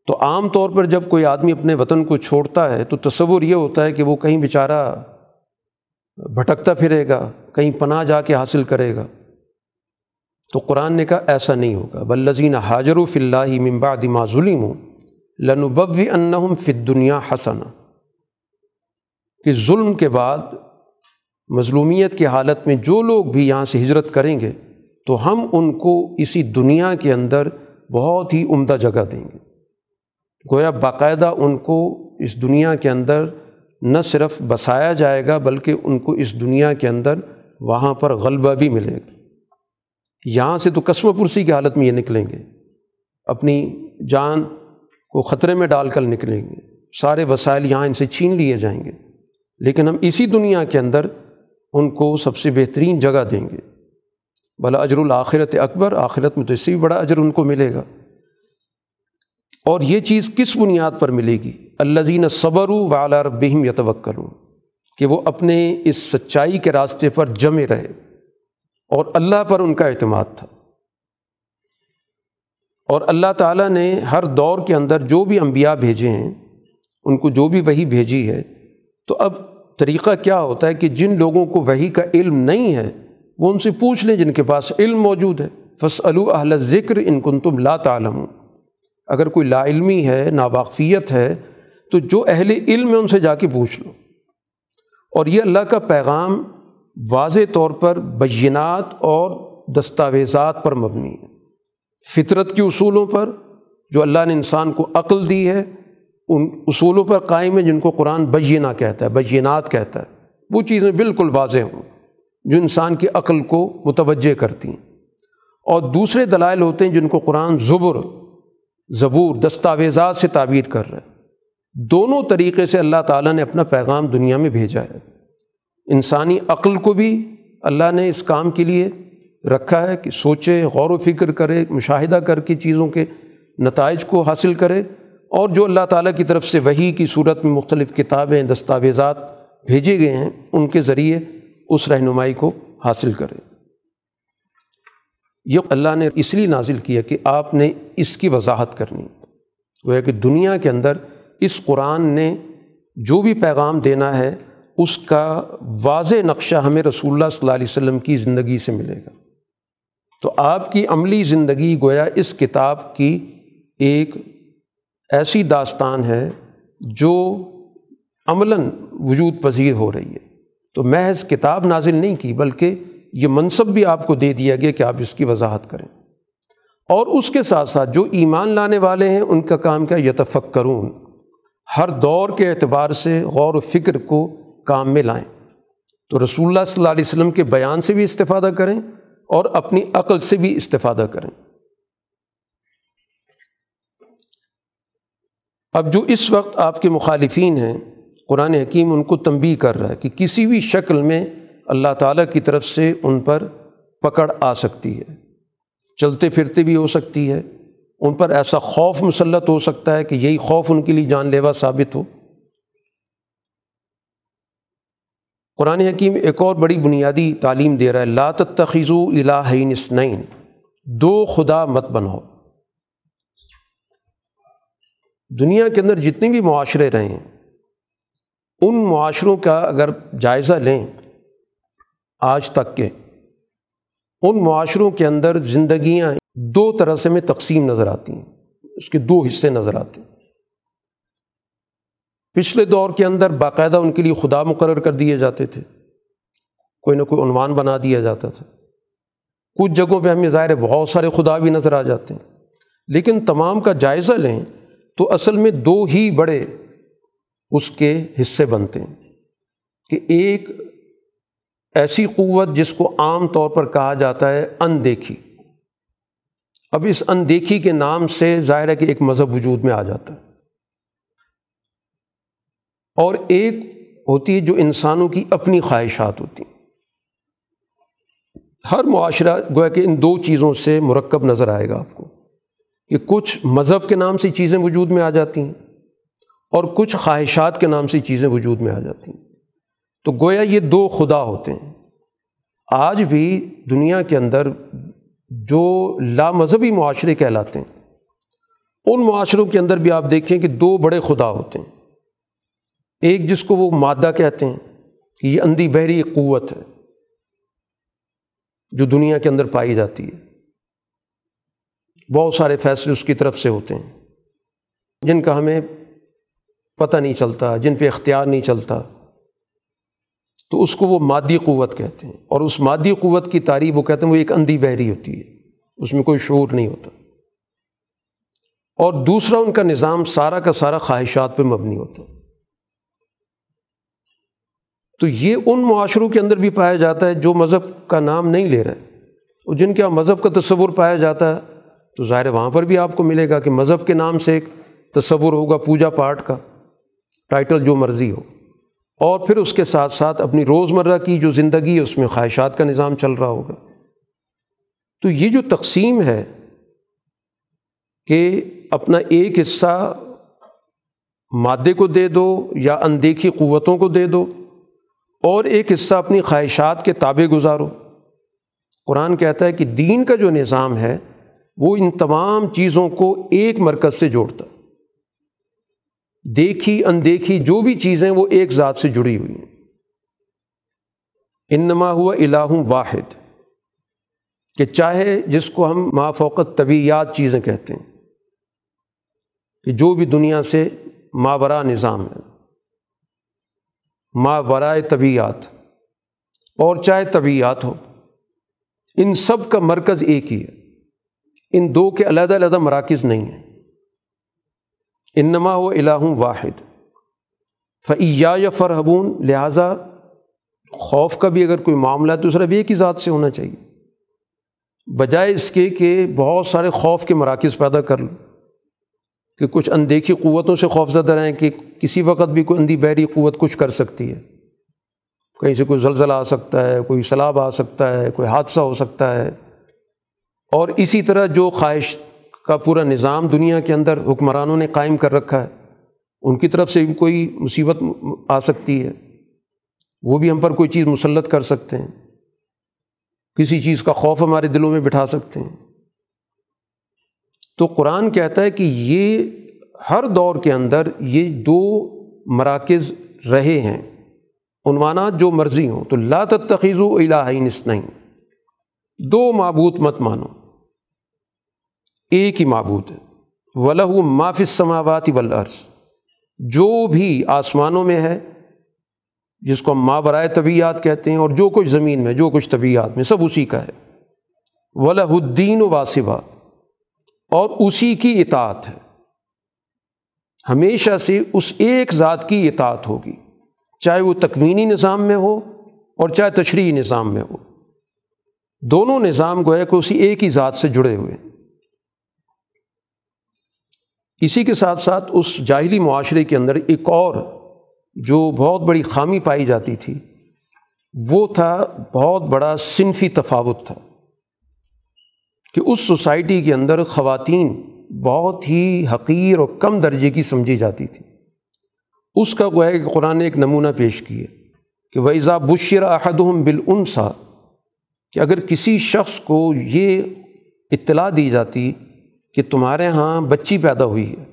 تو عام طور پر جب کوئی آدمی اپنے وطن کو چھوڑتا ہے تو تصور یہ ہوتا ہے کہ وہ کہیں بیچارہ بھٹکتا پھرے گا، کہیں پناہ جا کے حاصل کرے گا۔ تو قرآن نے کہا ایسا نہیں ہوگا۔ بلزین حاجر و فلّہ ممبا دما ظلم ہوں لنوب انہم فت دنیا حسنا۔ کہ ظلم کے بعد مظلومیت کی حالت میں جو لوگ بھی یہاں سے ہجرت کریں گے، تو ہم ان کو اسی دنیا کے اندر بہت ہی عمدہ جگہ دیں گے۔ گویا باقاعدہ ان کو اس دنیا کے اندر نہ صرف بسایا جائے گا، بلکہ ان کو اس دنیا کے اندر وہاں پر غلبہ بھی ملے گا۔ یہاں سے تو قسم پرسی کی حالت میں یہ نکلیں گے۔ اپنی جان کو خطرے میں ڈال کر نکلیں گے۔ سارے وسائل یہاں ان سے چھین لیے جائیں گے۔ لیکن ہم اسی دنیا کے اندر ان کو سب سے بہترین جگہ دیں گے۔ بلا اجر الآخرت اکبر، آخرت میں تو اس سے بھی بڑا اجر ان کو ملے گا۔ اور یہ چیز کس بنیاد پر ملے گی؟ اللہ زین صبر والا ربہم یتوکلوں کہ وہ اپنے اس سچائی کے راستے پر جمے رہے۔ اور اللہ پر ان کا اعتماد تھا۔ اور اللہ تعالیٰ نے ہر دور کے اندر جو بھی انبیاء بھیجے ہیں، ان کو جو بھی وہی بھیجی ہے، تو اب طریقہ کیا ہوتا ہے کہ جن لوگوں کو وہی کا علم نہیں ہے، وہ ان سے پوچھ لیں جن کے پاس علم موجود ہے۔ فص اہل ذکر ان کن تم لا تعلم اگر کوئی لا علمی ہے، ناواقفیت ہے، تو جو اہل علم ہے ان سے جا کے پوچھ لو۔ اور یہ اللہ کا پیغام واضح طور پر بینات اور دستاویزات پر مبنی ہے۔ فطرت کے اصولوں پر، جو اللہ نے انسان کو عقل دی ہے ان اصولوں پر قائم ہے جن کو قرآن بینہ کہتا ہے بینات کہتا ہے۔ وہ چیزیں بالکل واضح ہوں جو انسان کی عقل کو متوجہ کرتی ہیں۔ اور دوسرے دلائل ہوتے ہیں جن کو قرآن زبر، زبور، دستاویزات سے تعبیر کر رہا ہے۔ دونوں طریقے سے اللہ تعالیٰ نے اپنا پیغام دنیا میں بھیجا ہے۔ انسانی عقل کو بھی اللہ نے اس کام کے لیے رکھا ہے کہ سوچے، غور و فکر کرے، مشاہدہ کر کے چیزوں کے نتائج کو حاصل کرے۔ اور جو اللہ تعالیٰ کی طرف سے وہی کی صورت میں مختلف کتابیں، دستاویزات بھیجے گئے ہیں، ان کے ذریعے اس رہنمائی کو حاصل کرے یہ اللہ نے اس لیے نازل کیا کہ آپ نے اس کی وضاحت کرنی۔ وہ ہے کہ دنیا کے اندر اس قرآن نے جو بھی پیغام دینا ہے، اس کا واضح نقشہ ہمیں رسول اللہ صلی اللہ علیہ وسلم کی زندگی سے ملے گا۔ تو آپ کی عملی زندگی گویا اس کتاب کی ایک ایسی داستان ہے جو عملاً وجود پذیر ہو رہی ہے۔ تو محض کتاب نازل نہیں کی، بلکہ یہ منصب بھی آپ کو دے دیا گیا کہ آپ اس کی وضاحت کریں۔ اور اس کے ساتھ ساتھ جو ایمان لانے والے ہیں، ان کا کام کیا؟ یتفق کرون ہر دور کے اعتبار سے غور و فکر کو کام میں لائیں۔ تو رسول اللہ صلی اللہ علیہ وسلم کے بیان سے بھی استفادہ کریں اور اپنی عقل سے بھی استفادہ کریں۔ اب جو اس وقت آپ کے مخالفین ہیں، قرآن حکیم ان کو تنبی کر رہا ہے کہ کسی بھی شکل میں اللہ تعالیٰ کی طرف سے ان پر پکڑ آ سکتی ہے، چلتے پھرتے بھی ہو سکتی ہے، ان پر ایسا خوف مسلط ہو سکتا ہے کہ یہی خوف ان کے لیے جان لیوا ثابت ہو۔ قرآن حکیم ایک اور بڑی بنیادی تعلیم دے رہا ہے، لا تخیزو الہین اسنین دو خدا مت بناؤ۔ دنیا کے اندر جتنے بھی معاشرے رہے ہیں ان معاشروں کا اگر جائزہ لیں آج تک کے، ان معاشروں کے اندر زندگیاں دو طرح سے میں تقسیم نظر آتی ہیں، اس کے دو حصے نظر آتے ہیں۔ پچھلے دور کے اندر باقاعدہ ان کے لیے خدا مقرر کر دیے جاتے تھے، کوئی نہ کوئی عنوان بنا دیا جاتا تھا۔ کچھ جگہوں پہ ہمیں ظاہر ہے بہت سارے خدا بھی نظر آ جاتے ہیں، لیکن تمام کا جائزہ لیں تو اصل میں دو ہی بڑے اس کے حصے بنتے ہیں کہ ایک ایسی قوت جس کو عام طور پر کہا جاتا ہے، اندیکھی۔ اب اس اندیکھی کے نام سے ظاہر ہے کہ ایک مذہب وجود میں آ جاتا ہے۔ اور ایک ہوتی ہے جو انسانوں کی اپنی خواہشات ہوتی ہیں۔ ہر معاشرہ گویا کہ ان دو چیزوں سے مرکب نظر آئے گا آپ کو۔ کہ کچھ مذہب کے نام سے چیزیں وجود میں آ جاتی ہیں اور کچھ خواہشات کے نام سے چیزیں وجود میں آ جاتی ہیں۔ تو گویا یہ دو خدا ہوتے ہیں۔ آج بھی دنیا کے اندر جو لا مذہبی معاشرے کہلاتے ہیں، ان معاشروں کے اندر بھی آپ دیکھیں کہ دو بڑے خدا ہوتے ہیں۔ ایک جس کو وہ مادہ کہتے ہیں کہ یہ اندھی بحری قوت ہے جو دنیا کے اندر پائی جاتی ہے۔ بہت سارے فیصلے اس کی طرف سے ہوتے ہیں۔ جن کا ہمیں پتہ نہیں چلتا، جن پہ اختیار نہیں چلتا۔ تو اس کو وہ مادی قوت کہتے ہیں۔ اور اس مادی قوت کی تعریف وہ کہتے ہیں، وہ ایک اندھی بحری ہوتی ہے۔ اس میں کوئی شعور نہیں ہوتا۔ اور دوسرا، ان کا نظام سارا کا سارا خواہشات پہ مبنی ہوتا۔ ہے تو یہ ان معاشروں کے اندر بھی پایا جاتا ہے جو مذہب کا نام نہیں لے رہے۔ اور جن کے مذہب کا تصور پایا جاتا ہے تو ظاہر وہاں پر بھی آپ کو ملے گا کہ مذہب کے نام سے ایک تصور ہوگا پوجا پاٹ کا، ٹائٹل جو مرضی ہو۔ اور پھر اس کے ساتھ ساتھ اپنی روزمرہ کی جو زندگی ہے، اس میں خواہشات کا نظام چل رہا ہوگا۔ تو یہ جو تقسیم ہے کہ اپنا ایک حصہ مادے کو دے دو یا اندیکھی قوتوں کو دے دو، اور ایک حصہ اپنی خواہشات کے تابع گزارو۔ قرآن کہتا ہے کہ دین کا جو نظام ہے وہ ان تمام چیزوں کو ایک مرکز سے جوڑتا۔ دیکھی، اندیکھی جو بھی چیزیں وہ ایک ذات سے جڑی ہوئی ہیں۔ انما ہوا الہ واحد، کہ چاہے جس کو ہم ما فوقت طبیعت چیزیں کہتے ہیں، کہ جو بھی دنیا سے مابرا نظام ہے، ما برائے طبیعت اور چاہے طبیعت ہو، ان سب کا مرکز ایک ہی ہے۔ ان دو کے علیحدہ علیحدہ مراکز نہیں ہیں۔ انما و الہ واحد۔ فعیا یا فرحبون۔ لہٰذا خوف کا بھی اگر کوئی معاملہ ہے تو صرف ایک ہی ذات سے ہونا چاہیے۔ بجائے اس کے کہ بہت سارے خوف کے مراکز پیدا کر لوں کہ کچھ اندیکھی قوتوں سے خوف زدہ رہیں کہ کسی وقت بھی کوئی اندھی بحری قوت کچھ کر سکتی ہے۔ کہیں سے کوئی زلزلہ آ سکتا ہے، کوئی سیلاب آ سکتا ہے، کوئی حادثہ ہو سکتا ہے۔ اور اسی طرح جو خواہش کا پورا نظام دنیا کے اندر حکمرانوں نے قائم کر رکھا ہے، ان کی طرف سے بھی کوئی مصیبت آ سکتی ہے۔ وہ بھی ہم پر کوئی چیز مسلط کر سکتے ہیں۔ کسی چیز کا خوف ہمارے دلوں میں بٹھا سکتے ہیں۔ تو قرآن کہتا ہے کہ یہ ہر دور کے اندر یہ دو مراکز رہے ہیں، عنوانات جو مرضی ہوں۔ تو لا تخیض و الہین نہیں دو معبود مت مانو۔ ایک ہی معبود ہے۔ ولہ معاف سماواتی ولرس جو بھی آسمانوں میں ہے، جس کو ہم ماں برائے طبیعت کہتے ہیں، اور جو کچھ زمین میں، جو کچھ طبیعت میں، سب اسی کا ہے۔ ولہ الدین و واسبہ اور اسی کی اطاعت ہے۔ ہمیشہ سے اس ایک ذات کی اطاعت ہوگی۔ چاہے وہ تکوینی نظام میں ہو، اور چاہے تشریحی نظام میں ہو۔ دونوں نظام گویا کہ اسی ایک ہی ذات سے جڑے ہوئے اسی کے ساتھ ساتھ اس جاہلی معاشرے کے اندر ایک اور جو بہت بڑی خامی پائی جاتی تھی، وہ تھا بہت بڑا صنفی تفاوت تھا کہ اس سوسائٹی کے اندر خواتین بہت ہی حقیر اور کم درجے کی سمجھی جاتی تھی۔ اس کا گویا کہ قرآن نے ایک نمونہ پیش کیے کہ ویزا بشر احدہم بالانسا کہ اگر کسی شخص کو یہ اطلاع دی جاتی کہ تمہارے ہاں بچی پیدا ہوئی ہے۔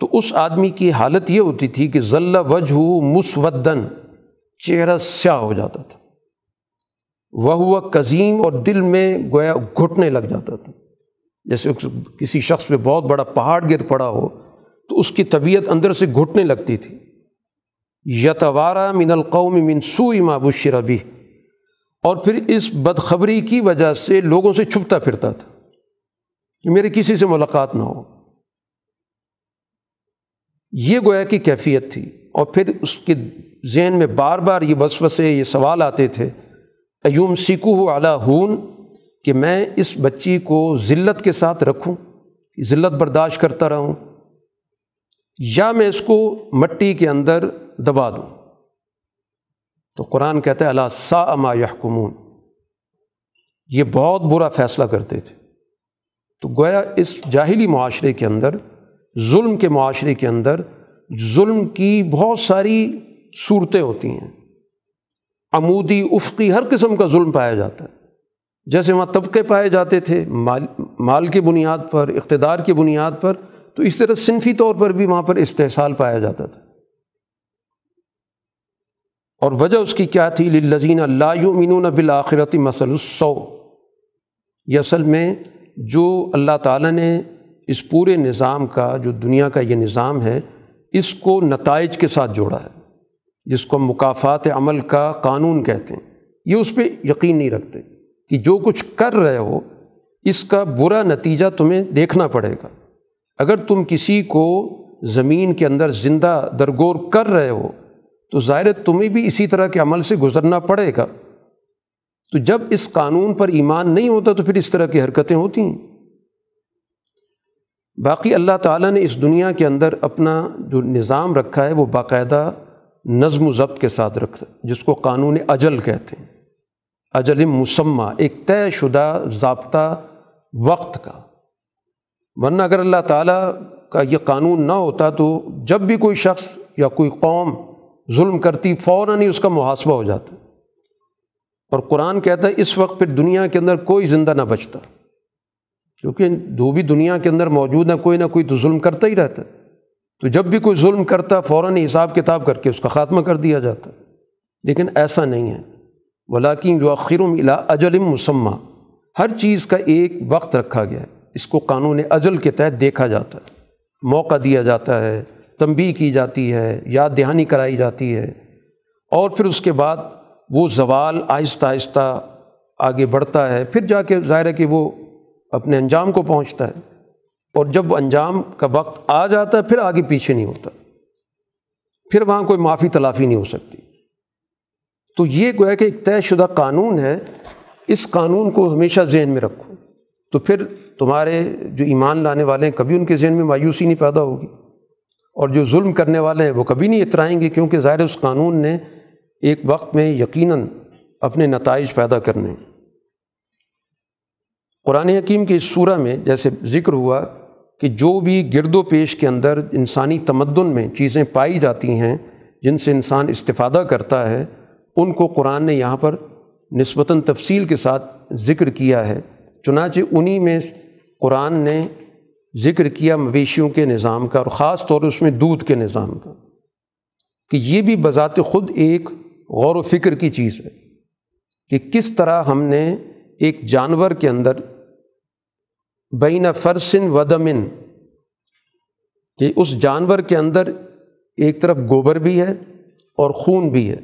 تو اس آدمی کی حالت یہ ہوتی تھی کہ ذلہ وجہ مسودن، چہرہ سیاہ ہو جاتا تھا۔ وہ ہوا قزیم اور دل میں گویا گھٹنے لگ جاتا تھا۔ جیسے کسی شخص پہ بہت بڑا پہاڑ گر پڑا ہو، تو اس کی طبیعت اندر سے گھٹنے لگتی تھی۔ یتوارا من القوم من سوئی بشر بھی اور پھر اس بدخبری کی وجہ سے لوگوں سے چھپتا پھرتا تھا۔ کہ میرے کسی سے ملاقات نہ ہو۔ یہ گویا کی کیفیت تھی۔ اور پھر اس کے ذہن میں بار بار یہ وسوسے، یہ سوال آتے تھے، ایوم سیکو اعلیٰ ہون، کہ میں اس بچی کو ذلت کے ساتھ رکھوں، ذلت برداشت کرتا رہوں، یا میں اس کو مٹی کے اندر دبا دوں۔ تو قرآن کہتا ہے اللہ سا اما یحکمون۔ یہ بہت برا فیصلہ کرتے تھے۔ تو گویا اس جاہلی معاشرے کے اندر، ظلم کے معاشرے کے اندر ظلم کی بہت ساری صورتیں ہوتی ہیں۔ عمودی، افقی، ہر قسم کا ظلم پایا جاتا ہے۔ جیسے وہاں طبقے پائے جاتے تھے، مال مال کی بنیاد پر، اقتدار کی بنیاد پر، تو اس طرح صنفی طور پر بھی وہاں پر استحصال پایا جاتا تھا۔ اور وجہ اس کی کیا تھی؟ للذین اللہ یؤمنون بالآخرت مثل السو یہ اصل میں جو اللہ تعالیٰ نے اس پورے نظام کا، جو دنیا کا یہ نظام ہے، اس کو نتائج کے ساتھ جوڑا ہے، جس کو مقافات عمل کا قانون کہتے ہیں۔ یہ اس پہ یقین نہیں رکھتے کہ جو کچھ کر رہے ہو، اس کا برا نتیجہ تمہیں دیکھنا پڑے گا۔ اگر تم کسی کو زمین کے اندر زندہ درگور کر رہے ہو، تو ظاہر تمہیں بھی اسی طرح کے عمل سے گزرنا پڑے گا۔ تو جب اس قانون پر ایمان نہیں ہوتا تو پھر اس طرح کی حرکتیں ہوتی ہیں۔ باقی اللہ تعالیٰ نے اس دنیا کے اندر اپنا جو نظام رکھا ہے وہ باقاعدہ نظم و ضبط کے ساتھ رکھتا جس کو قانون اجل کہتے ہیں۔ اجل مسمہ ایک طے شدہ ضابطہ وقت کا۔ ورنہ اگر اللہ تعالیٰ کا یہ قانون نہ ہوتا تو جب بھی کوئی شخص یا کوئی قوم ظلم کرتی، فوراً ہی اس کا محاسبہ ہو جاتا۔ اور قرآن کہتا ہے اس وقت پھر دنیا کے اندر کوئی زندہ نہ بچتا، کیونکہ جو بھی دنیا کے اندر موجود ہے کوئی نہ کوئی تو ظلم کرتا ہی رہتا ہے۔ تو جب بھی کوئی ظلم کرتا فوراً حساب کتاب کر کے اس کا خاتمہ کر دیا جاتا لیکن ایسا نہیں ہے۔ ولاکن جو اخرم الا اجلم مسمہ ہر چیز کا ایک وقت رکھا گیا ہے۔ اس کو قانون اجل کے تحت دیکھا جاتا ہے۔ موقع دیا جاتا ہے تنبی کی جاتی ہے، یاد دہانی کرائی جاتی ہے۔ اور پھر اس کے بعد وہ زوال آہستہ آہستہ آگے بڑھتا ہے، پھر جا کے ظاہر ہے کہ وہ اپنے انجام کو پہنچتا ہے۔ اور جب وہ انجام کا وقت آ جاتا ہے، پھر آگے پیچھے نہیں ہوتا۔ پھر وہاں کوئی معافی تلافی نہیں ہو سکتی۔ تو یہ گویا کہ ایک طے شدہ قانون ہے۔ اس قانون کو ہمیشہ ذہن میں رکھو۔ تو پھر تمہارے جو ایمان لانے والے ہیں، کبھی ان کے ذہن میں مایوسی نہیں پیدا ہوگی۔ اور جو ظلم کرنے والے ہیں، وہ کبھی نہیں اترائیں گے، کیونکہ ظاہر اس قانون نے ایک وقت میں یقیناً اپنے نتائج پیدا کرنے۔ قرآن حکیم کی اس صورہ میں جیسے ذکر ہوا کہ جو بھی گرد و پیش کے اندر انسانی تمدن میں چیزیں پائی جاتی ہیں، جن سے انسان استفادہ کرتا ہے، ان کو قرآن نے یہاں پر نسبتاً تفصیل کے ساتھ ذکر کیا ہے۔ چنانچہ انہی میں قرآن نے ذکر کیا مویشیوں کے نظام کا اور خاص طور اس میں دودھ کے نظام کا کہ یہ بھی بذات خود ایک غور و فکر کی چیز ہے کہ کس طرح ہم نے ایک جانور کے اندر بین فرسن ودمن کہ اس جانور کے اندر ایک طرف گوبر بھی ہے اور خون بھی ہے،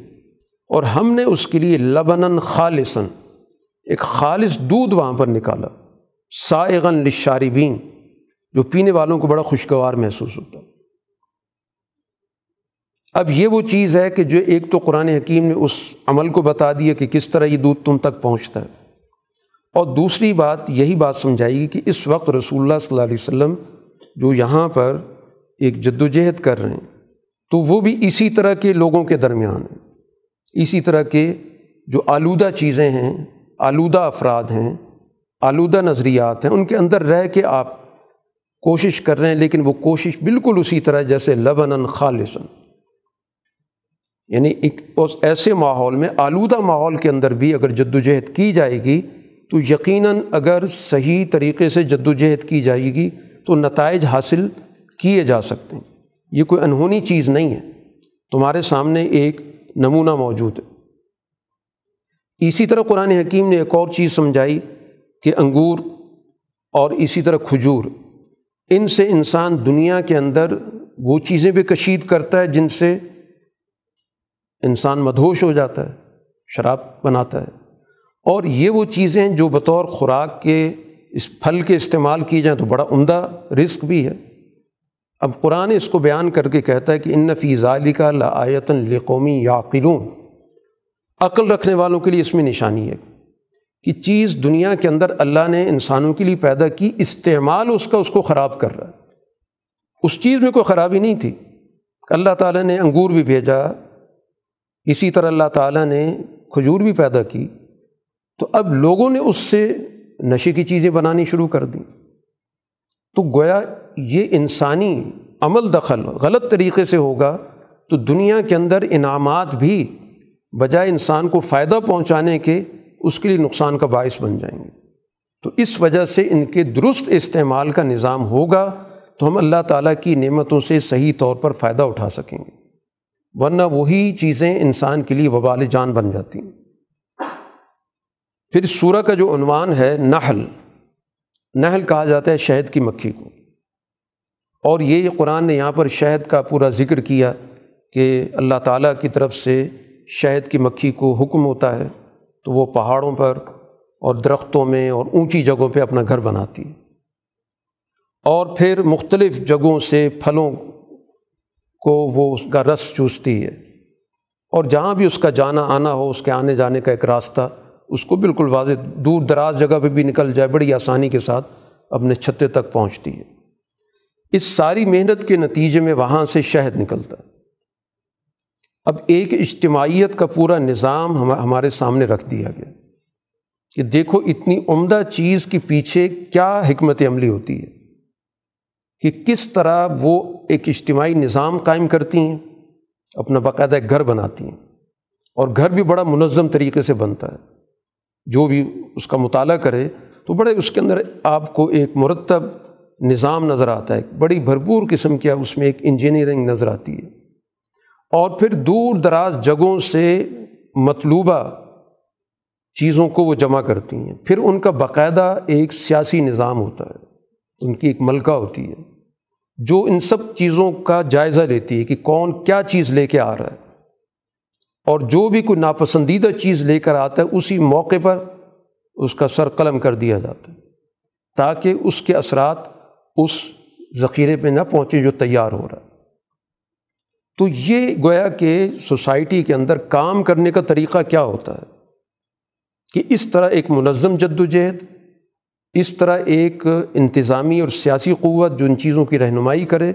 اور ہم نے اس کے لیے لبنن خالصن ایک خالص دودھ وہاں پر نکالا سائغن لشاربین جو پینے والوں کو بڑا خوشگوار محسوس ہوتا۔ اب یہ وہ چیز ہے کہ جو ایک تو قرآن حکیم نے اس عمل کو بتا دیا کہ کس طرح یہ دودھ تم تک پہنچتا ہے۔ اور دوسری بات یہی بات سمجھائی گی کہ اس وقت رسول اللہ صلی اللہ علیہ وسلم جو یہاں پر ایک جد و جہد کر رہے ہیں، تو وہ بھی اسی طرح کے لوگوں کے درمیان ہیں۔ اسی طرح کے جو آلودہ چیزیں ہیں، آلودہ افراد ہیں، آلودہ نظریات ہیں، ان کے اندر رہ کے آپ کوشش کر رہے ہیں، لیکن وہ کوشش بالکل اسی طرح جیسے لبن خالصن یعنی ایک ایسے ماحول میں، آلودہ ماحول کے اندر بھی اگر جد و جہد کی جائے گی، تو یقیناً اگر صحیح طریقے سے جد و جہد کی جائے گی، تو نتائج حاصل کیے جا سکتے ہیں۔ یہ کوئی انہونی چیز نہیں ہے۔ تمہارے سامنے ایک نمونہ موجود ہے۔ اسی طرح قرآن حکیم نے ایک اور چیز سمجھائی کہ انگور اور اسی طرح کھجور، ان سے انسان دنیا کے اندر وہ چیزیں بھی کشید کرتا ہے جن سے انسان مدہوش ہو جاتا ہے، شراب بناتا ہے۔ اور یہ وہ چیزیں جو بطور خوراک کے اس پھل کے استعمال کی جائیں تو بڑا عمدہ رزق بھی ہے۔ اب قرآن اس کو بیان کر کے کہتا ہے کہ ان فی ظالی کا لایتن لقومی یا عقل رکھنے والوں کے لیے اس میں نشانی ہے کہ چیز دنیا کے اندر اللہ نے انسانوں کے لیے پیدا کی، استعمال اس کا اس کو خراب کر رہا ہے۔ اس چیز میں کوئی خرابی نہیں تھی۔ اللہ تعالیٰ نے انگور بھی بھیجا اسی طرح اللہ تعالیٰ نے کھجور بھی پیدا کی تو اب لوگوں نے اس سے نشے کی چیزیں بنانی شروع کر دیں۔ تو گویا یہ انسانی عمل دخل غلط طریقے سے ہوگا تو دنیا کے اندر انعامات بھی بجائے انسان کو فائدہ پہنچانے کے اس کے لیے نقصان کا باعث بن جائیں گے۔ تو اس وجہ سے ان کے درست استعمال کا نظام ہوگا تو ہم اللہ تعالیٰ کی نعمتوں سے صحیح طور پر فائدہ اٹھا سکیں گے۔ ورنہ وہی چیزیں انسان کے لیے وبال جان بن جاتی ہیں۔ پھر اس سورہ کا جو عنوان ہے نحل نحل کہا جاتا ہے شہد کی مکھی کو۔ اور یہ قرآن نے یہاں پر شہد کا پورا ذکر کیا کہ اللہ تعالیٰ کی طرف سے شہد کی مکھی کو حکم ہوتا ہے تو وہ پہاڑوں پر اور درختوں میں اور اونچی جگہوں پہ اپنا گھر بناتی ہے۔ اور پھر مختلف جگہوں سے پھلوں کو وہ اس کا رس چوستی ہے۔ اور جہاں بھی اس کا جانا آنا ہو، اس کے آنے جانے کا ایک راستہ، اس کو بالکل واضح، دور دراز جگہ پہ بھی نکل جائے، بڑی آسانی کے ساتھ اپنے چھتے تک پہنچتی ہے۔ اس ساری محنت کے نتیجے میں وہاں سے شہد نکلتا۔ اب ایک اجتماعیت کا پورا نظام ہمارے سامنے رکھ دیا گیا کہ دیکھو اتنی عمدہ چیز کے پیچھے کیا حکمت عملی ہوتی ہے۔ کہ کس طرح وہ ایک اجتماعی نظام قائم کرتی ہیں، اپنا باقاعدہ ایک گھر بناتی ہیں۔ اور گھر بھی بڑا منظم طریقے سے بنتا ہے۔ جو بھی اس کا مطالعہ کرے تو بڑے اس کے اندر آپ کو ایک مرتب نظام نظر آتا ہے۔ بڑی بھرپور قسم کیا اس میں ایک انجینئرنگ نظر آتی ہے۔ اور پھر دور دراز جگہوں سے مطلوبہ چیزوں کو وہ جمع کرتی ہیں۔ پھر ان کا باقاعدہ ایک سیاسی نظام ہوتا ہے۔ ان کی ایک ملکہ ہوتی ہے، جو ان سب چیزوں کا جائزہ لیتی ہے کہ کون کیا چیز لے کے آ رہا ہے۔ اور جو بھی کوئی ناپسندیدہ چیز لے کر آتا ہے، اسی موقع پر اس کا سر قلم کر دیا جاتا ہے، تاکہ اس کے اثرات اس ذخیرے پہ نہ پہنچے جو تیار ہو رہا ہے۔ تو یہ گویا کہ سوسائٹی کے اندر کام کرنے کا طریقہ کیا ہوتا ہے؟ کہ اس طرح ایک منظم جد و جہد اس طرح ایک انتظامی اور سیاسی قوت جو ان چیزوں کی رہنمائی کرے،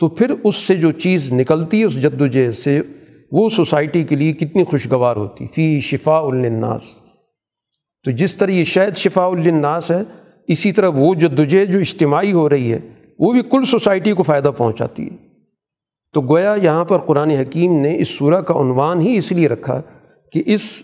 تو پھر اس سے جو چیز نکلتی ہے، اس جد و جہد سے وہ سوسائٹی کے لیے کتنی خوشگوار ہوتی۔ فی شفاء الناس تو جس طرح یہ شاید شفاء الناس ہے، اسی طرح وہ جو جو اجتماعی ہو رہی ہے، وہ بھی کل سوسائٹی کو فائدہ پہنچاتی ہے۔ تو گویا یہاں پر قرآن حکیم نے اس سورہ کا عنوان ہی اس لیے رکھا کہ اس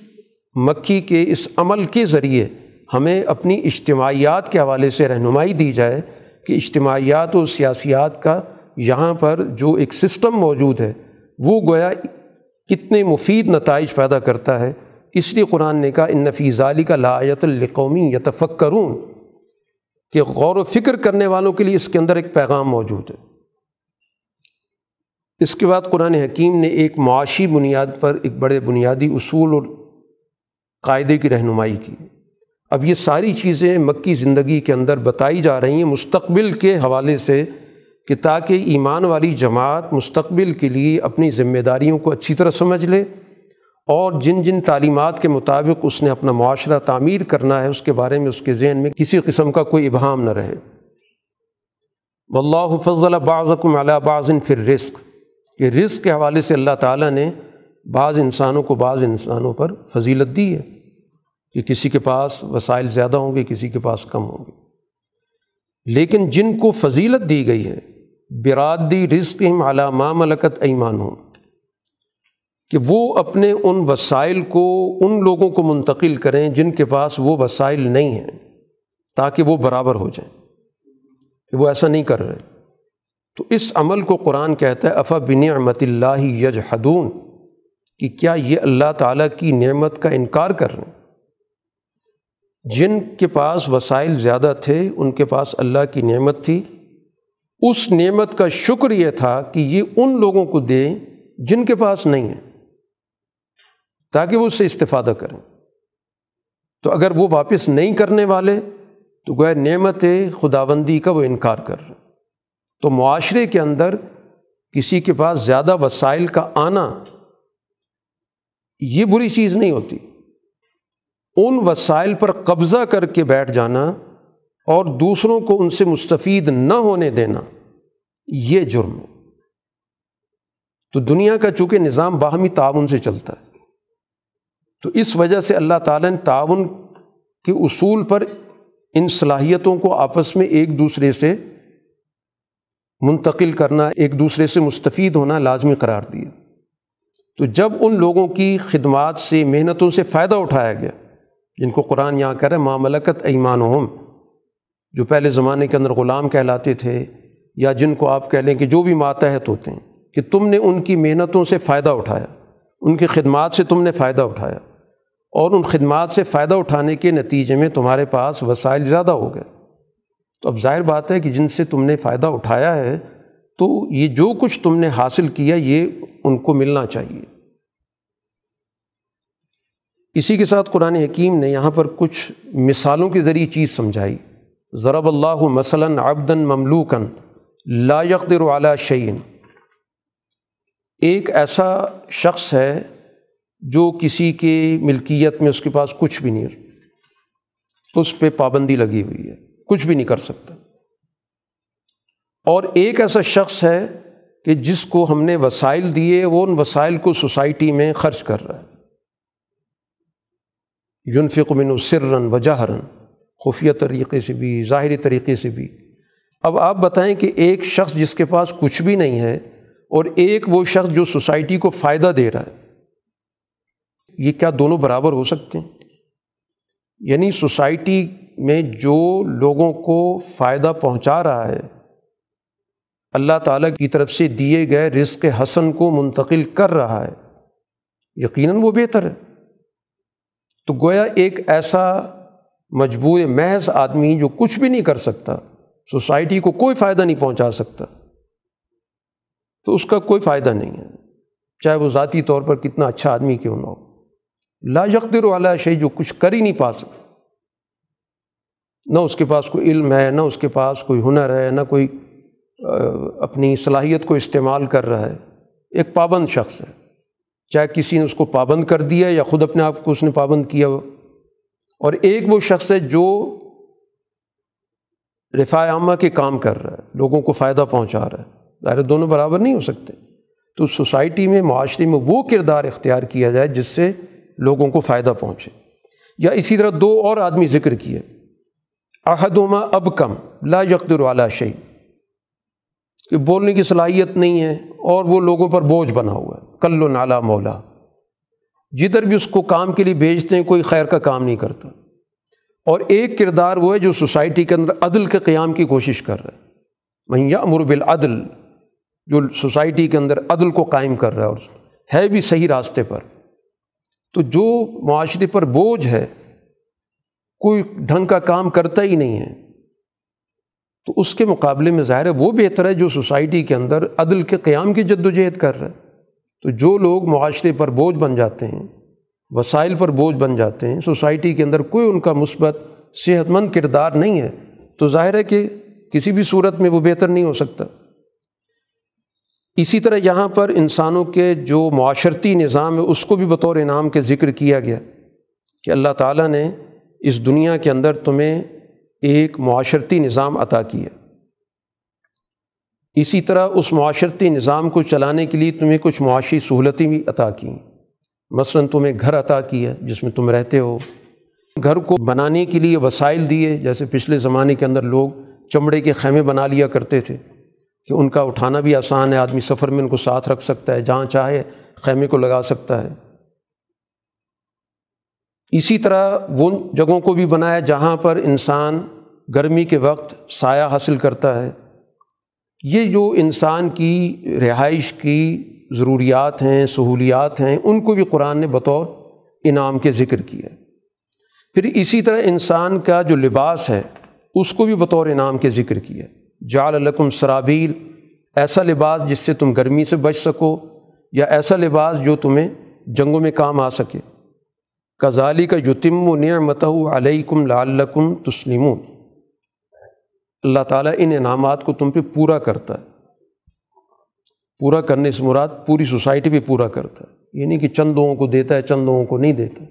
مکھی کے، اس عمل کے ذریعے ہمیں اپنی اجتماعیات کے حوالے سے رہنمائی دی جائے کہ اجتماعیات و سیاسیات کا یہاں پر جو ایک سسٹم موجود ہے، وہ گویا کتنے مفید نتائج پیدا کرتا ہے۔ اس لیے قرآن نے کہا، ان نفی ظالی کا لایت القومی یتفق کروں کہ غور و فکر کرنے والوں کے لیے اس کے اندر ایک پیغام موجود ہے۔ اس کے بعد قرآن حکیم نے ایک معاشی بنیاد پر ایک بڑے بنیادی اصول اور قاعدے کی رہنمائی کی۔ اب یہ ساری چیزیں مکی زندگی کے اندر بتائی جا رہی ہیں مستقبل کے حوالے سے کہ تاکہ ایمان والی جماعت مستقبل کے لیے اپنی ذمہ داریوں کو اچھی طرح سمجھ لے اور جن جن تعلیمات کے مطابق اس نے اپنا معاشرہ تعمیر کرنا ہے، اس کے بارے میں، اس کے ذہن میں کسی قسم کا کوئی ابہام نہ رہے۔ واللہ فضل بعضکم علی بعض فی الرزق۔ کہ رزق کے حوالے سے اللہ تعالیٰ نے بعض انسانوں کو بعض انسانوں پر فضیلت دی ہے۔ کہ کسی کے پاس وسائل زیادہ ہوں گے، کسی کے پاس کم ہوں گے۔ لیکن جن کو فضیلت دی گئی ہے برادی رزق علامہ ملکت ایمان ہوں کہ وہ اپنے ان وسائل کو، ان لوگوں کو منتقل کریں جن کے پاس وہ وسائل نہیں ہیں، تاکہ وہ برابر ہو جائیں، کہ وہ ایسا نہیں کر رہے۔ تو اس عمل کو قرآن کہتا ہے، افا بن احمت اللہ یج حدون کہ کیا یہ اللہ تعالیٰ کی نعمت کا انکار کر رہے ہیں؟ جن کے پاس وسائل زیادہ تھے، ان کے پاس اللہ کی نعمت تھی۔ اس نعمت کا شکر یہ تھا کہ یہ ان لوگوں کو دیں جن کے پاس نہیں ہے تاکہ وہ اس سے استفادہ کریں۔ تو اگر وہ واپس نہیں کرنے والے، تو گویا نعمت خداوندی کا وہ انکار کر۔ رہے تو معاشرے کے اندر کسی کے پاس زیادہ وسائل کا آنا یہ بری چیز نہیں ہوتی۔ ان وسائل پر قبضہ کر کے بیٹھ جانا اور دوسروں کو ان سے مستفید نہ ہونے دینا، یہ جرم۔ ہے تو دنیا کا چونکہ نظام باہمی تعاون سے چلتا ہے، تو اس وجہ سے اللہ تعالیٰ نے تعاون کے اصول پر ان صلاحیتوں کو آپس میں ایک دوسرے سے منتقل کرنا، ایک دوسرے سے مستفید ہونا لازمی قرار دیا۔ تو جب ان لوگوں کی خدمات سے، محنتوں سے فائدہ اٹھایا گیا جن کو قرآن یہاں کہہ رہے معاملکت ایمان ہم جو پہلے زمانے کے اندر غلام کہلاتے تھے، یا جن کو آپ کہہ لیں کہ جو بھی ماتحت ہوتے ہیں، کہ تم نے ان کی محنتوں سے فائدہ اٹھایا، ان کی خدمات سے تم نے فائدہ اٹھایا۔ اور ان خدمات سے فائدہ اٹھانے کے نتیجے میں تمہارے پاس وسائل زیادہ ہو گئے۔ تو اب ظاہر بات ہے کہ جن سے تم نے فائدہ اٹھایا ہے، تو یہ جو کچھ تم نے حاصل کیا، یہ ان کو ملنا چاہیے۔ اسی کے ساتھ قرآن حکیم نے یہاں پر کچھ مثالوں کے ذریعے چیز سمجھائی۔ ضرب اللہ مثلاً آبدن مملوکن لا یقدر اعلیٰ شعین ایک ایسا شخص ہے جو کسی کے ملکیت میں اس کے پاس کچھ بھی نہیں اس پہ پابندی لگی ہوئی ہے، کچھ بھی نہیں کر سکتا۔ اور ایک ایسا شخص ہے کہ جس کو ہم نے وسائل دیے، وہ ان وسائل کو سوسائٹی میں خرچ کر رہا ہے۔ یونفق من سرن وجہرن خفیہ طریقے سے بھی، ظاہری طریقے سے بھی۔ اب آپ بتائیں کہ ایک شخص جس کے پاس کچھ بھی نہیں ہے اور ایک وہ شخص جو سوسائٹی کو فائدہ دے رہا ہے، یہ کیا دونوں برابر ہو سکتے ہیں؟ یعنی سوسائٹی میں جو لوگوں کو فائدہ پہنچا رہا ہے، اللہ تعالیٰ کی طرف سے دیے گئے رزق حسن کو منتقل کر رہا ہے، یقیناً وہ بہتر ہے۔ تو گویا ایک ایسا مجبور محض آدمی جو کچھ بھی نہیں کر سکتا، سوسائٹی کو کوئی فائدہ نہیں پہنچا سکتا۔ تو اس کا کوئی فائدہ نہیں ہے۔ چاہے وہ ذاتی طور پر کتنا اچھا آدمی کیوں نہ ہو۔ لا یقدر والا شے جو کچھ کر ہی نہیں پا سکتا۔ نہ اس کے پاس کوئی علم ہے، نہ اس کے پاس کوئی ہنر ہے، نہ کوئی اپنی صلاحیت کو استعمال کر رہا ہے۔ ایک پابند شخص ہے۔ چاہے کسی نے اس کو پابند کر دیا یا خود اپنے آپ کو اس نے پابند کیا ہو۔ اور ایک وہ شخص ہے جو رفاع عامہ کے کام کر رہا ہے، لوگوں کو فائدہ پہنچا رہا ہے۔ ظاہر دونوں برابر نہیں ہو سکتے۔ تو سوسائٹی میں، معاشرے میں وہ کردار اختیار کیا جائے جس سے لوگوں کو فائدہ پہنچے۔ یا اسی طرح دو اور آدمی ذکر کیے۔ عہدما اب کم لا یقدر والا شعی کہ بولنے کی صلاحیت نہیں ہے اور وہ لوگوں پر بوجھ بنا ہوا ہے۔ کل و نالا مولا جدھر بھی اس کو کام کے لیے بھیجتے ہیں، کوئی خیر کا کام نہیں کرتا۔ اور ایک کردار وہ ہے جو سوسائٹی کے اندر عدل کے قیام کی کوشش کر رہا ہے۔ میں امر بالعدل، جو سوسائٹی کے اندر عدل کو قائم کر رہا ہے اور ہے بھی صحیح راستے پر۔ تو جو معاشرے پر بوجھ ہے، کوئی ڈھنگ کا کام کرتا ہی نہیں ہے۔ تو اس کے مقابلے میں ظاہر ہے وہ بہتر ہے جو سوسائٹی کے اندر عدل کے قیام کی جد و جہد کر رہا ہے۔ تو جو لوگ معاشرے پر بوجھ بن جاتے ہیں، وسائل پر بوجھ بن جاتے ہیں، سوسائٹی کے اندر کوئی ان کا مثبت صحت مند کردار نہیں ہے، تو ظاہر ہے کہ کسی بھی صورت میں وہ بہتر نہیں ہو سکتا۔ اسی طرح یہاں پر انسانوں کے جو معاشرتی نظام ہے، اس کو بھی بطور انعام کے ذکر کیا گیا کہ اللہ تعالیٰ نے اس دنیا کے اندر تمہیں ایک معاشرتی نظام عطا کیا۔ اسی طرح اس معاشرتی نظام کو چلانے کے لیے تمہیں کچھ معاشی سہولتیں بھی عطا کیں۔ مثلاً تمہیں گھر عطا کیا جس میں تم رہتے ہو۔ گھر کو بنانے کے لیے وسائل دیے، جیسے پچھلے زمانے کے اندر لوگ چمڑے کے خیمے بنا لیا کرتے تھے کہ ان کا اٹھانا بھی آسان ہے، آدمی سفر میں ان کو ساتھ رکھ سکتا ہے، جہاں چاہے خیمے کو لگا سکتا ہے۔ اسی طرح وہ جگہوں کو بھی بنایا جہاں پر انسان گرمی کے وقت سایہ حاصل کرتا ہے۔ یہ جو انسان کی رہائش کی ضروریات ہیں، سہولیات ہیں، ان کو بھی قرآن نے بطور انعام کے ذکر کیا پھر اسی طرح انسان کا جو لباس ہے، اس کو بھی بطور انعام کے ذکر کیا جال الکم سرابیل، ایسا لباس جس سے تم گرمی سے بچ سکو، یا ایسا لباس جو تمہیں جنگوں میں کام آ سکے۔ کزالی کا یتم و نعمت علیکم لعلکم تسلیمون اللہ تعالیٰ ان انعامات کو تم پہ پورا کرتا ہے۔ پورا کرنے سے مراد پوری سوسائٹی پہ پورا کرتا ہے۔ یہ نہیں کہ چند لوگوں کو دیتا ہے، چند لوگوں کو نہیں دیتا۔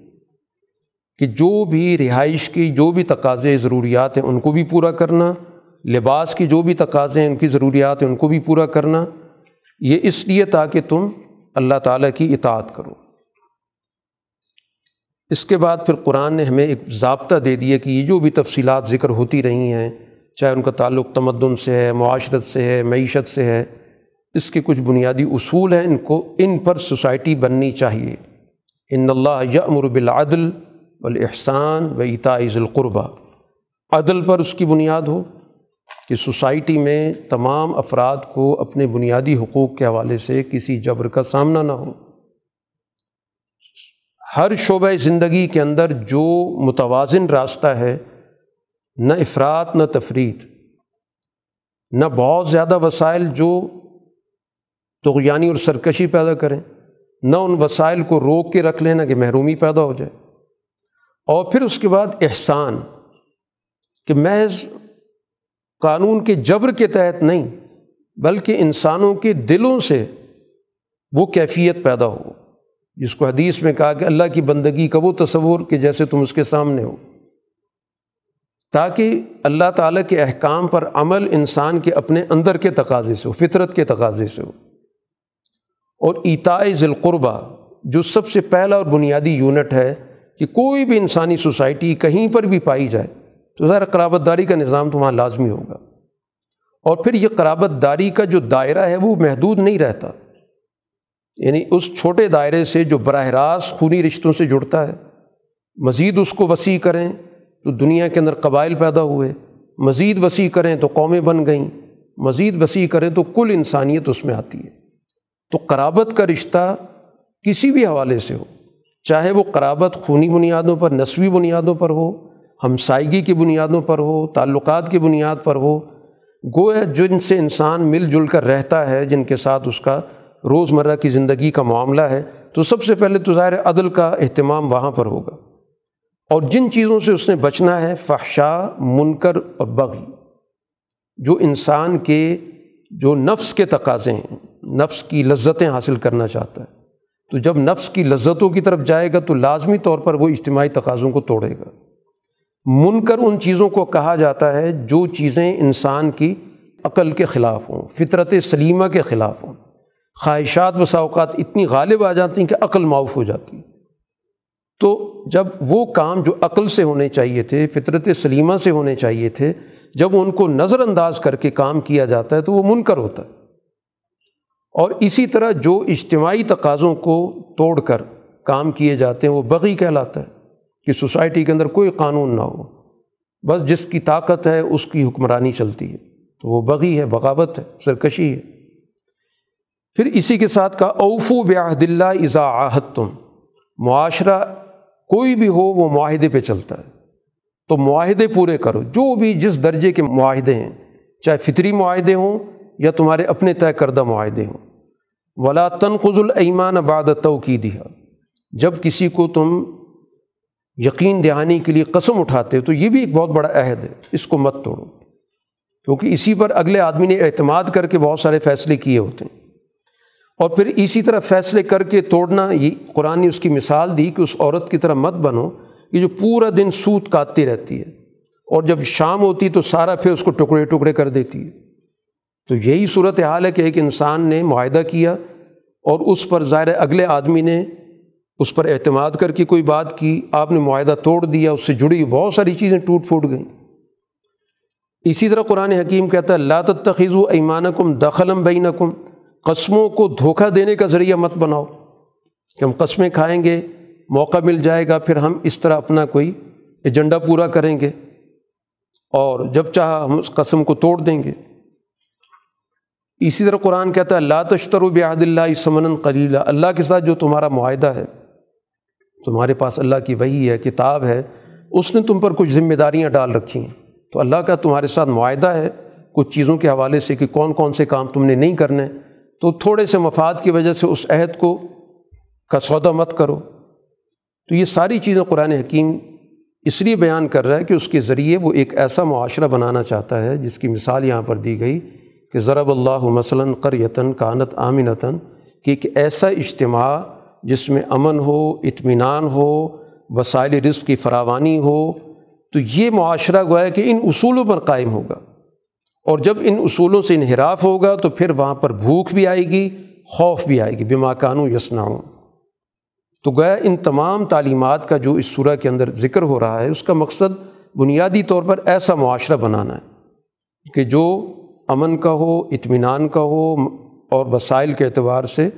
کہ جو بھی رہائش کی، جو بھی تقاضے، ضروریات ہیں، ان کو بھی پورا کرنا۔ لباس کی جو بھی تقاضے ہیں، ان کی ضروریات ہیں، ان کو بھی پورا کرنا۔ یہ اس لیے تاکہ تم اللہ تعالیٰ کی اطاعت کرو۔ اس کے بعد پھر قرآن نے ہمیں ایک ضابطہ دے دیا کہ یہ جو بھی تفصیلات ذکر ہوتی رہی ہیں چاہے ان کا تعلق تمدن سے ہے، معاشرت سے ہے، معیشت سے ہے، اس کے کچھ بنیادی اصول ہیں ان کو، ان پر سوسائٹی بننی چاہیے۔ ان اللہ یامر بالعدل والاحسان و عطاء القربہ عدل پر اس کی بنیاد ہو کہ سوسائٹی میں تمام افراد کو اپنے بنیادی حقوق کے حوالے سے کسی جبر کا سامنا نہ ہو۔ ہر شعبہ زندگی کے اندر جو متوازن راستہ ہے نہ افراد نہ تفرید نہ بہت زیادہ وسائل جو تغیانی اور سرکشی پیدا کریں، نہ ان وسائل کو روک کے رکھ لینا کہ محرومی پیدا ہو جائے۔ اور پھر اس کے بعد احسان، کہ محض قانون کے جبر کے تحت نہیں، بلکہ انسانوں کے دلوں سے وہ کیفیت پیدا ہو۔ جس کو حدیث میں کہا کہ اللہ کی بندگی کا وہ تصور کہ جیسے تم اس کے سامنے ہو۔ تاکہ اللہ تعالیٰ کے احکام پر عمل انسان کے اپنے اندر کے تقاضے سے ہو، فطرت کے تقاضے سے ہو۔ اور ایتائے ذیلقربہ جو سب سے پہلا اور بنیادی یونٹ ہے کہ کوئی بھی انسانی سوسائٹی کہیں پر بھی پائی جائے، تو ظاہر قرابت داری کا نظام تو وہاں لازمی ہوگا۔ اور پھر یہ قرابت داری کا جو دائرہ ہے، وہ محدود نہیں رہتا۔ یعنی اس چھوٹے دائرے سے جو براہ راست خونی رشتوں سے جڑتا ہے، مزید اس کو وسیع کریں۔ تو دنیا کے اندر قبائل پیدا ہوئے، مزید وسیع کریں تو قومیں بن گئیں، مزید وسیع کریں تو کل انسانیت اس میں آتی ہے۔ تو قرابت کا رشتہ کسی بھی حوالے سے ہو، چاہے وہ قرابت خونی بنیادوں پر، نسوی بنیادوں پر ہو، ہمسائیگی کی بنیادوں پر ہو، تعلقات کی بنیاد پر ہو، گویا جن سے انسان مل جل کر رہتا ہے، جن کے ساتھ اس کا روز مرہ کی زندگی کا معاملہ ہے، تو سب سے پہلے تو ظاہر عدل کا اہتمام وہاں پر ہوگا۔ اور جن چیزوں سے اس نے بچنا ہے فحشا منکر اور بغی، جو انسان کے جو نفس کے تقاضے ہیں، نفس کی لذتیں حاصل کرنا چاہتا ہے۔ تو جب نفس کی لذتوں کی طرف جائے گا، تو لازمی طور پر وہ اجتماعی تقاضوں کو توڑے گا۔ من کر ان چیزوں کو کہا جاتا ہے جو چیزیں انسان کی عقل کے خلاف ہوں، فطرت سلیمہ کے خلاف ہوں۔ خواہشات و ساوقات اتنی غالب آ جاتی ہیں کہ عقل معاف ہو جاتی ہے۔ تو جب وہ کام جو عقل سے ہونے چاہیے تھے، فطرت سلیمہ سے ہونے چاہیے تھے، جب ان کو نظر انداز کر کے کام کیا جاتا ہے تو وہ منکر ہوتا ہے۔ اور اسی طرح جو اجتماعی تقاضوں کو توڑ کر کام کیے جاتے ہیں، وہ بغی کہلاتا ہے کہ سوسائٹی کے اندر کوئی قانون نہ ہو۔ بس جس کی طاقت ہے، اس کی حکمرانی چلتی ہے۔ تو وہ بغی ہے، بغاوت ہے، سرکشی ہے۔ پھر اسی کے ساتھ کا اوفو بعہد اللہ ازا آحت تم معاشرہ کوئی بھی ہو وہ معاہدے پہ چلتا ہے۔ تو معاہدے پورے کرو۔ جو بھی جس درجے کے معاہدے ہیں، چاہے فطری معاہدے ہوں یا تمہارے اپنے طے کردہ معاہدے ہوں۔ ولا تنقض الایمان بعد توقیدہ جب کسی کو تم یقین دہانی کے لیے قسم اٹھاتے ہو، تو یہ بھی ایک بہت بڑا عہد ہے۔ اس کو مت توڑو۔ کیونکہ اسی پر اگلے آدمی نے اعتماد کر کے بہت سارے فیصلے کیے ہوتے ہیں۔ اور پھر اسی طرح فیصلے کر کے توڑنا، یہ قرآن نے اس کی مثال دی کہ اس عورت کی طرح مت بنو کہ جو پورا دن سوت کاٹتی رہتی ہے اور جب شام ہوتی تو سارا پھر اس کو ٹکڑے ٹکڑے کر دیتی ہے۔ تو یہی صورت حال ہے کہ ایک انسان نے معاہدہ کیا اور اس پر ظاہر اگلے آدمی نے اس پر اعتماد کر کے کوئی بات کی، آپ نے معاہدہ توڑ دیا، اس سے جڑی بہت ساری چیزیں ٹوٹ پھوٹ گئیں۔ اسی طرح قرآن حکیم کہتا ہے اللہ تخیض و ایمان کم دخلم بینکم۔ قسموں کو دھوکہ دینے کا ذریعہ مت بناؤ کہ ہم قسمیں کھائیں گے، موقع مل جائے گا، پھر ہم اس طرح اپنا کوئی ایجنڈا پورا کریں گے۔ اور جب چاہا ہم اس قسم کو توڑ دیں گے۔ اسی طرح قرآن کہتا ہے اللہ تشتر و بحد اللہ سمن قلیلہ اللہ کے ساتھ جو تمہارا معاہدہ ہے، تمہارے پاس اللہ کی وہی ہے، کتاب ہے، اس نے تم پر کچھ ذمہ داریاں ڈال رکھی ہیں۔ تو اللہ کا تمہارے ساتھ معاہدہ ہے، کچھ چیزوں کے حوالے سے کہ کون کون سے کام تم نے نہیں کرنے۔ تو تھوڑے سے مفاد کی وجہ سے اس عہد کو کا سودا مت کرو۔ تو یہ ساری چیزیں قرآن حکیم اس لیے بیان کر رہا ہے کہ اس کے ذریعے وہ ایک ایسا معاشرہ بنانا چاہتا ہے جس کی مثال یہاں پر دی گئی کہ ضرب اللہ مثلاً قریتاً کانت آمنتاً کہ ایک ایسا اجتماع جس میں امن ہو، اطمینان ہو، وسائل رزق کی فراوانی ہو۔ تو یہ معاشرہ گویا کہ ان اصولوں پر قائم ہوگا۔ اور جب ان اصولوں سے انحراف ہوگا تو پھر وہاں پر بھوک بھی آئے گی، خوف بھی آئے گی، بما کانو یسناؤں تو گویا ان تمام تعلیمات کا جو اس صورح کے اندر ذکر ہو رہا ہے، اس کا مقصد بنیادی طور پر ایسا معاشرہ بنانا ہے کہ جو امن کا ہو، اطمینان کا ہو اور وسائل کے اعتبار سے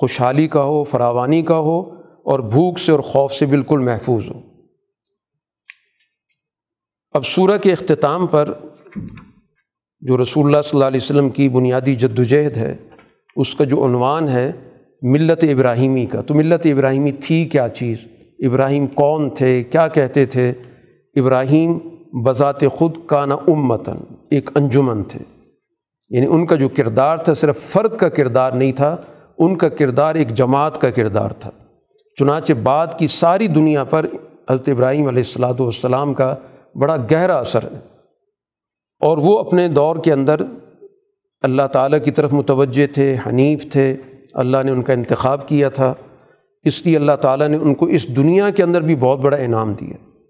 خوشحالی کا ہو، فراوانی کا ہو اور بھوک سے اور خوف سے بالکل محفوظ ہو۔ اب سورہ کے اختتام پر جو رسول اللہ صلی اللہ علیہ وسلم کی بنیادی جد وجہد ہے، اس کا جو عنوان ہے ملت ابراہیمی کا۔ تو ملت ابراہیمی تھی کیا چیز؟ ابراہیم کون تھے؟ کیا کہتے تھے؟ ابراہیم بذات خود کا نا امتن ایک انجمن تھے۔ یعنی ان کا جو کردار تھا صرف فرد کا کردار نہیں تھا، ان کا کردار ایک جماعت کا کردار تھا۔ چنانچہ بعد کی ساری دنیا پر حضرت ابراہیم علیہ السلاۃ والسلام کا بڑا گہرا اثر ہے۔ اور وہ اپنے دور کے اندر اللہ تعالیٰ کی طرف متوجہ تھے، حنیف تھے۔ اللہ نے ان کا انتخاب کیا تھا۔ اس لیے اللہ تعالیٰ نے ان کو اس دنیا کے اندر بھی بہت بڑا انعام دیا۔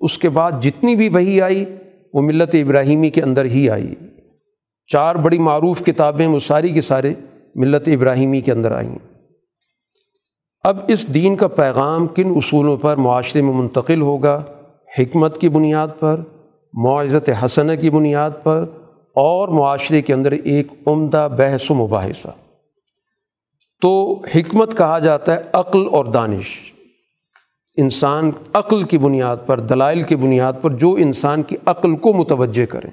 اس کے بعد جتنی بھی وہی آئی، وہ ملت ابراہیمی کے اندر ہی آئی۔ چار بڑی معروف کتابیں وہ ساری کے سارے ملت ابراہیمی کے اندر آئیں۔ اب اس دین کا پیغام کن اصولوں پر، معاشرے میں منتقل ہوگا، حکمت کی بنیاد پر معزت حسنہ کی بنیاد پر اور معاشرے کے اندر ایک عمدہ بحث و مباحثہ۔ تو حکمت کہا جاتا ہے عقل اور دانش۔ انسان عقل کی بنیاد پر، دلائل کی بنیاد پر جو انسان کی عقل کو متوجہ کریں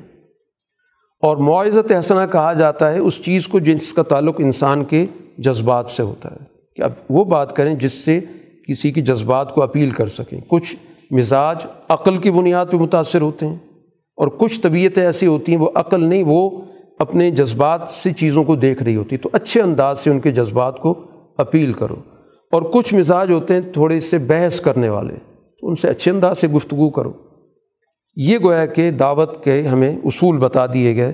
اور معزت حسنہ کہا جاتا ہے اس چیز کو جس کا تعلق انسان کے جذبات سے ہوتا ہے۔ کہ اب وہ بات کریں جس سے کسی کی جذبات کو اپیل کر سکیں۔ کچھ مزاج عقل کی بنیاد پہ متاثر ہوتے ہیں۔ اور کچھ طبیعتیں ایسی ہوتی ہیں، وہ عقل نہیں، وہ اپنے جذبات سے چیزوں کو دیکھ رہی ہوتی۔ تو اچھے انداز سے ان کے جذبات کو اپیل کرو۔ اور کچھ مزاج ہوتے ہیں تھوڑے سے بحث کرنے والے، تو ان سے اچھے انداز سے گفتگو کرو۔ یہ گویا کہ دعوت کے ہمیں اصول بتا دیے گئے،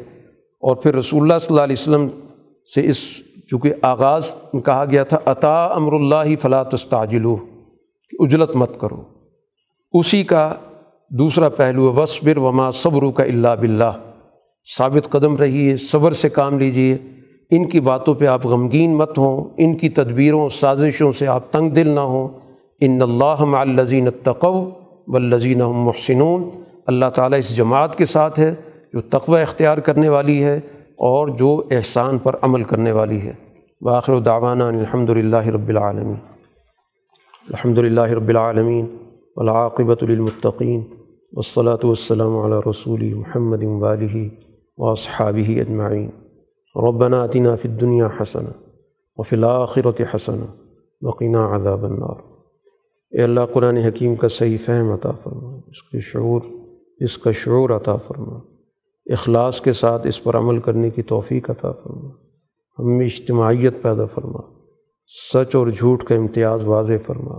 اور پھر رسول اللہ صلی اللہ علیہ وسلم سے اس، چونکہ آغاز کہا گیا تھا عطا امر اللہ فلاں تستاجلو اجلت مت کرو۔ اسی کا دوسرا پہلو وصبر وما صبر کا اللہ بلّہ ثابت قدم رہیے، صبر سے کام لیجیے۔ ان کی باتوں پہ آپ غمگین مت ہوں، ان کی تدبیروں، سازشوں سے آپ تنگ دل نہ ہوں۔ ان اللہ الزین تقو و الزین محسنون۔ اللہ تعالیٰ اس جماعت کے ساتھ ہے جو تقوی اختیار کرنے والی ہے اور جو احسان پر عمل کرنے والی ہے۔ باخر و داوانہ الحمد للہ رب العالمین۔ الحمد للہ رب العالمین العاقبۃ للمتقین۔ والصلاة والسلام على رسول محمد والہ واصحابہ اجمعین ربنا آتنا فی الدنیا حسنہ وفی الآخرة حسنہ وقنا عذاب النار. اے اللہ قرآن حکیم کا صحیح فہم عطا فرما، اس کے شعور، اس کا شعور عطا فرما، اخلاص کے ساتھ اس پر عمل کرنے کی توفیق عطا فرما، ہم میں اجتماعیت پیدا فرما، سچ اور جھوٹ کا امتیاز واضح فرما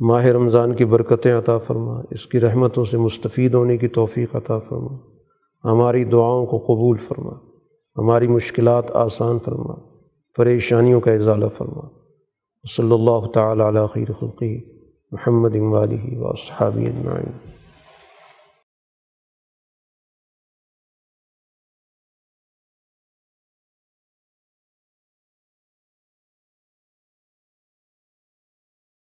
ماہ رمضان کی برکتیں عطا فرما، اس کی رحمتوں سے مستفید ہونے کی توفیق عطا فرما۔ ہماری دعاؤں کو قبول فرما، ہماری مشکلات آسان فرما، پریشانیوں کا اضالہ فرما۔ صلی اللہ تعالیٰ علیہ خیر خلقی محمد اموالی و صحابی اجمعین۔